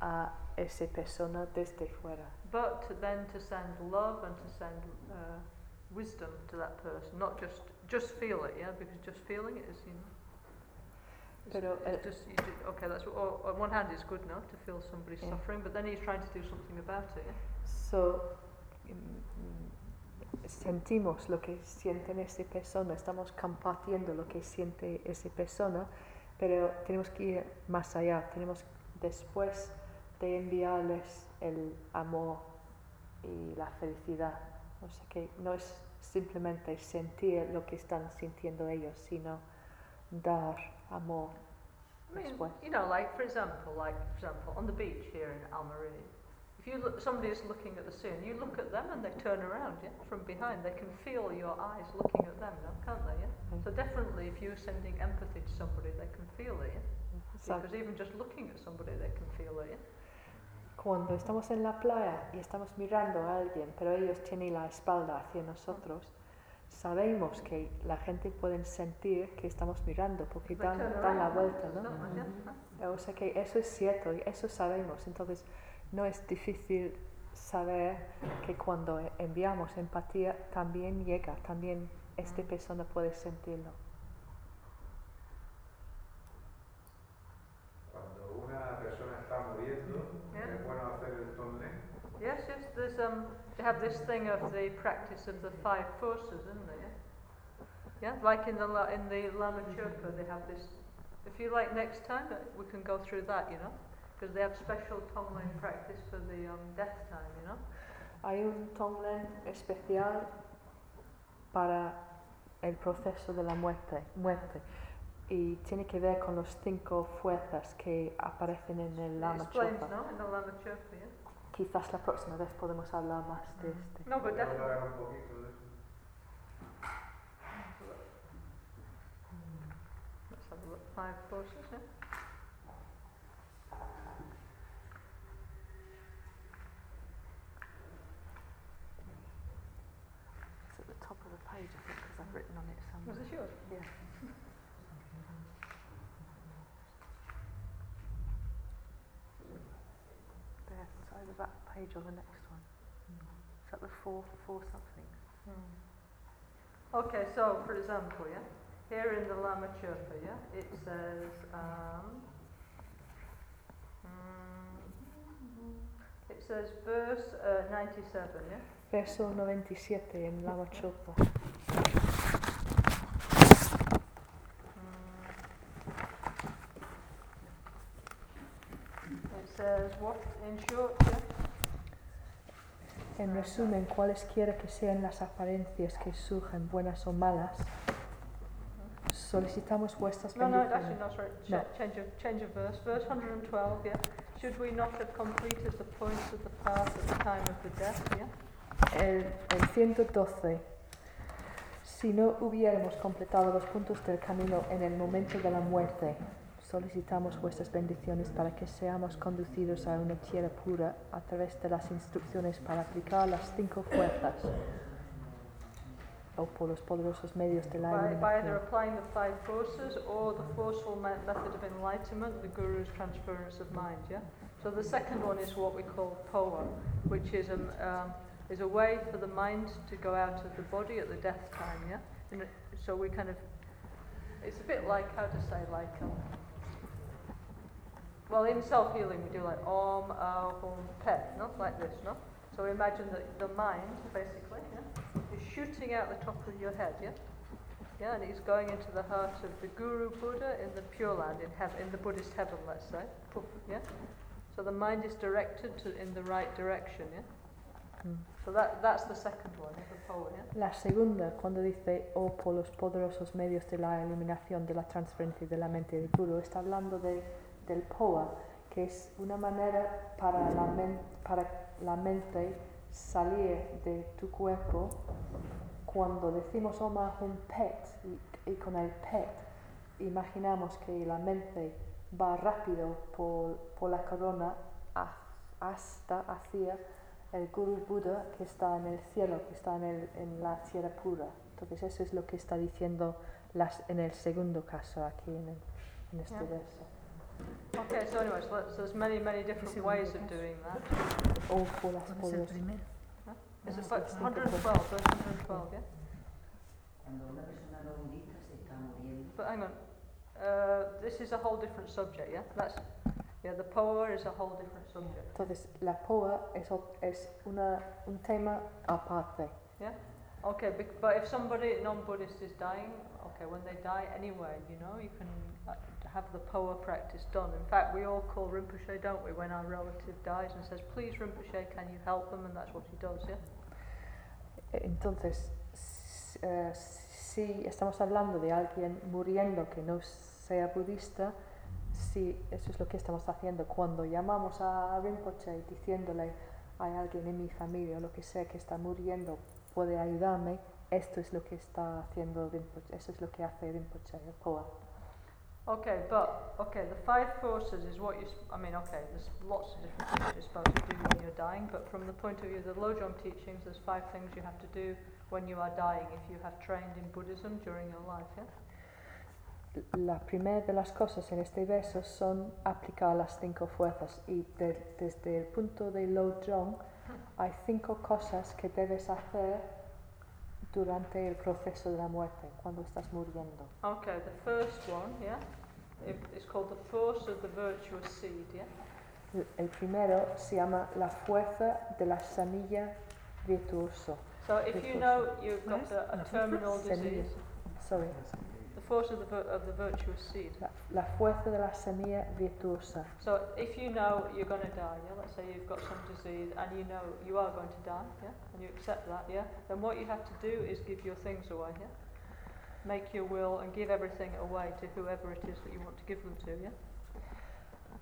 a persona desde fuera. But then to send love and to send uh, wisdom to that person, not just just feel it, yeah, because just feeling it is, you know. It's, Pero it's el- just you do, okay. That's oh, on one hand it's good enough to feel somebody Yeah. suffering, but then he's trying to do something about it. Yeah? So, mm, sentimos lo que sienten esa persona, estamos compartiendo lo que siente esa persona, pero tenemos que ir más allá, tenemos después de enviarles el amor y la felicidad. O sea que no es simplemente sentir lo que están sintiendo ellos, sino dar amor I mean, you know, like for example, like for example, on the beach here in Almarie, if you look, somebody is looking at the sea and you look at them and they turn around, yeah, from behind, they can feel your eyes looking at them, can't they? Yeah. Mm. So definitely, if you're sending empathy to somebody, they can feel it. Yeah? Because even just looking at somebody, they can feel it. Yeah? Cuando estamos en la playa y estamos mirando a alguien, pero ellos tienen la espalda hacia nosotros, sabemos que la gente puede sentir que estamos mirando porque dan, la vuelta, ¿no? O sea que eso es cierto y eso sabemos. Entonces no es difícil saber que cuando enviamos empatía también llega, también esta Mm. persona puede sentirlo. They have this thing of the practice of the five forces, isn't there? Yeah. Like in the La- in the Lama Chöpa, they have this. If you like, next time uh, we can go through that, you know, because they have special Tonglen practice for the um, death time, you know. Hay un Tonglen especial para el proceso de la muerte, muerte y tiene que ver con los cinco fuerzas que aparecen en el Lama explains, no, in the Lama Chöpa, yeah. Quizás la próxima vez podemos hablar más de este. No, un poquito de eso. A look. Page or the next one. Is that the four, four something? Okay, so for example, yeah, here in the Lama Chöpa, yeah, it says, um, mm, it says verse uh, 97, yeah, Verso 97 in Lama Chopa. Mm. it says what in short, En resumen, cualesquiera que sean las apariencias que surjan, buenas o malas, solicitamos vuestras no, no, bendiciones. actually no, sorry, ch- No. change of change of verse, verse 112, yeah, should we not have completed the points of the path at the time of the death, yeah, El, el 112. Si no hubiéramos completado los puntos del camino en el momento de la muerte, solicitamos vuestras bendiciones para que seamos conducidos a una tierra pura a través de las instrucciones para aplicar las cinco fuerzas o por los poderosos medios de la by, by either applying the five forces or the forceful method of enlightenment, the Guru's transference of mind. Yeah. So the second one is what we call poa, which is um, um, is a way for the mind to go out of the body at the death time. Yeah. And it- so we kind of, it's a bit like how to say like. Um, Well, in self healing, we do like Om, Ahum, Pet, no? Like this, no? So imagine that the mind, basically, yeah, is shooting out the top of your head, yeah? Yeah, and it's going into the heart of the Guru Buddha in the Pure Land, in, heaven, in the Buddhist heaven, let's say. Yeah? So the mind is directed to, in the right direction, yeah? Mm. So that, that's the second one, the power, yeah? La segunda, cuando dice, oh, por los poderosos medios de la iluminación, de la transferencia de la mente del guru, está hablando de, del POA, que es una manera para la, men- para la mente salir de tu cuerpo. Cuando decimos Oma un pet, y, y con el pet, imaginamos que la mente va rápido por, por la corona ha- hasta hacia el Guru Buda que está en el cielo, que está en, el- en la tierra pura. Entonces eso es lo que está diciendo las, en el segundo caso aquí en, el- en este Yeah. verso. Okay, so anyway, so, let's- there's many, many different ways of doing that. O por las Puede ser poderosas. primero. Is it fi- sí, sí. 112, verse 112, yeah? Cuando una persona no budista se está muriendo, But hang on, uh, this is a whole different subject, yeah? That's, yeah, the power is a whole different subject. Entonces la POA es, o- es una, un tema aparte. Yeah? Okay, bec- but if somebody non-Buddhist is dying, okay, when they die anywhere, you know, you can have the power practice done. In fact, we all call Rinpoche, don't we, when our relative dies and says, please Rinpoche, can you help them? And that's what he does, yeah? Entonces, eh, si estamos hablando de alguien muriendo que no sea budista, si eso es lo que estamos haciendo cuando llamamos a Rinpoche diciéndole hay alguien en mi familia o lo que sea que está muriendo, puede ayudarme, esto es lo que está haciendo Rinpoche, eso es lo que hace Rinpoche, el POA. Okay, but okay, the five forces is what you. I mean, okay, there's lots of different things you're supposed to do when you're dying, but from the point of view of the Lojong teachings, there's five things you have to do when you are dying if you have trained in Buddhism during your life. Yeah. La primera de las cosas en este verso son aplicar las cinco fuerzas y de- desde el punto de Lo Jong hay cinco cosas que debes hacer durante el proceso de la muerte, cuando estás muriendo. Okay, the first one, yeah, it, it's called the force of the virtuous seed. Yeah. El- primero se llama la fuerza de la semilla virtuoso. So if you know you've got a, a terminal disease, Sorry, the force of the of the virtuous seed. la, la fuerza de la semilla virtuosa. So if you know you're going to die, yeah, let's say you've got some disease and you know you are going to die, yeah, and you accept that, yeah, then what you have to do is give your things away, yeah. Make your will and give everything away to whoever it is that you want to give them to, yeah.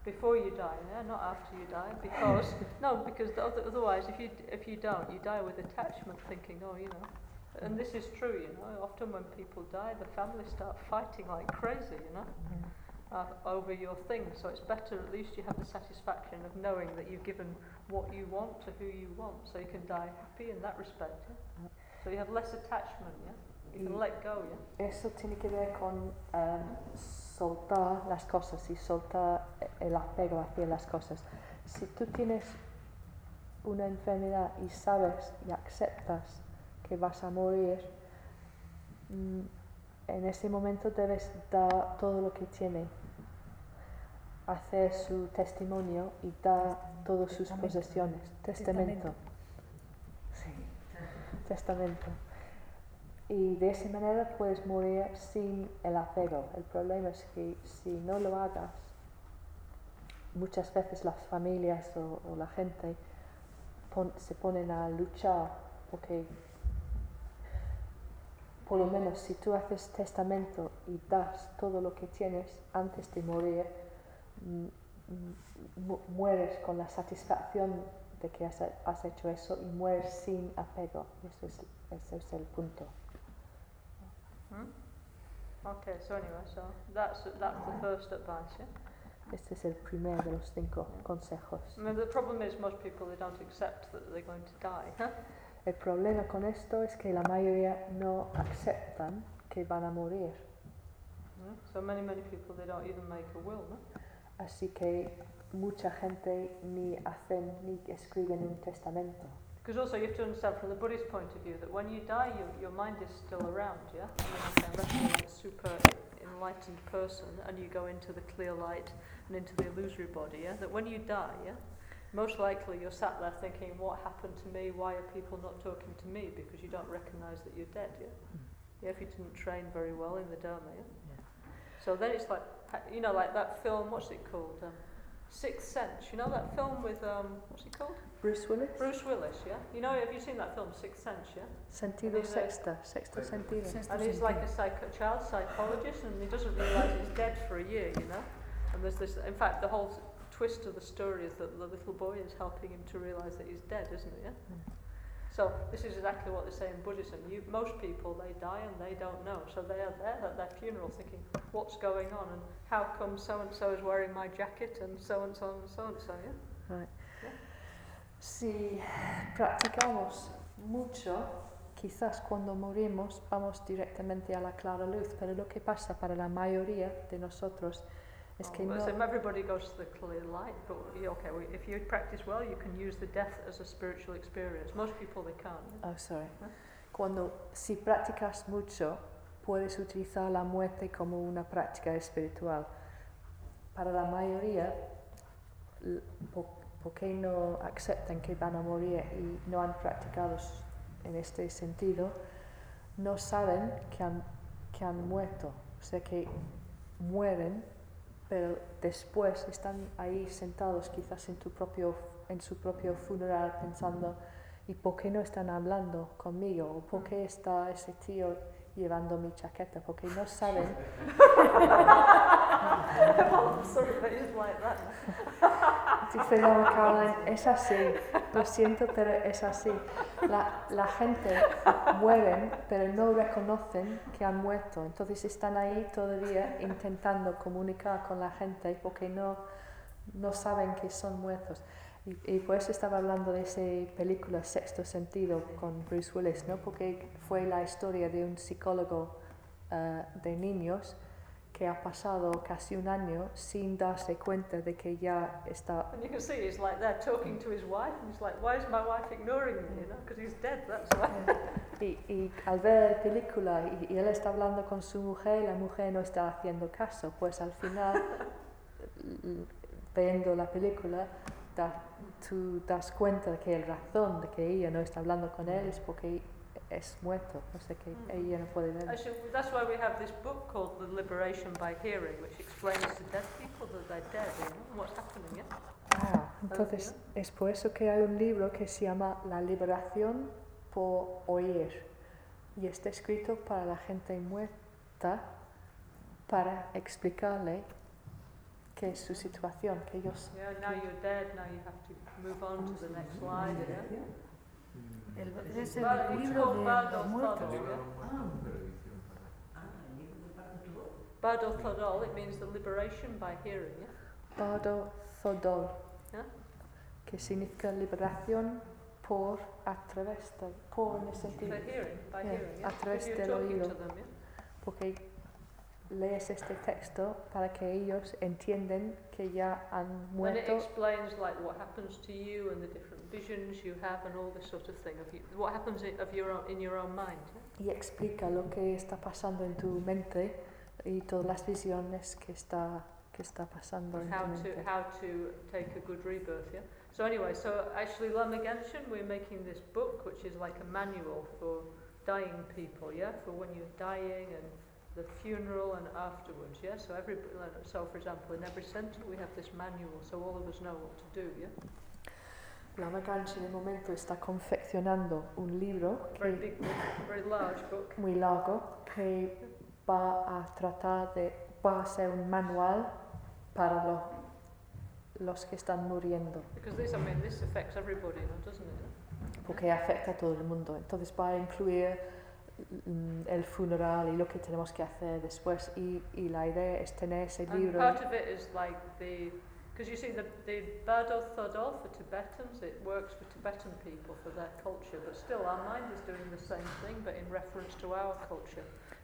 Before you die, yeah, not after you die, because no, because the other, otherwise, if you if you don't, you die with attachment, thinking, oh, you know. And this is true, you know. Often when people die, the family start fighting like crazy, you know uh, over your things. So it's better, at least you have the satisfaction of knowing that you've given what you want to who you want, so you can die happy in that respect. Yeah? So you have less attachment, yeah? You can let go, yeah? Eso tiene que ver con em, soltar las cosas y soltar el apego hacia las cosas. Si tú tienes una enfermedad y sabes y aceptas que vas a morir, mm, en ese momento debes dar todo lo que tiene, hacer su testimonio y dar todas sus Testamento. posesiones. Testamento. Testamento. Sí, testamento. Y de esa manera puedes morir sin el apego. El problema es que si no lo hagas, muchas veces las familias o, o la gente pon- se ponen a luchar porque por lo menos si tú haces testamento y das todo lo que tienes antes de morir, mm, mm, mu- mueres con la satisfacción de que has, has hecho eso y mueres sin apego. Eso es, ese es el punto. Hmm? Okay, so anyway, so that's that's the first advice, yeah? Este es el primer de los cinco consejos. I mean, the problem is most people, they don't accept that they're going to die. El problema con esto es que la mayoría no aceptan que van a morir. Yeah? So many, many people, they don't even make a will, no? Así que mucha gente ni hacen ni escriben un testamento. Because also you have to understand from the Buddhist point of view that when you die, your, your mind is still around, yeah? I mean, okay, unless you're like a super enlightened person and you go into the clear light and into the illusory body, yeah? That when you die, yeah? Most likely you're sat there thinking, what happened to me? Why are people not talking to me? Because you don't recognize that you're dead, yeah? Yeah, if you didn't train very well in the Dharma, yeah? So then it's like, you know, like that film, what's it called? Um, Sixth Sense. You know that film with, um, what's it called? Bruce Willis. Bruce Willis, yeah? You know, have you seen that film, Sixth Sense, yeah? Sentido Is sexta, sexto sentido. Sexto And he's like a psycho- child psychologist and he doesn't realise he's dead for a year, you know? And there's this, in fact, the whole s- twist of the story is that the little boy is helping him to realise that he's dead, isn't it? Yeah? Hmm. So this is exactly what they say in Buddhism. You, most people, they die and they don't know. So they are there at their funeral thinking, what's going on and how come so-and-so is wearing my jacket and so-and-so and so-and-so, yeah? Right. Si practicamos mucho, quizás cuando morimos vamos directamente a la clara luz, pero lo que pasa para la mayoría de nosotros es que Oh, no, so everybody goes to the clear light, but okay, if you practice well, you can use the death as a spiritual experience. Most people, they can't. Oh, sorry. ¿Eh? Cuando si practicas mucho, puedes utilizar la muerte como una práctica espiritual. Para la mayoría, l- po- porque no aceptan que van a morir y no han practicado en este sentido, no saben que han, que han muerto. O sea que mueren, pero después están ahí sentados quizás en, tu propio, en su propio funeral pensando, ¿y por qué no están hablando conmigo? ¿O por qué está ese tío llevando mi chaqueta? Porque no saben, dice Dama Caroline, es así, lo siento, pero es así. La, la gente mueren, pero no reconocen que han muerto. Entonces están ahí todavía intentando comunicar con la gente porque no, no saben que son muertos. Y, y por eso estaba hablando de esa película Sexto Sentido con Bruce Willis, ¿no? porque fue la historia de un psicólogo eh, de niños que ha pasado casi un año sin darse cuenta de que ya está And you can see he's like there talking to his wife, and he's like, why is my wife ignoring me? You know, because he's dead. That's why. Y, y al ver la película y, y él está hablando con su mujer y la mujer no está haciendo caso, pues al final, viendo la película, da- tú das cuenta de que el razón de que ella no está hablando con él es porque es muerto, no sé que Mm. ella no puede ver. Actually, that's why we have this book called The Liberation by Hearing, which explains to dead people that they're dead, you know, and what's happening. Yeah? Ah, entonces es por eso que hay un libro que se llama La liberación por oír y está escrito para la gente muerta para explicarle qué es su situación, que ellos Yeah. Now you're dead. Now you have to move on to the next slide. Yeah. El, es libro de Bado los muertos. Thodol. Ah, Thodol. It means the liberation by hearing. Yeah. Bardo Thodol, Yeah? que significa liberación por a través de, por en el sentido, For hearing, by Yeah, hearing. Yeah. a través del oído. them. Yeah. porque lees este texto para que ellos entiendan que ya han And it muerto explains like what happens to you and the different visions you have and all this sort of thing of you, what happens i- of your own, in your own mind. yeah? y explica lo que está pasando en tu mente y todas las visiones que está, que está pasando en And tu how to how to take a good rebirth. Yeah. So anyway, so actually, Lama Genshin, we're making this book, which is like a manual for dying people. Yeah, for when you're dying and the funeral and afterwards. Yeah. So every so for example, in every centre we have this manual, so all of us know what to do. Yeah. La Maganche en el momento está confeccionando un libro Very big book, very large book. muy largo que va a tratar de, va a ser un manual para lo- los que están muriendo, Because this, I mean, this affects everybody, doesn't it? porque afecta a todo el mundo. Entonces va a incluir mm, el funeral y lo que tenemos que hacer después y, y la idea es tener ese And libro. part of it is like the, because you see the, the Bardo Thodol for Tibetans, it works for Tibetan people for their culture, but still our mind is doing the same thing, but in reference to our culture.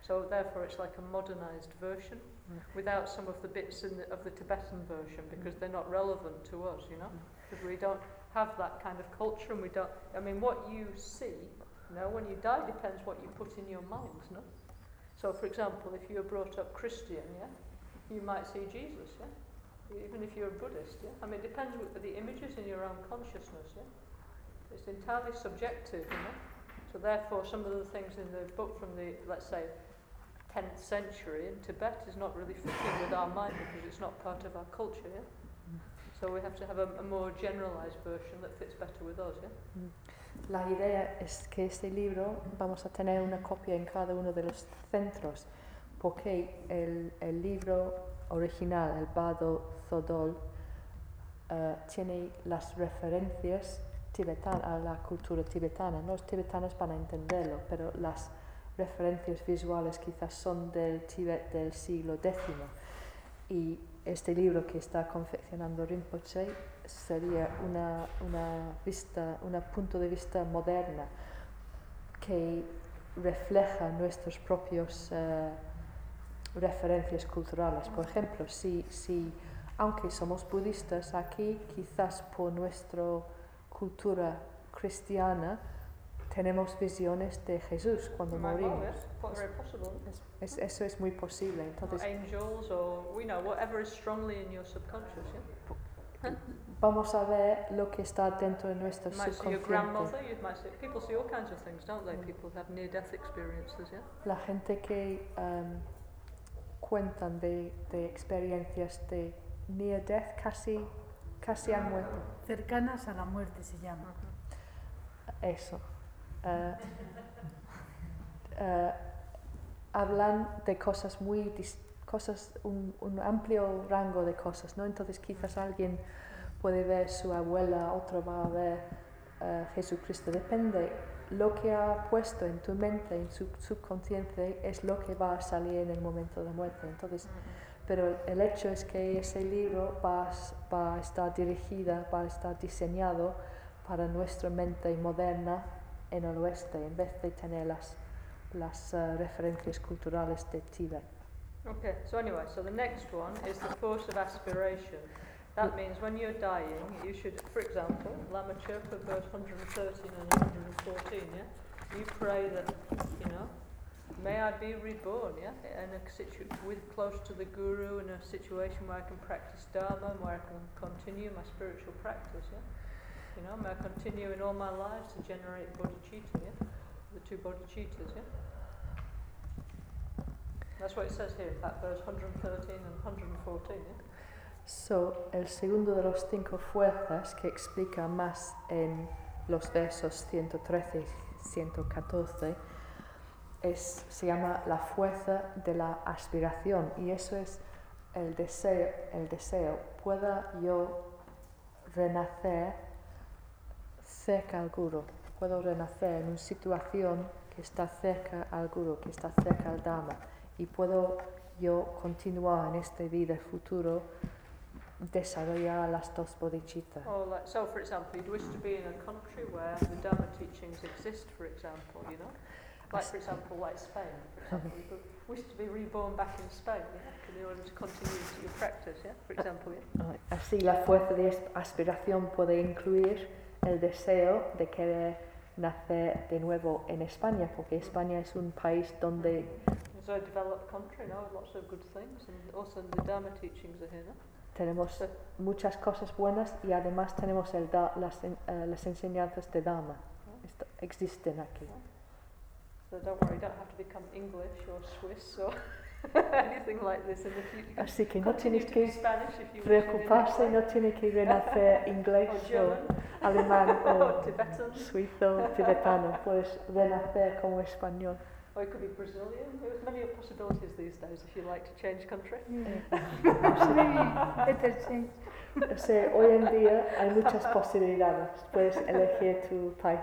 So therefore it's like a modernized version Mm. without some of the bits in the, of the Tibetan version because they're not relevant to us, you know, because we don't have that kind of culture and we don't, I mean, what you see, you know, when you die depends what you put in your mind, no? So for example, if you were brought up Christian, yeah, you might see Jesus, yeah? Even if you're a Buddhist, yeah? I mean, it depends with the images in your own consciousness, yeah? It's entirely subjective, you know? So therefore, some of the things in the book from the, let's say, 10th century in Tibet is not really fitting with our mind because it's not part of our culture, yeah? So we have to have a, a more generalized version that fits better with us, yeah? La idea es que este libro vamos a tener una copia en cada uno de los centros, porque el, el libro original, el Bado Zodol, eh, tiene las referencias tibetanas a la cultura tibetana. Los tibetanos van a entenderlo, pero las referencias visuales quizás son del Tíbet del siglo X. Y este libro que está confeccionando Rinpoche sería una, una vista, un punto de vista moderna que refleja nuestros propios eh, referencias culturales. Por ejemplo, si, si, aunque somos budistas aquí, quizás por nuestra cultura cristiana, tenemos visiones de Jesús cuando morimos. Es- es- eso es muy posible. Entonces, angels, or, you know, whatever is strongly in your yeah? vamos a ver lo que está dentro de your subconsciente. La gente que em, cuentan de, de experiencias de near death, casi, casi han muerto. Cercanas a la muerte se llama. Eso. Eh, eh, hablan de cosas muy, cosas, un, un amplio rango de cosas, ¿no? Entonces quizás alguien puede ver su abuela, otro va a ver eh, Jesucristo. Depende. Lo que ha puesto en tu mente, en su subconsciente, es lo que va a salir en el momento de muerte. Entonces, pero el hecho es que ese libro va, va a estar dirigida, va a estar diseñado para nuestra mente moderna en el oeste, en vez de tener las, las eh, referencias culturales de Tíbet. Okay, so anyway, so the next one is the force of aspiration. That means when you're dying, you should, for example, Lama Chirpa, verse 113 and 114, yeah? You pray that, you know, may I be reborn, yeah? In a situ- with close to the Guru, in a situation where I can practice Dharma, where I can continue my spiritual practice, yeah? You know, may I continue in all my lives to generate bodhicitta, yeah? The two bodhicittas, yeah? That's what it says here, that verse 113 and 114, yeah? So, el segundo de los cinco fuerzas que explica más en los versos 113 y 114 es, se llama la fuerza de la aspiración. Y eso es el deseo, el deseo. Pueda yo renacer cerca al guru, puedo renacer en una situación que está cerca al guru, que está cerca al Dharma y puedo yo continuar en esta vida futuro desarrollar las dos bodhicittas. Or like, so for example, you'd wish to be in a country where the Dharma teachings exist, for example, you know? Like for example, like Spain, for example, you could wish to be reborn back in Spain, yeah? In order to continue to your practice, yeah? For example, yeah? Ay, Así la fuerza de as- aspiración puede incluir el deseo de querer nacer de nuevo en España, porque España es un país donde It's a developed country now with lots of good things, and also the Dharma teachings are here, no? Tenemos So, muchas cosas buenas y además tenemos el da- las, eh, las enseñanzas de Dharma. Esto- existen aquí. so don't worry, you don't have to become English or Swiss or anything like this in the future. Así que no tienes que preocuparse, no tiene que renacer inglés o alemán o suizo o tibetano, puedes renacer como español. Or it could be Brazilian. There's many possibilities these days if you like to change country. Better change. O sea, hoy en día hay muchas posibilidades, puedes elegir tu país.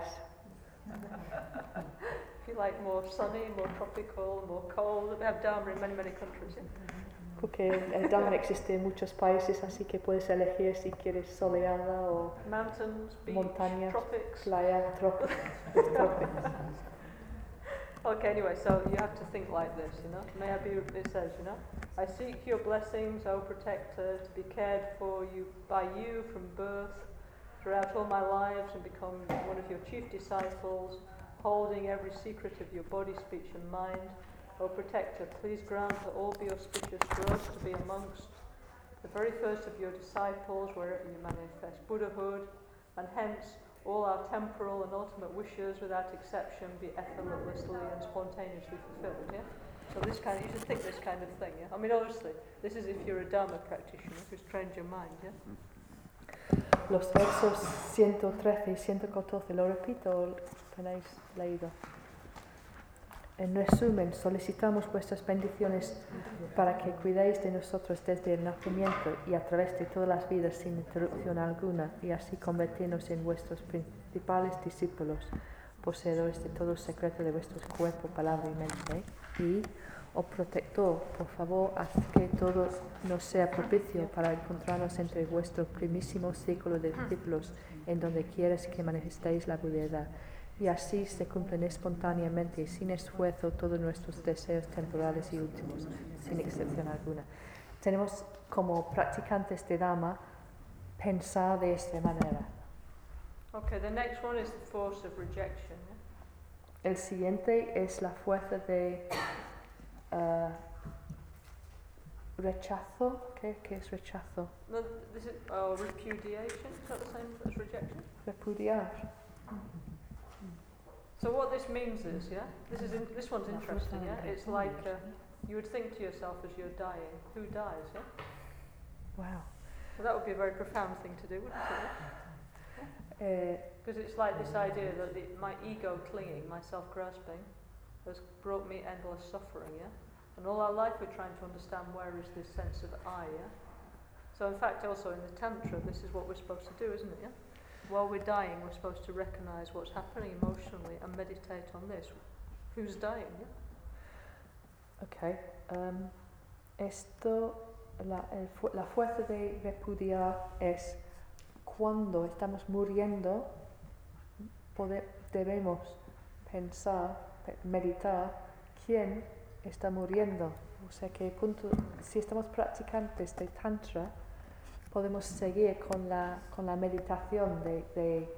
If you like more sunny, more tropical, more cold, we have Dharma in many, many countries. Yeah? Porque el Dharma existe en muchos países, así que puedes elegir si quieres soleada o Mountains, beach, Montañas. tropics. playa, trópicos. trópicos. Okay, anyway, so you have to think like this, you know. May I be, it says, you know, I seek your blessings, O protector, to be cared for you by you from birth throughout all my lives and become one of your chief disciples, holding every secret of your body, speech, and mind. O protector, please grant that all be auspicious us to be amongst the very first of your disciples, wherever you manifest Buddhahood, and hence all our temporal and ultimate wishes, without exception, be effortlessly and spontaneously fulfilled. Yeah. So this kind, of, you should think this kind of thing. Yeah. I mean, obviously, this is if you're a Dharma practitioner who's trained your mind. Yeah. Los versos 113 y 114, lo repito, tenéis leído. En resumen, solicitamos vuestras bendiciones para que cuidéis de nosotros desde el nacimiento y a través de todas las vidas sin interrupción alguna y así convertirnos en vuestros principales discípulos, poseedores de todo el secreto de vuestros cuerpo, palabra y mente. Y, oh protector, por favor, haz que todo nos sea propicio para encontrarnos entre vuestro primísimo círculo de discípulos en donde quieres que manifestéis la Buddha y así se cumplen espontáneamente y sin esfuerzo todos nuestros deseos temporales y últimos, sin excepción alguna. Tenemos como practicantes de Dhamma pensar de esta manera. Okay, the next one is the force of rejection. El siguiente es la fuerza de uh, rechazo. ¿Qué, ¿Qué es rechazo? No, this is oh, repudiation. Is that the same as rejection? Repudiar. So what this means is, yeah, this is in, this one's interesting, yeah. It's like uh, you would think to yourself as you're dying, who dies, yeah. Wow. So that would be a very profound thing to do, wouldn't it? Eh, Because it's like this idea that the, my ego clinging, my self-grasping, has brought me endless suffering, yeah. And all our life we're trying to understand where is this sense of I, yeah. So in fact, also in the tantra, this is what we're supposed to do, isn't it? Yeah. While we're dying, we're supposed to recognise what's happening emotionally and meditate on this. Who's dying? Yeah. ok. Um, esto, la, el la fuerza de repudiar es cuando estamos muriendo, pode- debemos pensar, pe- meditar quién está muriendo. O sea que punto, si estamos practicantes de Tantra, podemos seguir con la, con la meditación de, de,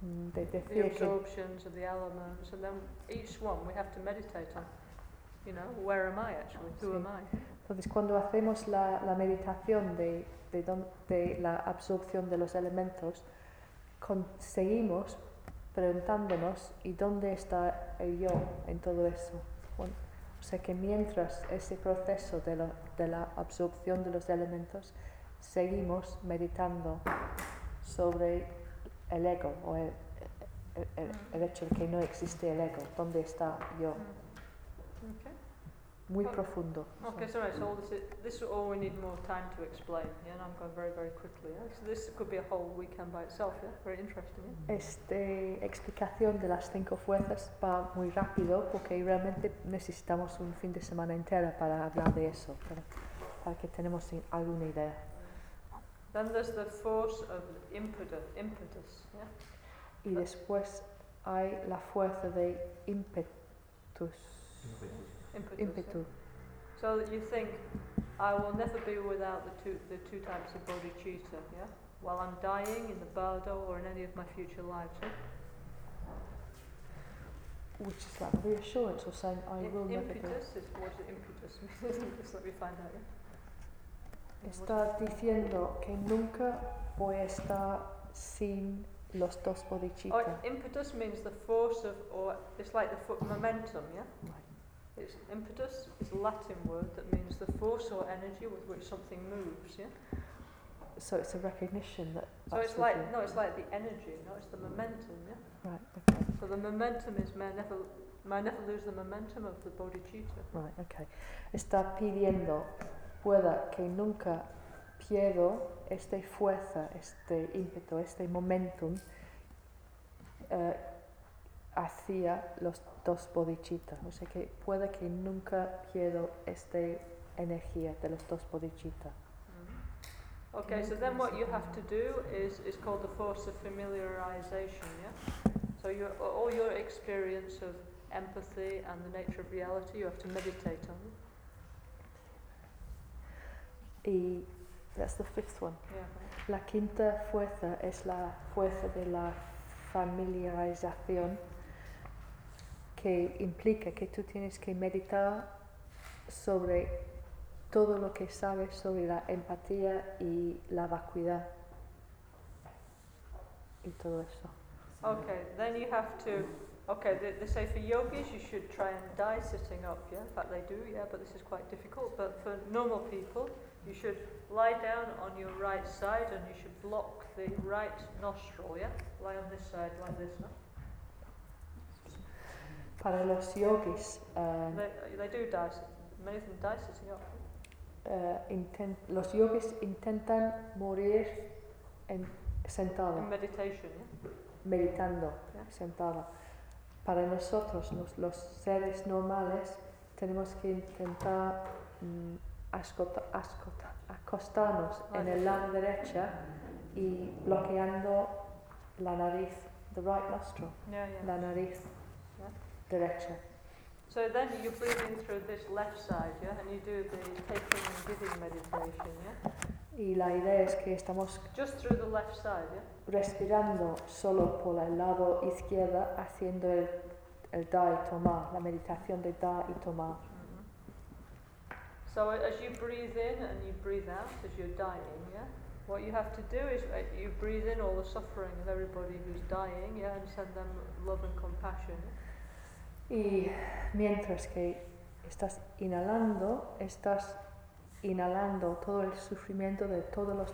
mm, de The absorptions of the elements, and then each one we have to meditate on. You know, where am I actually? Who Sí. am I? Entonces, cuando hacemos la, la meditación de, de, dón- de la absorción de los elementos, conseguimos preguntándonos, ¿y dónde está el yo en todo eso? Bueno, o sea que mientras ese proceso de, la- de la absorción de los elementos, seguimos meditando sobre el ego o el, el- el- el hecho de que no existe el ego, ¿dónde está yo? Okay. Muy Oh, profundo. Okay, so right, so all this is, this is all we need more time to explain. Yeah, and I'm going very, very quickly. Yeah? So this could be a whole weekend by itself. Yeah, very interesting. Yeah? Este explicación de las cinco fuerzas va muy rápido porque realmente necesitamos un fin de semana entera para hablar de eso, para, para que tenemos alguna idea. Then there's the force of impetus. Impetus. Yeah. Y después hay la fuerza de ímpetus, Impetus. yeah. So that you think, I will never be without the two, the two types of bodhicitta. Yeah. While I'm dying in the bardo or in any of my future lives. Yeah? Which is like reassurance or saying, I will never be. impetus is what impetus mean? Just let me find out. Yeah? Está diciendo que nunca voy a estar sin los dos bodhicitta. impetus means the force of, or it's like the momentum, yeah? Right. It's impetus is a Latin word that means the force or energy with which something moves, yeah? So it's a recognition that So it's like, no, it's like the energy, no, it's the momentum, yeah? Right, okay. So the momentum is, may I never, may I never lose the momentum of the bodhicitta. Right, okay. Está pidiendo, pueda que nunca pierdo esta fuerza, este ímpetu, este momentum eh, hacia los dos bodhicitta. O sea que pueda que nunca pierdo esta energía de los dos bodhicitta. Okay, so then what you have to do is, is called the force of familiarization, yeah? So your, all your experience of empathy and the nature of reality, you have to meditate on. Y that's the fifth one. Yeah. La quinta fuerza es la fuerza de la familiarización que implica que tú tienes que meditar sobre todo lo que sabes sobre la empatía y la vacuidad y todo eso. Okay, then you have to. Okay, they, they say for yogis you should try and die sitting up, yeah? In fact, they do, yeah, but this is quite difficult. But for normal people, you should lie down on your right side and you should block the right nostril, yeah? Lie on this side like this, no? Para los yogis, eh, They, they do die, many of them die sitting up. eh, inten- los yogis intentan morir en, sentado. In meditation, yeah? meditando, Ya. sentada. Para nosotros, los, los seres normales, tenemos que intentar mm, ascota- ascota- acostarnos en el lado derecha y bloqueando la nariz, the right nostril, Yeah, yeah. la nariz Ya. derecha. So then you breathe in through this left side, yeah? And you do the taking and giving meditation, yeah? Y la idea es que estamos Just through the left side, yeah? respirando solo por el lado izquierdo, haciendo el, el dar y tomar, la meditación de dar y tomar. So as you breathe in and you breathe out as you're dying, yeah, what you have to do is uh, you breathe in all the suffering of everybody who's dying, yeah, and send them love and compassion. Y mientras que estás inhalando, estás inhalando todo el sufrimiento de todos los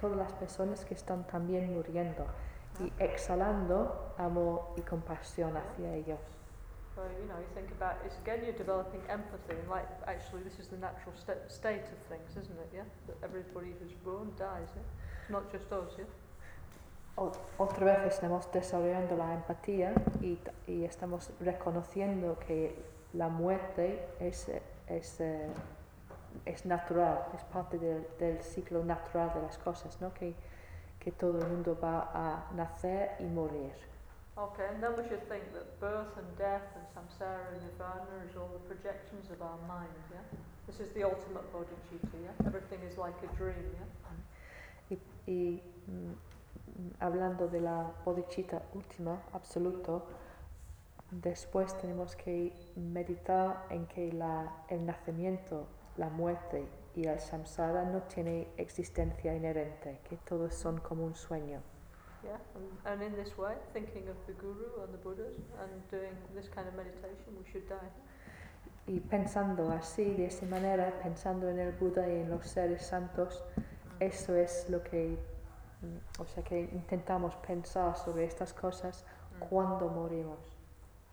todas las personas que están también muriendo. Y exhalando amor y compasión hacia ellos. So you know, you think about it's again you're developing empathy, and like actually this is the natural sta- state of things, isn't it? Yeah, that everybody who's born dies. Yeah, it's not just us. Yeah. Estamos desarrollando la empatía y, y estamos reconociendo que la muerte es, es, eh, es natural, es parte del, del ciclo natural de las cosas, ¿no? que, que todo el mundo va a nacer y morir. Okay, and then we should think that birth and death and samsara and nirvana is all the projections of our mind. Yeah. This is the ultimate bodhicitta. Yeah. Everything is like a dream. Yeah. Y, mm, hablando de la bodhicitta última, absoluto, después tenemos que meditar en que la, el nacimiento, la muerte y el samsara no tiene existencia inherente, que todos son como un sueño. Yeah, and, and in this way, thinking of the Guru and the Buddhas and doing this kind of meditation, we should die. Y pensando así, de esa manera, pensando en el Buda y en los seres santos, eso es lo que, mm, o sea, que intentamos pensar sobre estas cosas cuando morimos.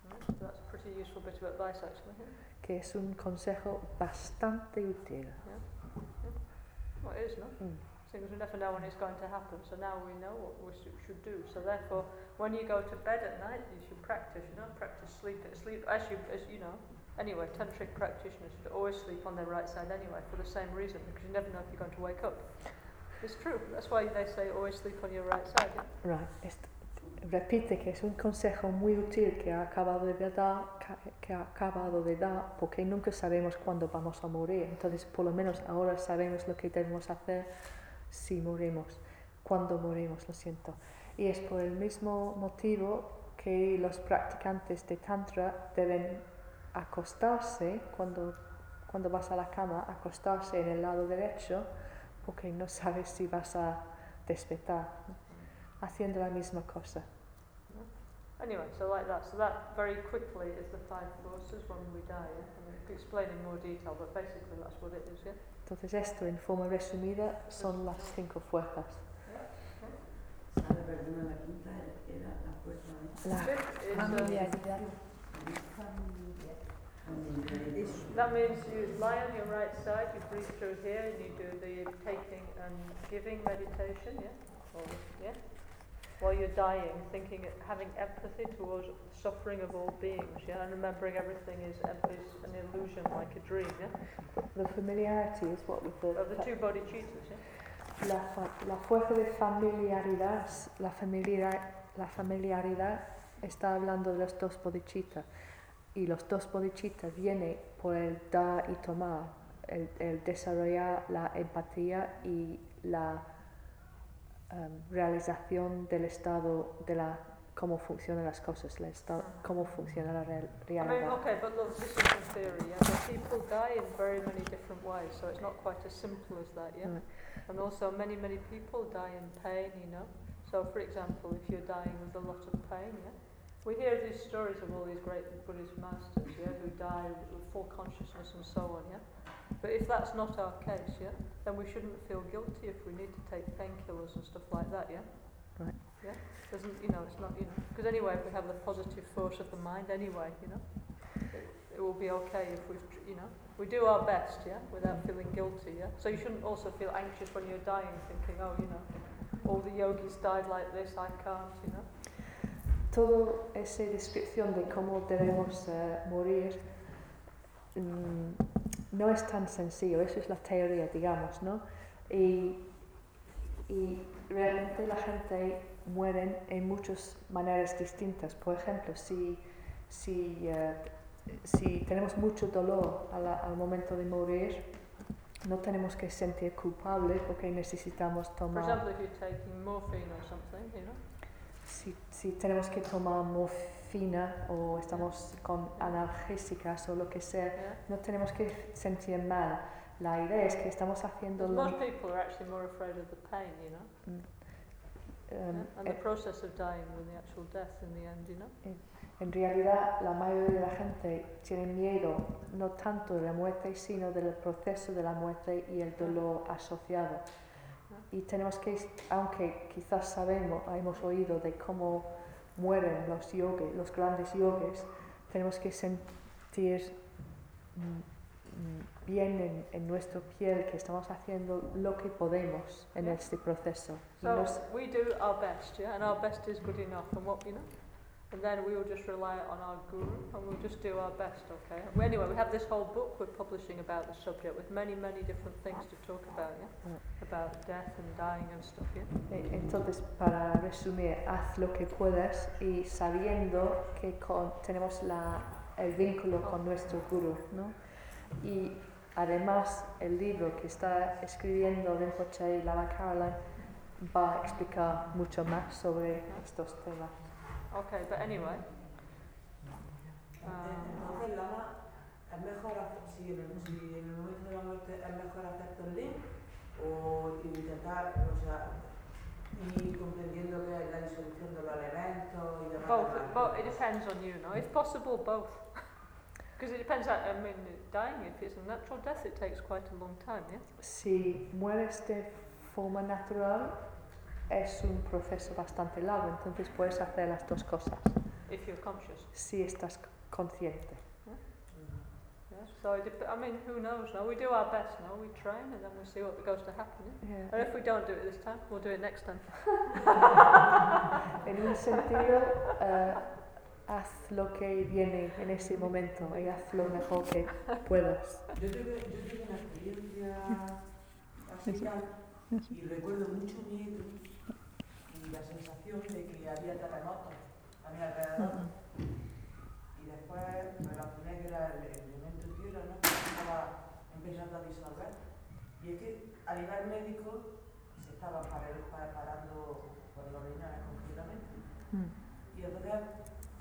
Mm, that's a pretty useful bit of advice, actually. Yeah? que es un consejo bastante útil. Well, it is, no? Mm. Things we never know when it's going to happen, so now we know what we should, do. So therefore, when you go to bed at night, you should practice. You know, practice sleep. Sleep as you as you know. Anyway, tantric practitioners should always sleep on their right side anyway, for the same reason, because you never know if you're going to wake up. It's true. That's why they say always sleep on your right side. Yeah? Right. est- repite que es un consejo muy útil que ha acabado de dar, que ha acabado de dar, porque nunca sabemos cuándo vamos a morir. Entonces, por lo menos ahora sabemos lo que debemos hacer si morimos, cuando morimos, lo siento. Y es por el mismo motivo que los practicantes de Tantra deben acostarse cuando, cuando vas a la cama, acostarse en el lado derecho, porque no sabes si vas a despertar, haciendo la misma cosa. Anyway, so like that. So that very quickly is the five forces when we die. I mean, I explain in more detail, but basically that's what it is. Yeah. Entonces esto, en forma resumida, son las cinco fuerzas. La quinta la fuerza de La Fifth is, uh, familiaridad. That means you lie on your right side, you breathe through here, and you do the taking and giving meditation, yeah? Or, yeah? While you're dying, thinking, having empathy towards suffering of all beings, yeah? And remembering everything is, is an illusion, like a dream, yeah? the familiarity is what with the, Of the two bodhicittas, yeah? la, la fuerza de familiaridad, la familiaridad, la familiaridad está hablando de los dos bodhicittas y los dos bodhicittas viene por el dar y tomar, el, el desarrollar la empatía y la em, realización del estado de la cómo funcionan las cosas, la esta- Mm. cómo funciona la real- I mean, okay, but look, this is in theory, yeah. But people die in very many different ways, so it's not quite as simple as that, yeah. Mm. And also, many, many people die in pain, you know. So, for example, if you're dying with a lot of pain, yeah, we hear these stories of all these great Buddhist masters, yeah, who die with full consciousness and so on, yeah. But if that's not our case, yeah, then we shouldn't feel guilty if we need to take painkillers and stuff like that, yeah. Right. Yeah. Doesn't you know? It's not you know. Because anyway, if we have the positive force of the mind, anyway, you know, it, it will be okay if we, you know, we do our best, yeah, without feeling guilty, yeah. So you shouldn't also feel anxious when you're dying, thinking, oh, you know, all the yogis died like this, I can't, you know. Todo esa descripción de cómo debemos eh, morir mm, no es tan sencillo, eso es la teoría, digamos, ¿no? Y, y realmente la gente muere en muchas maneras distintas. Por ejemplo, si, si, eh, si tenemos mucho dolor al momento de morir, no tenemos que sentir culpable porque necesitamos tomar... example, if you're taking morphine or something, you know, si, si tenemos que tomar o estamos con analgésicas o lo que sea, no tenemos que sentir mal. La idea es que estamos haciendo lo most people are actually more afraid of the pain, you know, um, yeah? and the eh, process of dying than the actual death in the end, you know. en realidad la mayoría de la gente tiene miedo no tanto de la muerte, sino del proceso de la muerte y el dolor asociado. Y tenemos que, aunque quizás sabemos, hemos oído de cómo mueren los yogis, los grandes yogis, tenemos que sentir mm, bien en, en nuestra piel que estamos haciendo lo que podemos en Yeah. este proceso. Y So nos- we do our best, yeah, and our best is good enough, and what you know, and then we will just rely on our guru, and we'll just do our best, okay? Anyway, we have this whole book we're publishing about the subject with many, many different things to talk about, yeah, mm. about death and dying and stuff, yeah. Entonces, para resumir, haz lo que puedas y sabiendo que con- tenemos la, el vínculo con nuestro guru, ¿no? Y además, el libro que está escribiendo Rinpoche y Lama Caroline va a explicar mucho más sobre estos temas. Okay, but anyway, um, Entonces, Lama, es mejor si, en el, si en el momento de la muerte es mejor hacer tolín o intentar, o sea, ir comprendiendo que la disolución de los elementos y demás. both, both, it depends on you, no? If possible, both. Because it depends, on- I mean, dying, if it's a natural death, it takes quite a long time, yeah? Si mueres de forma natural, es un proceso bastante largo, entonces puedes hacer las dos cosas, If you're conscious. si estás consciente. Yeah, so it dep- I mean, who knows? No, we do our best. No, we train, and then we see what goes to happen. Yeah? Yeah. And if we don't do it this time, we'll do it next time. En un sentido, eh, haz lo que viene en ese momento y haz lo mejor que puedas. Yo tuve, yo tuve una experiencia y recuerdo mucho miedo la sensación de que había terremotos a mi alrededor. Y después relacioné que era el, el elemento tierra, ¿no? que estaba empezando a disolver. Y es que a nivel médico se pa- parando por los riñones completamente. Mm.